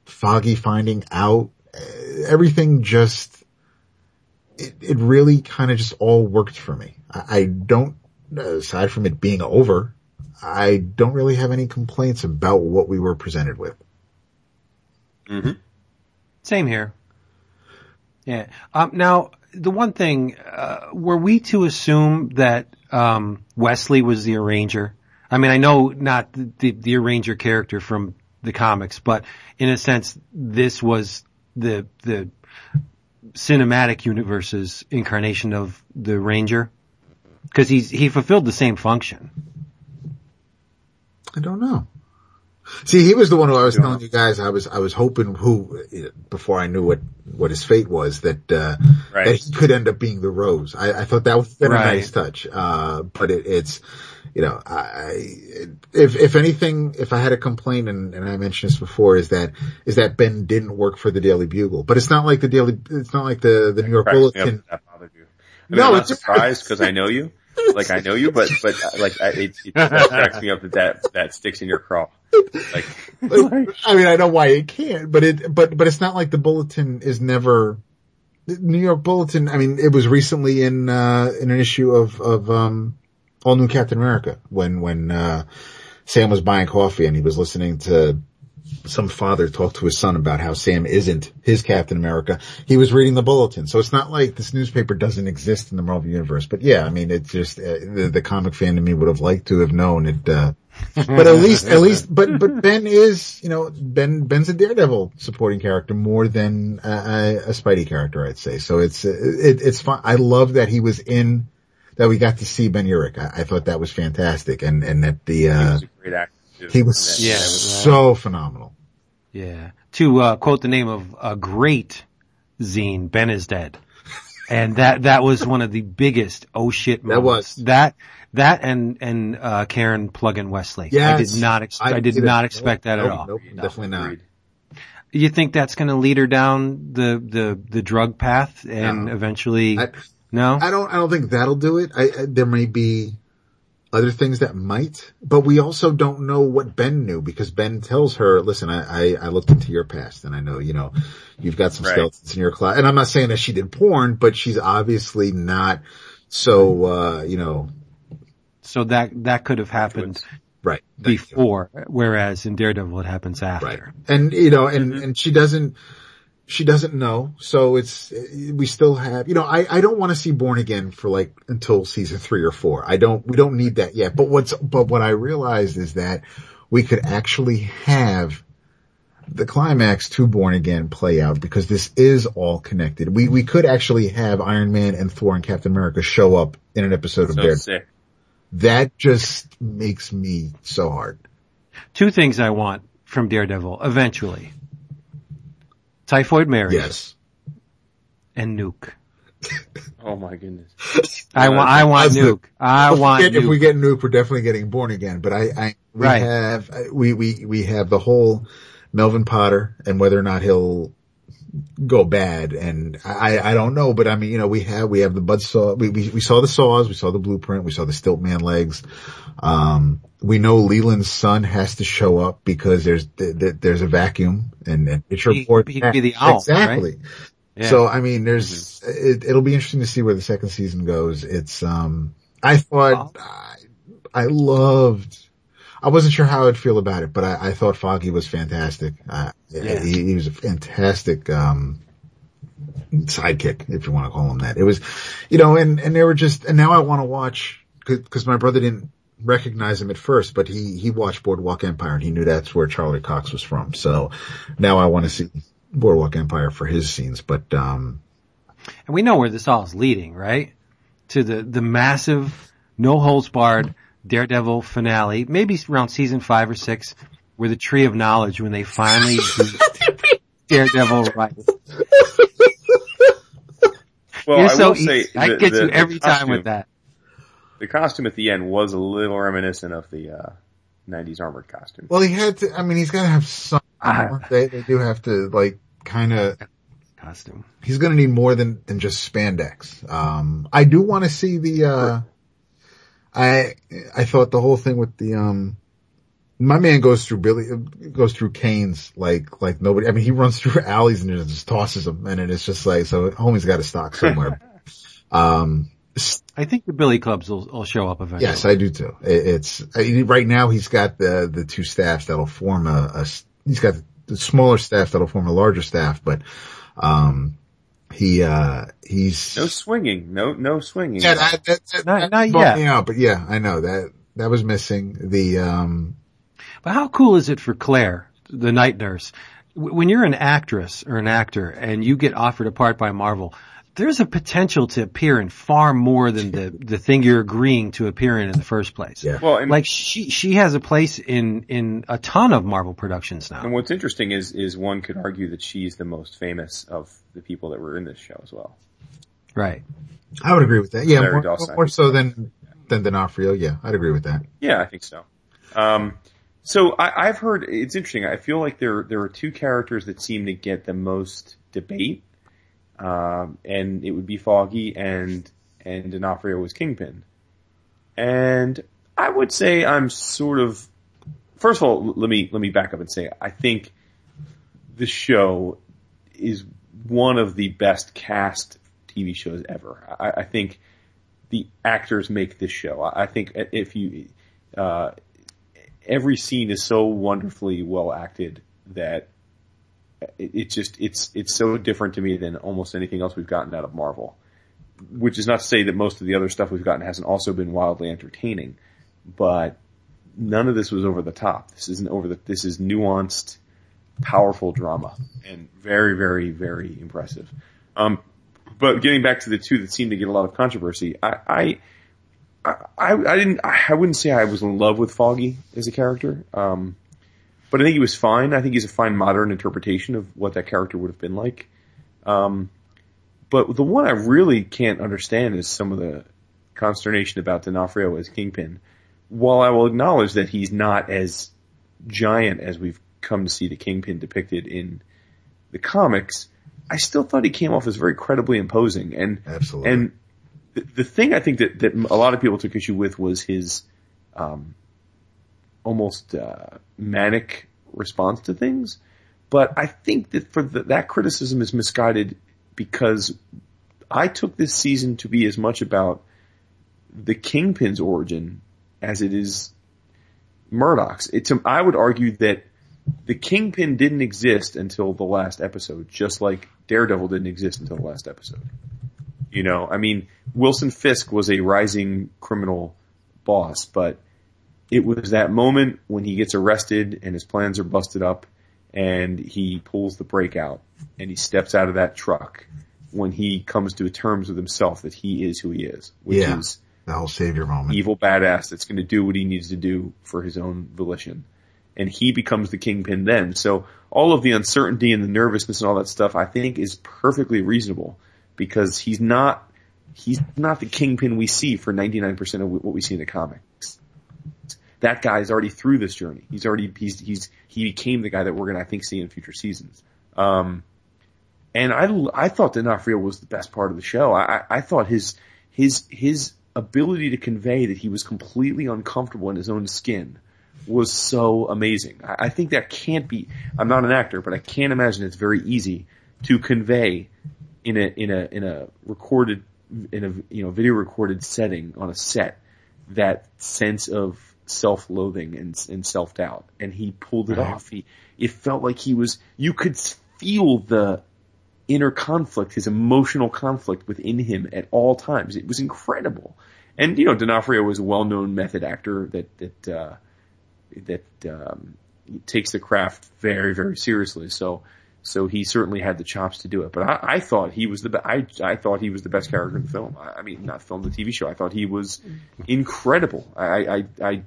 Foggy finding out, uh, everything just, it, it really kind of just all worked for me. I, I don't, aside from it being over, I don't really have any complaints about what we were presented with. Mm-hmm. Same here. Yeah. Um, now, the one thing, uh, were we to assume that, um, Wesley was the arranger? I mean, I know not the, the, the arranger character from the comics, but in a sense, this was the, the cinematic universe's incarnation of the ranger. Cause he's, he fulfilled the same function. I don't know. See, he was the one who I was telling you guys I was I was hoping who before I knew what what his fate was that uh Right. that he could end up being the Rose. I, I thought that would have been Right. a nice touch. Uh but it, it's you know I if if anything if I had a complaint and, and I mentioned this before is that is that Ben didn't work for the Daily Bugle, but it's not like the Daily it's not like the the New York Cracked me up Bulletin. that that bothered you. I mean, No, I'm not surprised because I know you. Like I know you, but but uh, like I, it, it cracks me up that that that sticks in your craw. Like I mean, I know why it can't, but it, but, but it's not like the bulletin is never, New York Bulletin, I mean, it was recently in, uh, in an issue of, of, um, All New Captain America when, when, uh, Sam was buying coffee and he was listening to some father talked to his son about how Sam isn't his Captain America. He was reading the bulletin. So it's not like this newspaper doesn't exist in the Marvel universe, but yeah, I mean, it's just, uh, the, the comic fan in me would have liked to have known it, uh, but at least, at least, but, but Ben is, you know, Ben, Ben's a Daredevil supporting character more than a, a, Spidey character, I'd say. So it's, it, it's fun. I love that he was in, that we got to see Ben Urich. I, I thought that was fantastic and, and that the, he uh, was a great actor. Too. he was And Yeah, that- so phenomenal. Yeah. To uh, quote the name of a great zine, Ben is dead. And that, that was one of the biggest oh shit moments. That was. That, that and, and, uh, Karen plug-in Wesley. I Yes. did not, ex- I, did didn't- not expect that nope, at all. Nope, definitely not. Agreed. You think that's gonna lead her down the, the, the drug path and No. eventually, I- no? I don't, I don't think that'll do it. I, I, there may be other things that might, but we also don't know what Ben knew because Ben tells her, listen, I, I, I looked into your past and I know, you know, you've got some Right. skeletons in your closet. And I'm not saying that she did porn, but she's obviously not so, uh, you know, so that, that could have happened Right. before, whereas in Daredevil it happens after. Right. And, you know, and, and she doesn't, she doesn't know. So it's, we still have, you know, I, I don't want to see Born Again for like until season three or four. I don't, we don't need that yet. But what's, but what I realized is that we could actually have the climax to Born Again play out because this is all connected. We, we could actually have Iron Man and Thor and Captain America show up in an episode of So Daredevil. sick. That just makes me so hard. Two things I want from Daredevil eventually. Typhoid Mary Yes. and Nuke. Oh my goodness. I want, I want That's the- Nuke. I If we want get- if we get Nuke, we're definitely getting Born Again. But I, I we Right. have we we we have the whole Melvin Potter and whether or not he'll go bad. And I I don't know, but I mean, you know, we have we have the bud saw. We we, we saw the saws. We saw the blueprint. We saw the Stiltman legs. Um, we know Leland's son has to show up because there's th- th- there's a vacuum and, and it's He- report he'd be the owl, exactly. Yeah. So I mean, there's it, it'll be interesting to see where the second season goes. It's um, I thought I, I loved. I wasn't sure how I'd feel about it, but I, I thought Foggy was fantastic. Uh, Yeah. he, he was a fantastic um, sidekick, if you want to call him that. It was, you know, and and they were just. And now I want to watch because my brother didn't recognize him at first, but he he watched Boardwalk Empire and he knew that's where Charlie Cox was from. So now I want to see Boardwalk Empire for his scenes, but um, And we know where this all is leading, right? To the, the massive, no holds barred Daredevil finale, maybe around season five or six, where the tree of knowledge, when they finally do Daredevil right. Well, You're I so will say easy. I the- get the- you the every time with that. The costume at the end was a little reminiscent of the uh, '90s armored costume. well, he had to. I mean, he's got to have some. Ah. they they do have to like kind of. Costume. He's going to need more than than just spandex. Um, I do want to see the. uh I I thought the whole thing with the um. My man goes through Billy, goes through canes like, like nobody, I mean, he runs through alleys and just tosses them and it's just like, so homie's got to stock somewhere. um, I think the Billy Clubs will, will show up eventually. Yes, I do too. It, it's I- right now he's got the the two staffs that'll form a he's got the smaller staff that'll form a larger staff, but um he uh he's No swinging, no no swinging. yeah that, that, that, Not- not yet. me out, but yeah I know that that was missing the um But how cool is it for Claire, the night nurse? W- When you're an actress or an actor and you get offered a part by Marvel, there's a potential to appear in far more than the, the thing you're agreeing to appear in in the first place. Yeah. Well, and, Like she, she has a place in, in a ton of Marvel productions now. and what's interesting is is one could argue that she's the most famous of the people that were in this show as well. Right. I would agree with that yeah more, more so than than D'Onofrio yeah I'd agree with that Yeah, I think so. Um, so I, I've heard it's interesting. I feel like there there are two characters that seem to get the most debate, um, and it would be Foggy and and D'Onofrio was Kingpin. And I would say I'm sort of. First of all, let me let me back up and say I think the show is one of the best cast TV shows ever. I, I think the actors make this show. I I think if you, uh, every scene is so wonderfully well acted that it, it just, it's, it's so different to me than almost anything else we've gotten out of Marvel. Which is not to say that most of the other stuff we've gotten hasn't also been wildly entertaining, but none of this was over the top. This isn't over the, this is nuanced, powerful drama and very, very, very impressive. Um, but getting back to the two that seem to get a lot of controversy, I, I, I, I didn't, I wouldn't say I was in love with Foggy as a character. Um, but I think he was fine. I think he's a fine modern interpretation of what that character would have been like. Um, but the one I really can't understand is some of the consternation about D'Onofrio as Kingpin. While I will acknowledge that he's not as giant as we've come to see the Kingpin depicted in the comics, I still thought he came off as very credibly imposing. And Absolutely. and the, the thing I think that, that a lot of people took issue with was his um, almost uh, manic response to things. But I think that for the, that criticism is misguided because I took this season to be as much about the Kingpin's origin as it is Murdock's. It's, I would argue that the Kingpin didn't exist until the last episode, just like Daredevil didn't exist until the last episode. You know, I mean, Wilson Fisk was a rising criminal boss, but it was that moment when he gets arrested and his plans are busted up and he pulls the brake out and he steps out of that truck when he comes to terms with himself that he is who he is, which Yeah. is The whole savior moment. evil badass that's going to do what he needs to do for his own volition. And he becomes the kingpin then. So all of the uncertainty and the nervousness and all that stuff I think is perfectly reasonable because he's not, he's not the kingpin we see for 99% of what we see in the comics. That guy's already through this journey. He's already, he's, he's, he became the guy that we're to, I think, see in future seasons. Um, and I, I thought D'Onofrio was the best part of the show. I, I- I thought his, his, his ability to convey that he was completely uncomfortable in his own skin was so amazing. I, I think that can't be, I'm not an actor, but I can't imagine it's very easy to convey in a, in a, in a recorded, in a, you know, video recorded setting on a set that sense of self-loathing and, and self-doubt. And he pulled it Right. off. He, it felt like he was, you could feel the inner conflict, his emotional conflict within him at all times. It was incredible. And, you know, D'Onofrio was a well-known method actor that, that, uh, that, um, takes the craft very, very seriously. So, so he certainly had the chops to do it. But I, I thought he was the be- I, I thought he was the best character in the film. I, I mean, not film, the TV show. I thought he was incredible. I, I, I,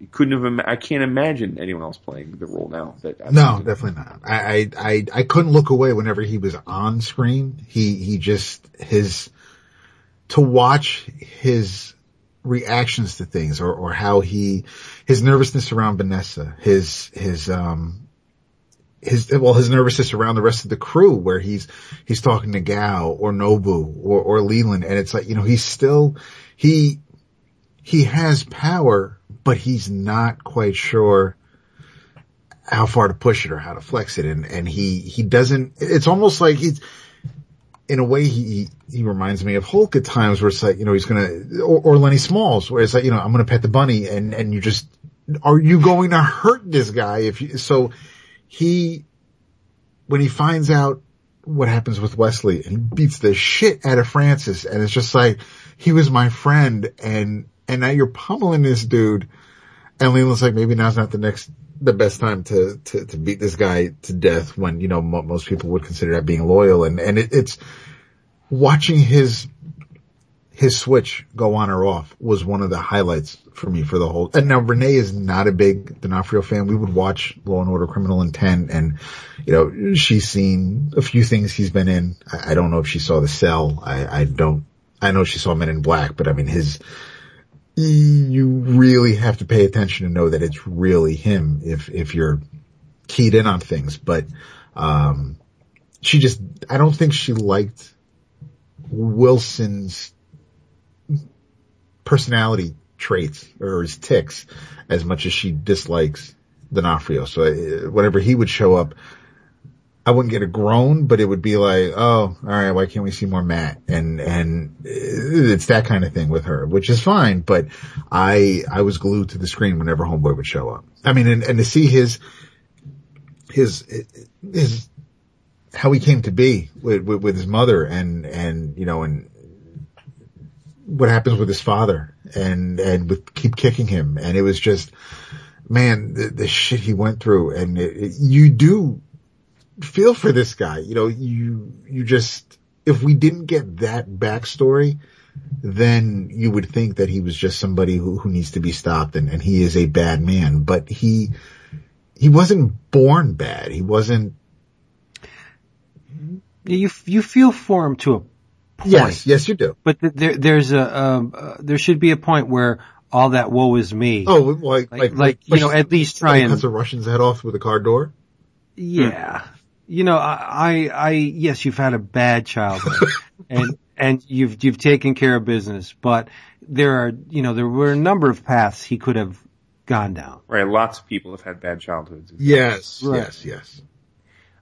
I, I couldn't have, ima- I can't imagine anyone else playing the role now. That I've No, definitely not. I, I, I, I couldn't look away whenever he was on screen. He, he just, his, to watch his reactions to things or, or how he, his nervousness around Vanessa, his, his, um, his, well, his nervousness around the rest of the crew where he's, he's talking to Gao or Nobu or, or Leland. And it's like, you know, he's still, he, he has power, but he's not quite sure how far to push it or how to flex it. And, and he, he doesn't, it's almost like he's, in a way, he, he reminds me of Hulk at times where it's like, you know, he's gonna, or, or Lenny Smalls where it's like, you know, I'm gonna pet the bunny and, and you just, are you going to hurt this guy if you, so he, when he finds out what happens with Wesley and beats the shit out of Francis and it's just like, he was my friend and, and now you're pummeling this dude and Leland's like, maybe now's not the next, the best time to, to, to beat this guy to death when, you know, mo- most people would consider that being loyal. And, and it, it's watching his, his switch go on or off was one of the highlights for me for the whole, and now Renee is not a big D'Onofrio fan. We would watch Law and Order Criminal Intent and, you know, she's seen a few things he's been in. I, I don't know if she saw The Cell. I, I don't, I know she saw Men in Black, but I mean his, you really have to pay attention to know that it's really him if, if you're keyed in on things. But, um, she just, I don't think she liked Wilson's personality traits or his ticks as much as she dislikes D'Onofrio. So uh, whenever he would show up, I wouldn't get a groan, but it would be like, oh, all right, why can't we see more Matt? And, and it's that kind of thing with her, which is fine, but I, I was glued to the screen whenever Homeboy would show up. I mean, and, and to see his, his, his, how he came to be with, with, with his mother and, and, you know, and what happens with his father and, and with keep kicking him. And it was just, man, the, the shit he went through and it, it- you do feel for this guy. You know, you, you just, if we didn't get that backstory, then you would think that he was just somebody who, who needs to be stopped and, and he is a bad man, but he, he wasn't born bad. He wasn't, You you feel for him to a point, yes, yes you do. but th- there there's a um, uh, there should be a point where all that woe is me. Oh, like, like, like, you know, at least try like and cuts a Russian's head off with a car door. Yeah. You know, I, I, I, yes, you've had a bad childhood and, and you've, you've taken care of business, but there are, you know, there were a number of paths he could have gone down. Right. Lots of people have had bad childhoods. Yes, Right. yes, yes.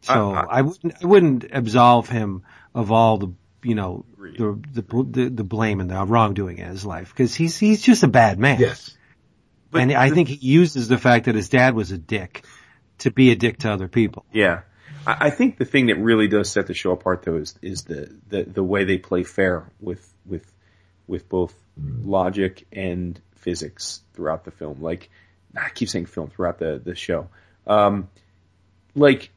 So I- I, wouldn't, I wouldn't absolve him of all the, you know, the, the, the, the blame and the wrongdoing in his life because he's, he's just a bad man. Yes. and I think he uses the fact that his dad was a dick to be a dick to other people. Yeah. I, think the thing that really does set the show apart though is, is the, the, the way they play fair with, with, with both logic and physics throughout the film. Like, I keep saying film throughout the, the show. Um, like,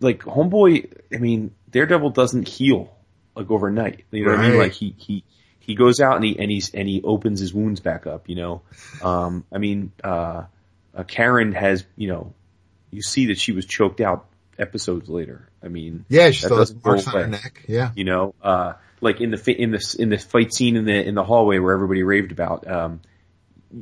like Homeboy, I mean, Daredevil doesn't heal like overnight. You know what I mean? Like he, he, he goes out and he, and he's, and he opens his wounds back up, you know? Um, I mean, uh, uh, Karen has, you know, you see that she was choked out episodes later. I mean, Yeah, she still has marks on her neck. Yeah. You know, uh, like in the in the in the fight scene in the in the hallway where everybody raved about, um,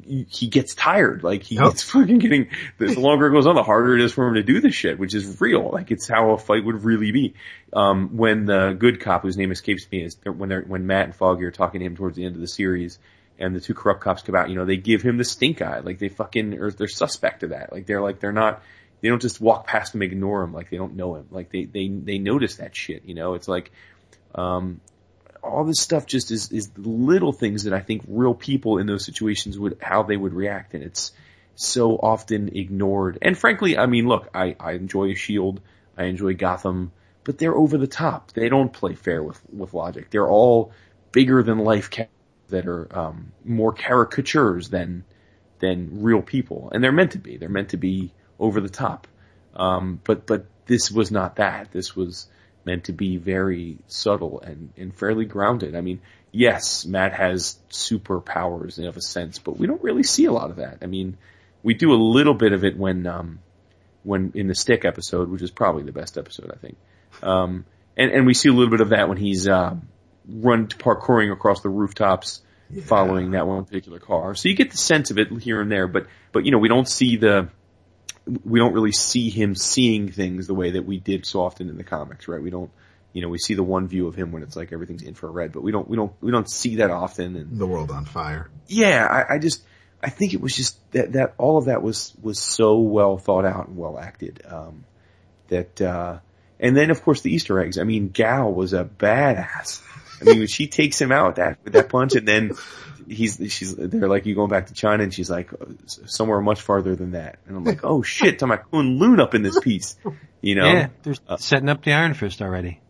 he gets tired. Like he Yep. gets fucking getting. The longer it goes on, the harder it is for him to do this shit, which is real. Like it's how a fight would really be. Um, when the good cop, whose name escapes me, is when they're when Matt and Foggy are talking to him towards the end of the series, and the two corrupt cops come out. You know, they give him the stink eye. Like they fucking or they're suspect of that. Like they're like they're not. They don't just walk past him, ignore him, like they don't know him. Like they they they notice that shit. You know, it's like. Um, all this stuff just is, is little things that I think real people in those situations would, how they would react. And it's so often ignored. And frankly, I mean, look, I, I enjoy Shield. I enjoy Gotham, but they're over the top. They don't play fair with, with logic. They're all bigger than life characters that are, um, more caricatures than, than real people. And they're meant to be. They're meant to be over the top. Um, but, but this was not that. This was, meant to be very subtle and, and fairly grounded. I mean, yes, Matt has superpowers in of a sense, but we don't really see a lot of that. I mean, we do a little bit of it when, um, when in the stick episode, which is probably the best episode, I think. Um, and, and we see a little bit of that when he's, um, run parkouring across the rooftops following that one particular car. So you get the sense of it here and there, but, but you know, we don't see the, we don't really see him seeing things the way that we did so often in the comics, right? We don't, you know, we see the one view of him when it's like everything's infrared, but we don't, we don't, we don't see that often. And The world on fire. yeah, I, I just, I think it was just that, that all of that was, was so well thought out and well acted, um, that, uh, and then of course the Easter eggs. I mean, Gao was a badass. I mean, when she takes him out that, with that punch and then he's, she's, they're like, you going back to China? And she's like, somewhere much farther than that. And I'm like, oh shit, I'm like Loon up in this piece, you know? Yeah, they're setting up the Iron Fist already.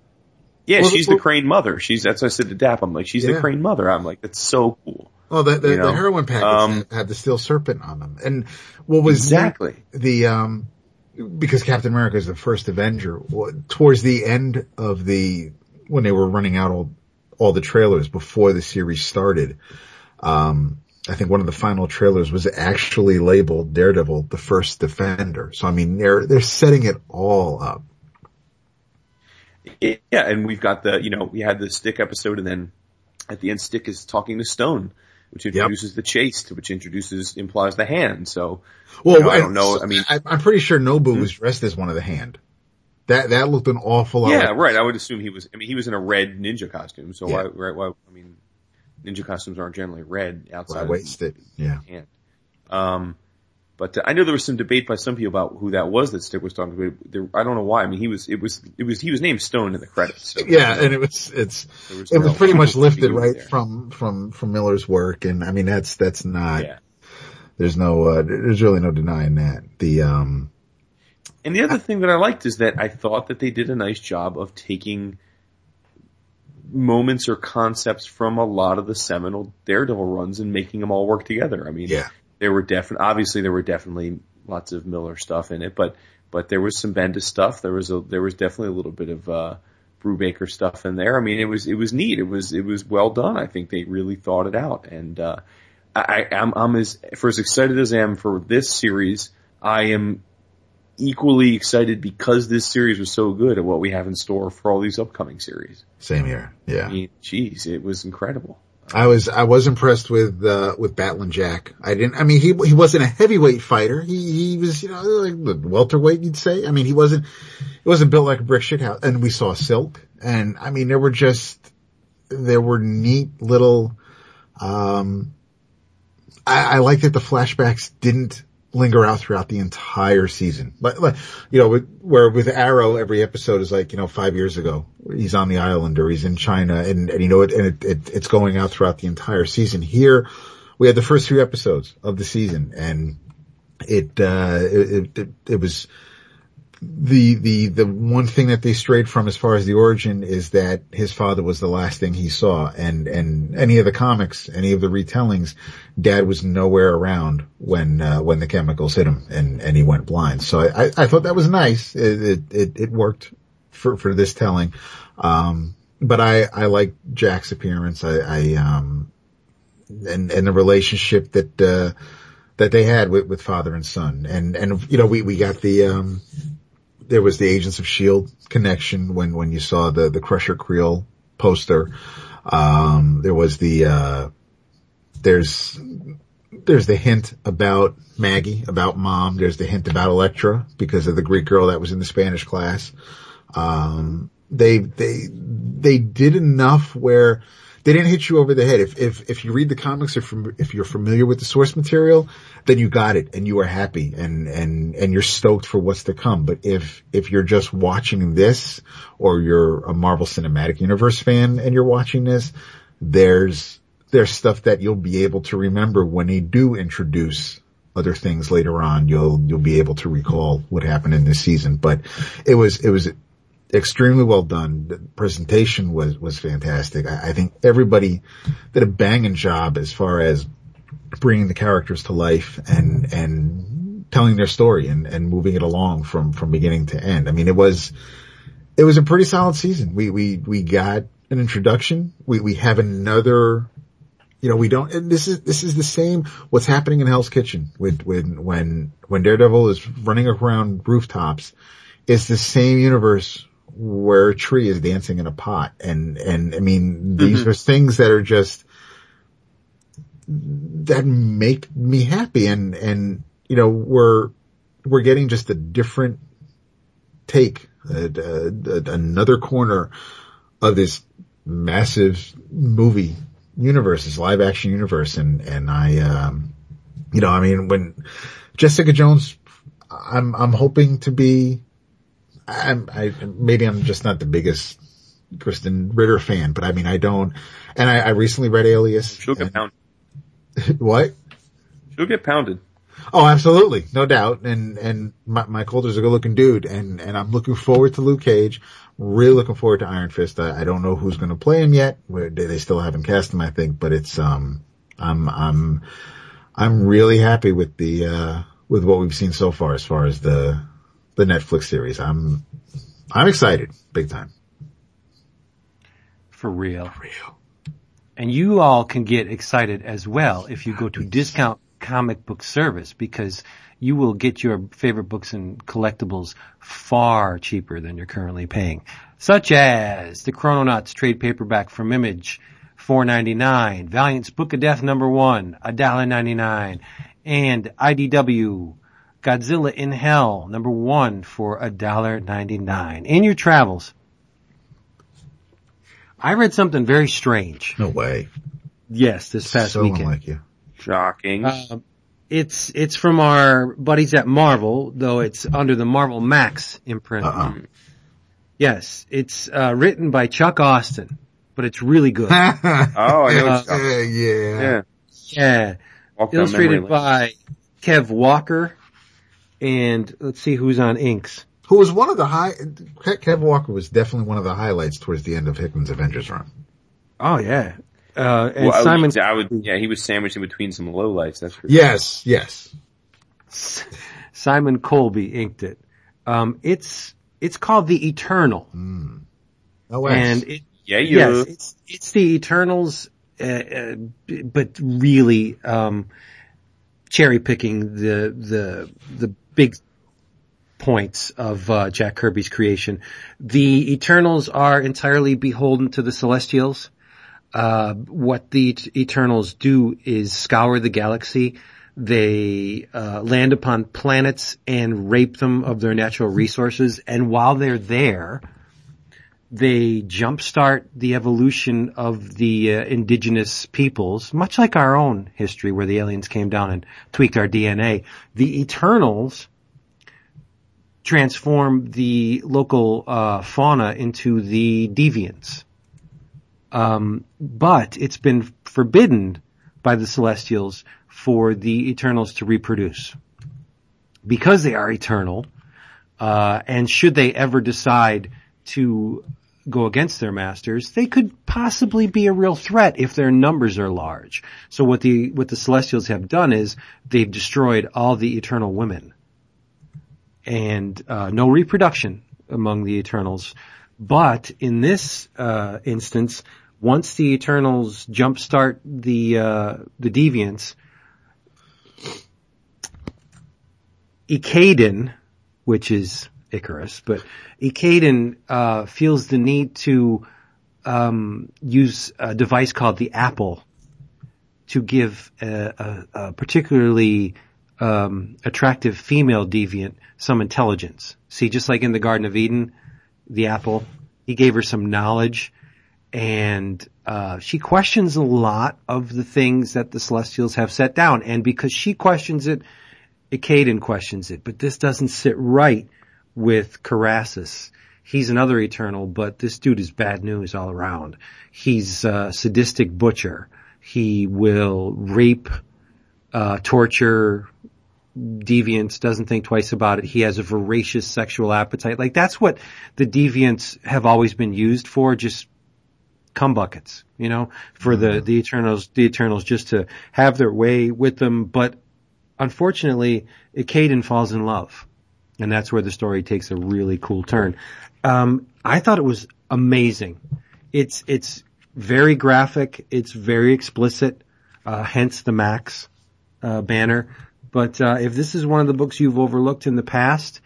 Yeah, Well, she's well- the Crane mother. She's that's what I said to Dap. I'm like, she's Yeah. the Crane mother. I'm like, that's so cool. Oh, the, the, You know? the heroin packets Um, had, had the steel serpent on them. And what was Exactly. the, um, because Captain America is the first Avenger, towards the end of the, when they were running out all, all the trailers before the series started, um, I think one of the final trailers was actually labeled Daredevil, the first defender. So I mean, they're, they're setting it all up. Yeah, and we've got the, you know, we had the Stick episode and then at the end Stick is talking to Stone, which introduces the Chaste, which introduces, implies the hand. So, Well, You know, I don't know. I mean- I, I'm pretty sure Nobu was dressed as one of the hand. That, that looked an awful lot. yeah, like- right. I would assume he was, I mean, he was in a red ninja costume. So why, right, why, I mean, ninja costumes aren't generally red outside Why of waste it? Yeah. hand. Um, but uh, I know there was some debate by some people about who that was that Stick was talking to. There, I don't know why. I mean, he was, it was, it was, he was named Stone in the credits. So Yeah, and it was, it's, was it was pretty much lifted right there. from, from, from Miller's work. And I mean, that's, that's not, Yeah. there's no, uh, there's really no denying that. The, um, And the other thing that I liked is that I thought that they did a nice job of taking moments or concepts from a lot of the seminal Daredevil runs and making them all work together. I mean, Yeah. there were definitely, obviously there were definitely lots of Miller stuff in it, but, but there was some Bendis stuff. There was a, there was definitely a little bit of, uh, Brubaker stuff in there. I mean, it was, it was neat. It was, it was well done. I think they really thought it out. And, uh, I, I- I'm, I'm as, for as excited as I am for this series, I am equally excited because this series was so good at what we have in store for all these upcoming series. same here. Yeah. I mean, geez, it was incredible. I was, I was impressed with, uh, with Battlin' Jack. I didn't, I mean, he, he wasn't a heavyweight fighter. He, he was, you know, like welterweight, you'd say. I mean, he wasn't, It wasn't built like a brick shit house. And we saw Silk. And I mean, there were just, there were neat little, um, I, I like that the flashbacks didn't linger out throughout the entire season. Like you know, with, where with Arrow, every episode is like, you know, five years ago, he's on the island or he's in China and, and you know, it, and it, it, it's going out throughout the entire season. Here, we had the first few episodes of the season and it, uh, it, it, it was, the the the one thing that they strayed from as far as the origin is that his father was the last thing he saw. And and any of the comics any of the retellings dad was nowhere around when uh, when the chemicals hit him and and he went blind. So i i thought that was nice. It it it, worked for for this telling. Um but i i like jack's appearance. I i um and and the relationship that uh that they had with, with father and son. And, and, you know, we, we got the, um, there was the Agents of Shield connection when when you saw the the Crusher Creel poster. Um, there was the uh, there's there's the hint about Maggie, about mom. There's the hint about Elektra because of the Greek girl that was in the Spanish class. Um, they they they did enough where they didn't hit you over the head. If, if, if you read the comics or from, if you're familiar with the source material, then you got it and you are happy and, and, and you're stoked for what's to come. But if, if you're just watching this or you're a Marvel Cinematic Universe fan and you're watching this, there's, there's stuff that you'll be able to remember when they do introduce other things later on. You'll, you'll be able to recall what happened in this season, but it was, it was extremely well done. The presentation was, was fantastic. I, I, think everybody did a banging job as far as bringing the characters to life and, and telling their story and, and moving it along from, from beginning to end. I mean, it was, it was a pretty solid season. We, we, we got an introduction. We, we have another, you know, we don't, this is, this is the same, what's happening in Hell's Kitchen with, when, when, when Daredevil is running around rooftops. It's the same universe where a tree is dancing in a pot. And, and I mean, these mm-hmm. are things that are just, that make me happy. And, and, you know, we're, we're getting just a different take, another corner of this massive movie universe, this live action universe. And, and I, um, you know, I mean, when Jessica Jones, I'm, I'm hoping to be I'm, I, maybe I'm just not the biggest Krysten Ritter fan, but I mean, I don't, and I, I recently read Alias. She'll get pounded. what? She'll get pounded. Oh, absolutely. No doubt. And, and Mike Colter's a good looking dude and, and I'm looking forward to Luke Cage. Really looking forward to Iron Fist. I, I don't know who's going to play him yet. They still haven't cast him, I think, but it's, um, I'm, I'm, I'm really happy with the, uh, with what we've seen so far as far as the, the Netflix series. I'm, I'm excited big time. For real. For real. And you all can get excited as well if you go to Discount Comic Book Service because you will get your favorite books and collectibles far cheaper than you're currently paying. Such as the Chrononauts trade paperback from Image, $4.99, Valiant's Book of Death number one, $1.99, and IDW Godzilla in Hell, number one for $1.99. In your travels, I read something very strange. No way. Yes, this past so weekend. Like you. Shocking. Uh, it's it's from our buddies at Marvel, though it's under the Marvel Max imprint. Uh-uh. Yes, it's uh, written by Chuck Austen, but it's really good. oh, I know. Uh, yeah, yeah, yeah. Illustrated by Kev Walker and let's see who's on inks. Who was one of the high, Kevin Walker was definitely one of the highlights towards the end of Hickman's Avengers run. Oh yeah. Uh, and well, Simon, I would, yeah, he was sandwiched in between some lowlights. That's for yes, sure. yes. Simon Coleby inked it. Um, it's it's called the Eternal. Mm. Oh, and it, yeah, yeah. Yes, it's it's the Eternals, uh, uh, but really um, cherry picking the the the big points of uh, Jack Kirby's creation. The Eternals are entirely beholden to the Celestials. Uh, what the Eternals do is scour the galaxy. They uh, land upon planets and rape them of their natural resources. And while they're there, they jumpstart the evolution of the uh, indigenous peoples, much like our own history where the aliens came down and tweaked our DNA. The Eternals transform the local uh, fauna into the deviants. Um, but it's been forbidden by the Celestials for the Eternals to reproduce. Because they are eternal, uh, and should they ever decide to go against their masters, they could possibly be a real threat if their numbers are large. So what the, what the Celestials have done is they've destroyed all the eternal women. And, uh, no reproduction among the Eternals. But in this, uh, instance, once the Eternals jumpstart the, uh, the Deviants, Ekaden, which is Icarus, but Ekaden uh, feels the need to um, use a device called the Apple to give a, a, a particularly um, attractive female deviant some intelligence. See, just like in the Garden of Eden, the apple, he gave her some knowledge, and uh, she questions a lot of the things that the Celestials have set down. And because she questions it, Ekaden questions it. But this doesn't sit right with Carassus. He's another Eternal, but this dude is bad news all around. He's a sadistic butcher. He will rape, uh, torture, deviants, doesn't think twice about it. He has a voracious sexual appetite. Like that's what the deviants have always been used for, just cum buckets, you know, for the, the Eternals, the Eternals just to have their way with them. But unfortunately, Ekaden falls in love. And that's where the story takes a really cool turn. Um, I thought it was amazing. It's, it's very graphic. It's very explicit. Uh, hence the Max, uh, banner. But, uh, if this is one of the books you've overlooked in the past,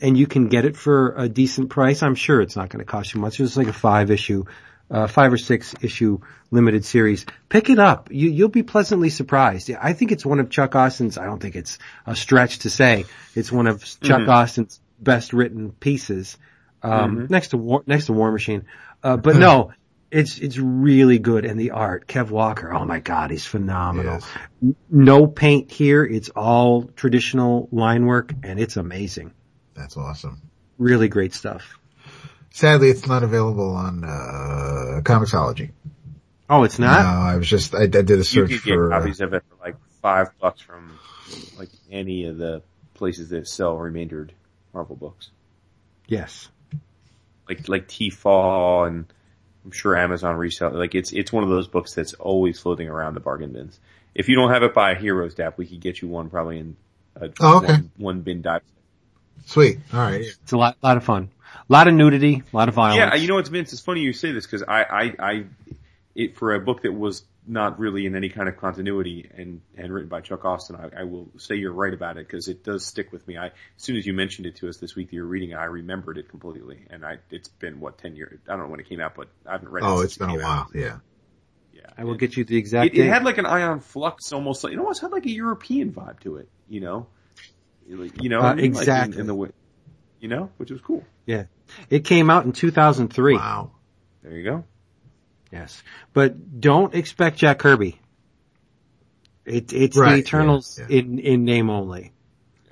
and you can get it for a decent price, I'm sure it's not going to cost you much. It's like a five issue, uh, five or six issue limited series. Pick it up. You, you'll be pleasantly surprised. I think it's one of Chuck Austen's, I don't think it's a stretch to say, it's one of Chuck Mm-hmm. Austen's best written pieces, um, Mm-hmm. next to War, next to War Machine. Uh, but no, it's, it's really good. And the art, Kev Walker, oh my God, he's phenomenal. Yes. No paint here. It's all traditional line work and it's amazing. That's awesome. Really great stuff. Sadly, it's not available on uh, Comixology. Oh, it's not. No. I was just I, I did a You search could get for. uh, copies of it for like five bucks from like any of the places that sell remaindered Marvel books, Yes. like like T-Fall and I'm sure Amazon resell. Like it's it's one of those books that's always floating around the bargain bins. If you don't have it by Heroes Dap, we could get you one probably in a Oh, okay. one, one bin dive. Sweet. All right. It's a lot, lot of fun. A lot of nudity, a lot of violence. Yeah, you know what's Vince? It's funny you say this because I, I, I, it for a book that was not really in any kind of continuity and and written by Chuck Austen, I, I will say you're right about it because it does stick with me. I as soon as you mentioned it to us this week that you're reading it, I remembered it completely, and I it's been what ten years? I don't know when it came out, but I haven't read it. Oh, it's been it a while. out. Yeah. Yeah, I will get you the exact It, it had like an Aeon Flux, almost like you know, it's had like a European vibe to it. You know, Like, you know, Uh, I mean? Like, in- exactly. in the way, you know, which was cool. yeah. It came out in 2003. Wow. There you go. Yes. But don't expect Jack Kirby. It, it's Right, the Eternals yeah, yeah. in, in name only,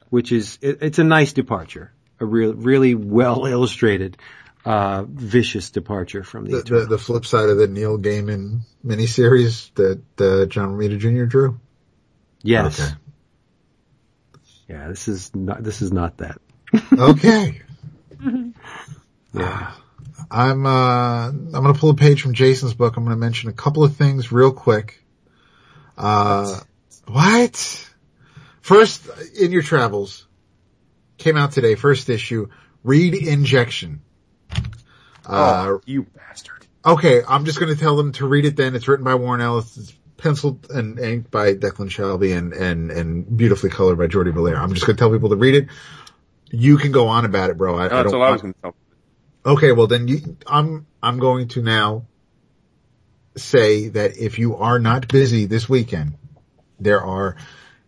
which is, it, it's a nice departure. A real, really well illustrated, uh, vicious departure from the, The, the Eternals. the flip side of the Neil Gaiman miniseries that uh, John Romita Jr. drew. yes. Okay. Yeah, this is not, this is not that. Okay. Yeah. I'm uh I'm gonna pull a page from Jason's book. I'm gonna mention a couple of things real quick. Uh what? First, in your travels, came out today, first issue, Read Injection. Uh, oh, you bastard. okay, I'm just gonna tell them to read it then. It's written by Warren Ellis. It's penciled and inked by Declan Shalvey and, and, and beautifully colored by Jordie Bellaire. I'm just gonna tell people to read it. You can go on about it, bro. I, I No, that's don't, all I was going to tell. Okay, well then you, I'm, I'm going to now say that if you are not busy this weekend, there are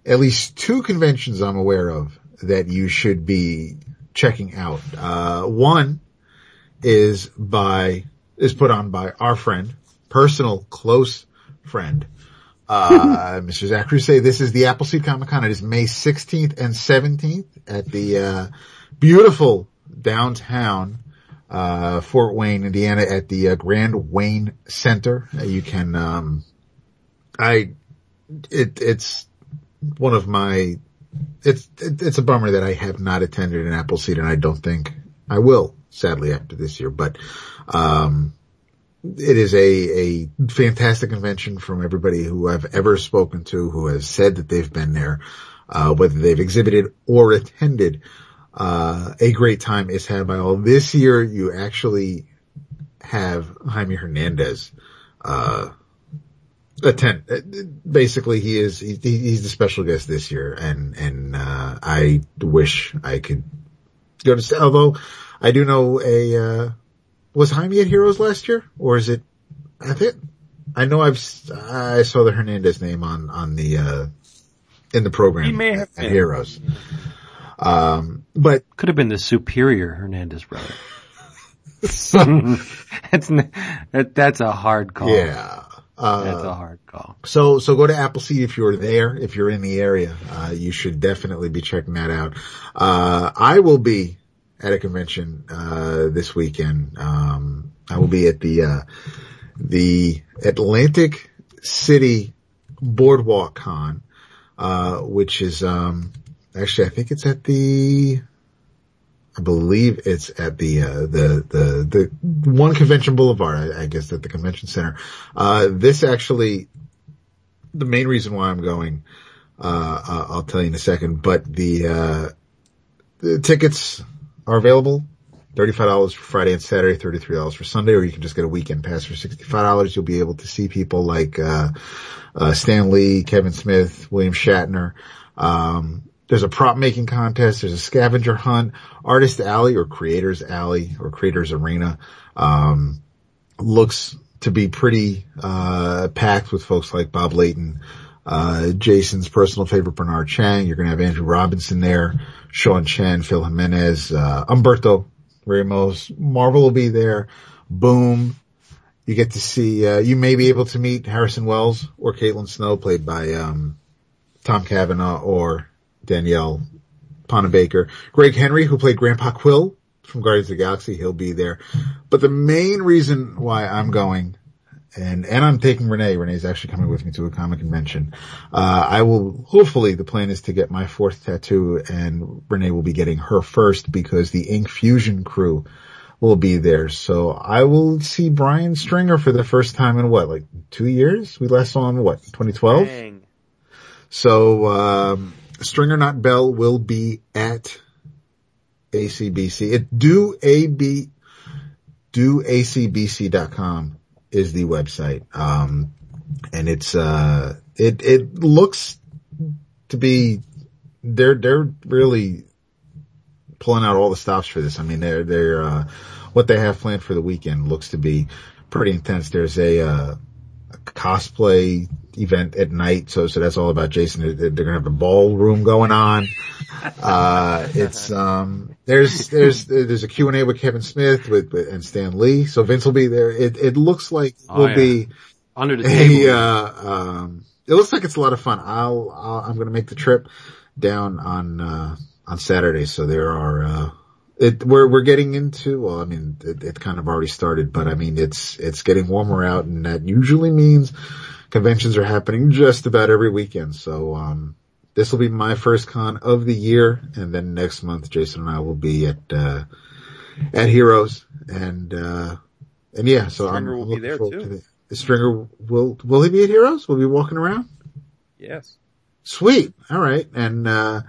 at least two conventions I'm aware of that you should be checking out. Uh, one is by, is put on by our friend, personal close friend, uh, Mr. Zachary say this is the Appleseed Comic Con. It is May 16th and 17th at the, uh, beautiful downtown, uh, Fort Wayne, Indiana at the uh, Grand Wayne Center. Uh, you can, um, I, it, it's one of my, it's, it, it's a bummer that I have not attended an Appleseed and I don't think I will, sadly, after this year, but, um, it is a, a fantastic convention from everybody who I've ever spoken to who has said that they've been there, uh, whether they've exhibited or attended. Uh, a great time is had by all. This year you actually have Jaime Hernandez, uh, attend. Basically he is, he, he's the special guest this year and, and, uh, I wish I could go to, although I do know a, uh, was Jaime at Heroes last year, or is it? I think I know I've I saw the Hernandez name on on the uh in the program He may have at been. Heroes. Um, but Could have been the superior Hernandez brother. that's, that, that's a hard call. yeah, That's uh, a hard call. so so go to Appleseed if you're there, if you're in the area, uh, you should definitely be checking that out. Uh, I will be at a convention uh this weekend. Um, I will be at the uh the Atlantic City Boardwalk Con, uh, which is, um, actually, I think it's at the, I believe it's at the, uh, the, the, the one convention boulevard, I, I guess at the convention center. Uh, this actually, the main reason why I'm going, uh, I'll tell you in a second, but the, uh, the tickets are available. $35 for Friday and Saturday, $33 for Sunday, or you can just get a weekend pass for $65. You'll be able to see people like, uh, uh, Stan Lee, Kevin Smith, William Shatner. Um, there's a prop making contest. There's a scavenger hunt, artist alley or creators alley or creators arena. Um, looks to be pretty, uh, packed with folks like Bob Layton, uh, Jason's personal favorite, Bernard Chang. You're going to have Andrew Robinson there, Sean Chen, Phil Jimenez, uh, Humberto Ramos. Marvel will be there. Boom. You get to see, uh, you may be able to meet Harrison Wells or Caitlin Snow played by, um, Tom Cavanagh or Danielle Panabaker. Greg Henry, who played Grandpa Quill from Guardians of the Galaxy, he'll be there. But the main reason why I'm going and and I'm taking Renee. Renee's actually coming with me to a comic convention. Uh, I will hopefully the plan is to get my fourth tattoo, and Renee will be getting her first because the Ink Fusion crew will be there. So I will see Brian Stringer for the first time in what, like two years? We last saw him what, 2012? Dang. So um, Stringer Not Bell will be at ACBC. It do AB do acbc.com is the website. Um, and it's uh it it looks to be they're they're really pulling out all the stops for this. I mean they're they're uh what they have planned for the weekend looks to be pretty intense. There's a uh a cosplay event at night. So, so that's all about Jason. They're, going to have a ballroom going on. Uh, it's, um, there's, there's, there's a Q and A with Kevin Smith with, with, and Stan Lee. So Vince will be there. It, it looks like Oh, will yeah. be Under the a, table. uh, um, it looks like it's a lot of fun. I'll, I'll I'm going to make the trip down on, uh, on Saturday. So there are, uh, it, we're, we're getting into, well, I mean, it, it kind of already started, but I mean, it's, it's getting warmer out and that usually means conventions are happening just about every weekend. So, um, this will be my first con of the year. And then next month, Jason and I will be at, uh, at Heroes and, uh, and yeah, so I'm, Stringer will I'm be there, too. to the, Stringer will, will he be at Heroes? Will he be walking around? Yes. Sweet. All right. And, uh,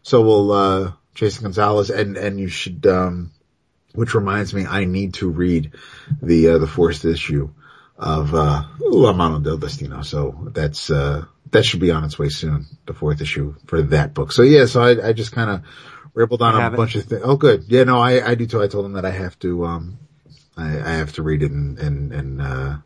so we'll, uh, Jason Gonzalez and, and you should, um, which reminds me, I need to read the, uh, the fourth issue of, uh, La Mano del Destino. So that's, uh, that should be on its way soon, the fourth issue for that book. So yeah, so I, I just kind of rippled on I a have it. bunch of things. Oh, good. Yeah, no, I, I do too. I told him that I have to, um, I, I have to read it and, and, and, uh,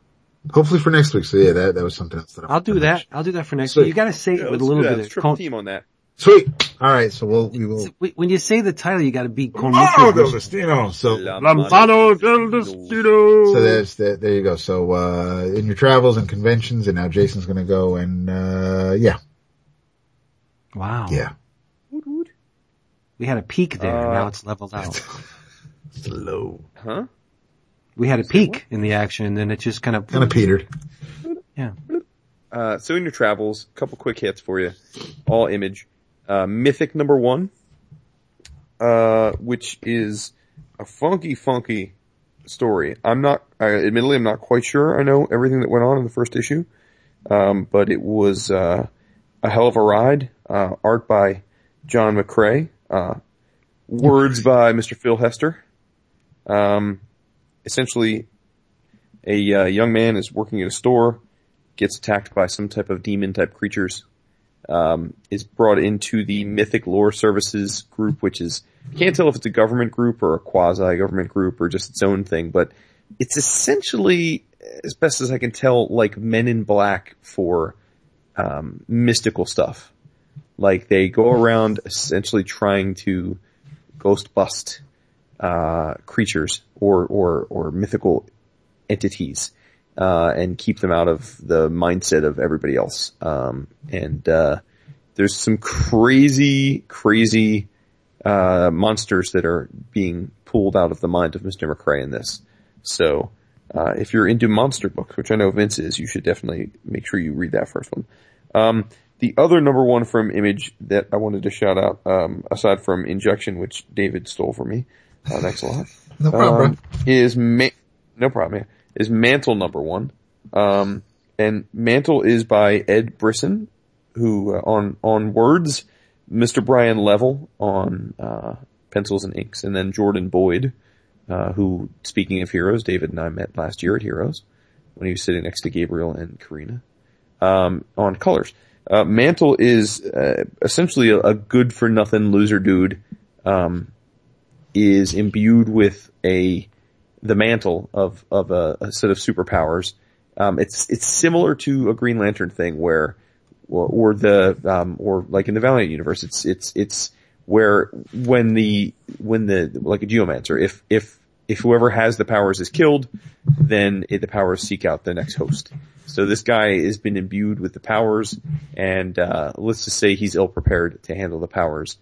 hopefully for next week. So yeah, that, that was something else that I I'll do that. mention. I'll do that for next Sweet. week. You gotta say it with a little bit Let's of triple con- team on that. Sweet. All right. So we'll, we will. when you say the title, you gotta be con Mano del. Destino. So, Lambano del Destino. so there's that. There you go. So, uh, in your travels and conventions, and now Jason's going to go and, uh, yeah, Wow. yeah. We had a peak there, Uh, now it's leveled out. Slow. Huh? We had a peak in the action, and then it just kind of, Kind of petered. yeah. Uh, so in your travels, a couple quick hits for you. All image. Uh, Mythic number one, uh, which is a funky, funky story. I'm not, I, admittedly, I'm not quite sure I know everything that went on in the first issue. Um, but it was, uh, a hell of a ride. Uh, art by John McCrea, uh, words by Mr. Phil Hester. Um, essentially, a uh, young man is working at a store, gets attacked by some type of demon type creatures, um, is brought into the Mythic Lore Services group, which is can't tell if it's a government group or a quasi government group or just its own thing, but it's essentially, as best as I can tell, like Men in Black for um, mystical stuff. Like they go around essentially trying to ghost bust uh, creatures or or or mythical entities uh, and keep them out of the mindset of everybody else. Um, and uh, there's some crazy, crazy uh, monsters that are being pulled out of the mind of Mr. McCrea in this. So uh, if you're into monster books, which I know Vince is, you should definitely make sure you read that first one. Um, the other number one from Image that I wanted to shout out, um, aside from Injection, which David stole from me, uh, thanks a lot, No problem. um, is Ma- no problem. Yeah, is Mantle number one, um, and Mantle is by Ed Brisson, who uh, on on words, Mr. Brian Level on uh, pencils and inks, and then Jordan Boyd, uh, who speaking of heroes, David and I met last year at Heroes when he was sitting next to Gabriel and Karina um, on colors. Uh, Mantle is uh, essentially a, a good for nothing loser dude. Um, is imbued with a the mantle of of a, a set of superpowers. Um, it's it's similar to a Green Lantern thing where, or, the um, or like in the Valiant universe, it's it's it's where when the when the like a geomancer, if if if whoever has the powers is killed, then it, the powers seek out the next host. So this guy has been imbued with the powers, and uh, let's just say he's ill prepared to handle the powers.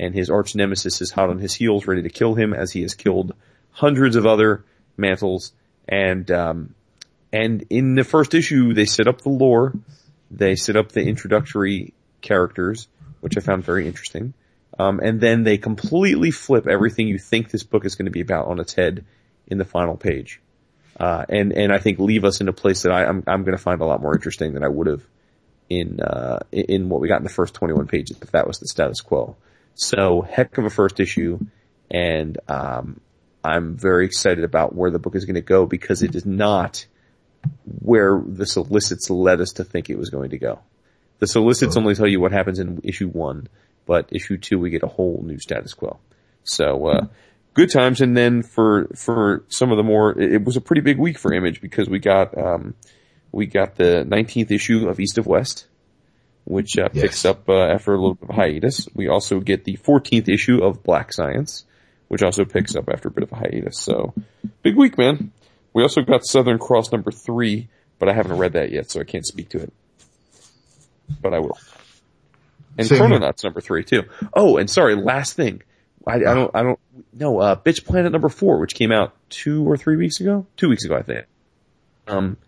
And his arch nemesis is hot on his heels, ready to kill him, as he has killed hundreds of other mantles. And um, and in the first issue, they set up the lore, they set up the introductory characters, which I found very interesting. Um, and then they completely flip everything you think this book is going to be about on its head in the final page. Uh, and, and I think leave us in a place that I, I'm, I'm going to find a lot more interesting than I would have in, uh, in what we got in the first 21 pages if that was the status quo. So heck of a first issue and, um, I'm very excited about where the book is going to go because it is not where the solicits led us to think it was going to go. The solicits only tell you what happens in issue one, but issue two we get a whole new status quo. So, uh, good times. And then for, for some of the more, it, it was a pretty big week for Image because we got, um, we got the 19th issue of East of West, which uh, Yes. picks up uh, after a little bit of hiatus. We also get the 14th issue of Black Science, which also picks up after a bit of a hiatus. So, big week, man. We also got Southern Cross number three, but I haven't read that yet, so I can't speak to it. But I will. And Same here. Chrononauts number three too. Oh, and sorry, last thing. I, I don't, I don't, no, uh, Bitch Planet number four, which came out two or three weeks ago? Two weeks ago, I think. Um,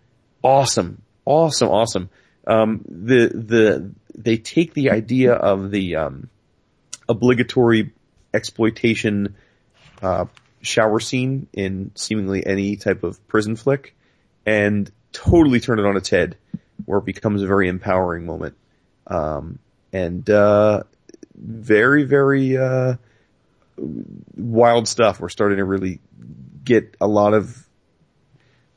awesome, awesome, awesome. Um, the, the, they take the idea of the, um, obligatory exploitation, uh, shower scene in seemingly any type of prison flick and totally turn it on its head where it becomes a very empowering moment. Um, and, uh, very, very, uh, wild stuff. We're starting to really get a lot of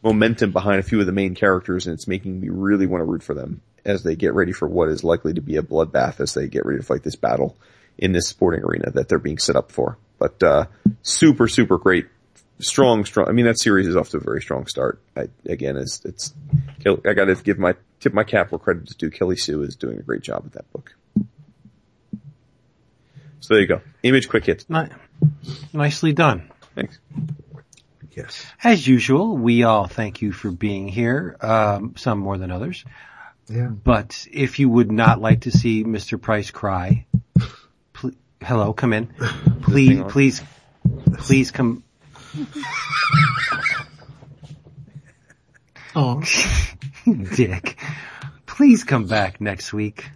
momentum behind a few of the main characters and it's making me really want to root for them as they get ready for what is likely to be a bloodbath as they get ready to fight this battle in this sporting arena that they're being set up for. But, uh, super, super great. Strong, strong. I mean, that series is off to a very strong start. I, again, it's, it's, I gotta give my, tip my cap where credit is due. Kelly Sue is doing a great job with that book. So there you go. Image quick hits. Ni- nicely done. Thanks. Yes. As usual, we all thank you for being here, um, some more than others. Yeah. But if you would not like to see Mr. Price cry, pl- hello, come in. Please, please, please come. Oh. Dick. please come back next week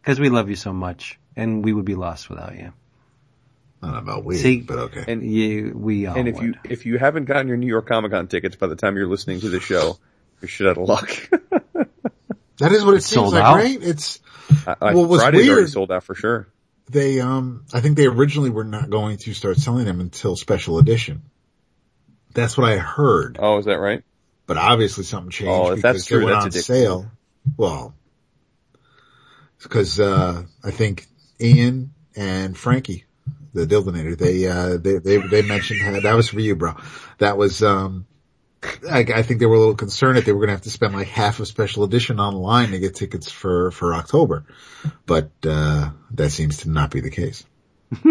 because we love you so much, and we would be lost without you. Don't about we, See- but okay. And You, we all and if you if you haven't gotten your New York Comic Con tickets by the time you're listening to the show, you're shit out of luck. that is what it It's seems sold like, out? right? It's I, I, Well, what's Friday's already sold out for sure. They um I think they originally were not going to start selling them until special edition. That's what I heard. Oh, is that right? But obviously something changed Oh, because that's true, they went that's on addictive. sale. Well, because uh, I think Ian and Frankie, the Dildinator, they uh, they they they mentioned that was for you, bro. That was um. I, I think they were a little concerned that they were going to have to spend like half of special edition online to get tickets for for October, but uh that seems to not be the case.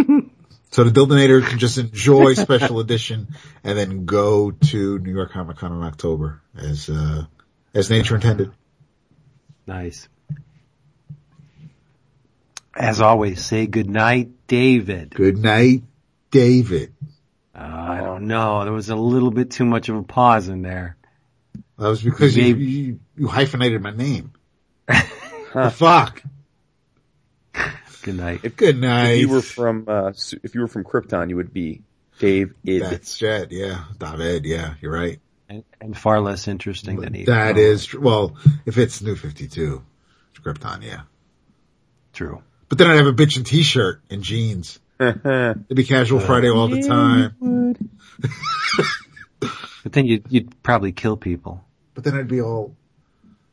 So the Dildinator can just enjoy special edition and then go to New York Comic Con in October as, uh, as nature intended. Nice. As always, say good night, David. Good night, David. Uh, I don't know. There was a little bit too much of a pause in there. That was because you, Maybe- you, you hyphenated my name. The fuck. Good night. Good night. If you were from uh, if you were from Krypton, you would be Dave Id. That's Jet, yeah. David, yeah, you're right. And, and far less interesting than he. That is, tr- well, if it's New 52, it's Krypton, yeah. true. But then I'd have a bitchin' t-shirt and jeans. It'd be casual Friday all the time. But then you'd, you'd probably kill people. But then I'd be all,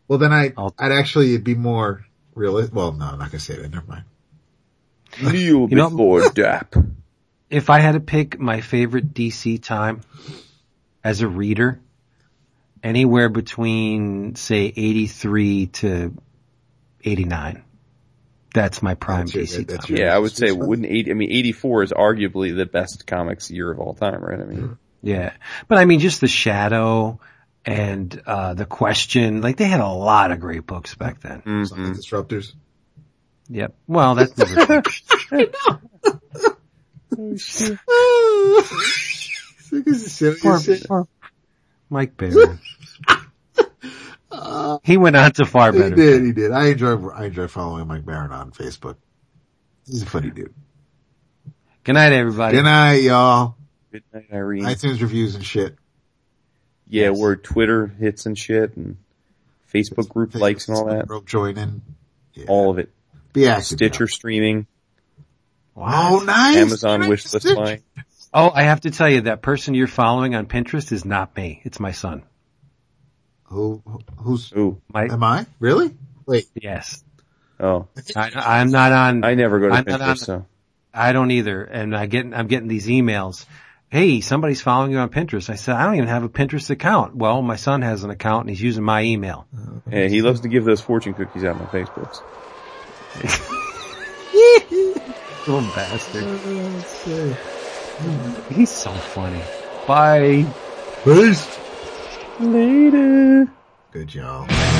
well then I, I'll- I'd actually, it'd be more realistic. Well, no, I'm not gonna say that. Never mind. Kneel You know- before Dap. If I had to pick my favorite DC time as a reader, anywhere between say 83 to 89. That's my prime That's your- DC that's time. your- Yeah, I would say wouldn't eight. I mean, eighty four is arguably the best comics year of all time, right? I mean, Yeah. But I mean, just the shadow and, uh, the question, like they had a lot of great books back then. Something disruptors. Yep. Well, that's never poor, poor Mike Baron. Uh, he went on to far better. He did, he did. I enjoy, I enjoy following Mike Baron on Facebook. He's a funny dude. Good night, everybody. Good night, y'all. good night, Irene. iTunes reviews and shit. yeah, where Twitter hits and shit, and Facebook group likes and all that, Group joining. Yeah. all of it. Be active. Stitcher streaming, Oh, nice. Amazon Nice. wish list Stitcher. Oh, I have to tell you, that person you're following on Pinterest is not me. It's my son. Who, who's, Ooh, My, am I? Really? Wait. yes. oh, I, I'm not on, I never go to I'm not on- Pinterest, so I don't either. And I get, I'm getting these emails. Hey, somebody's following you on Pinterest. I said, I don't even have a Pinterest account. Well, my son has an account and he's using my email. yeah, he loves to give those fortune cookies out on Facebooks. Little bastard. Oh, he's so funny. Bye. Peace. Later. Good y'all.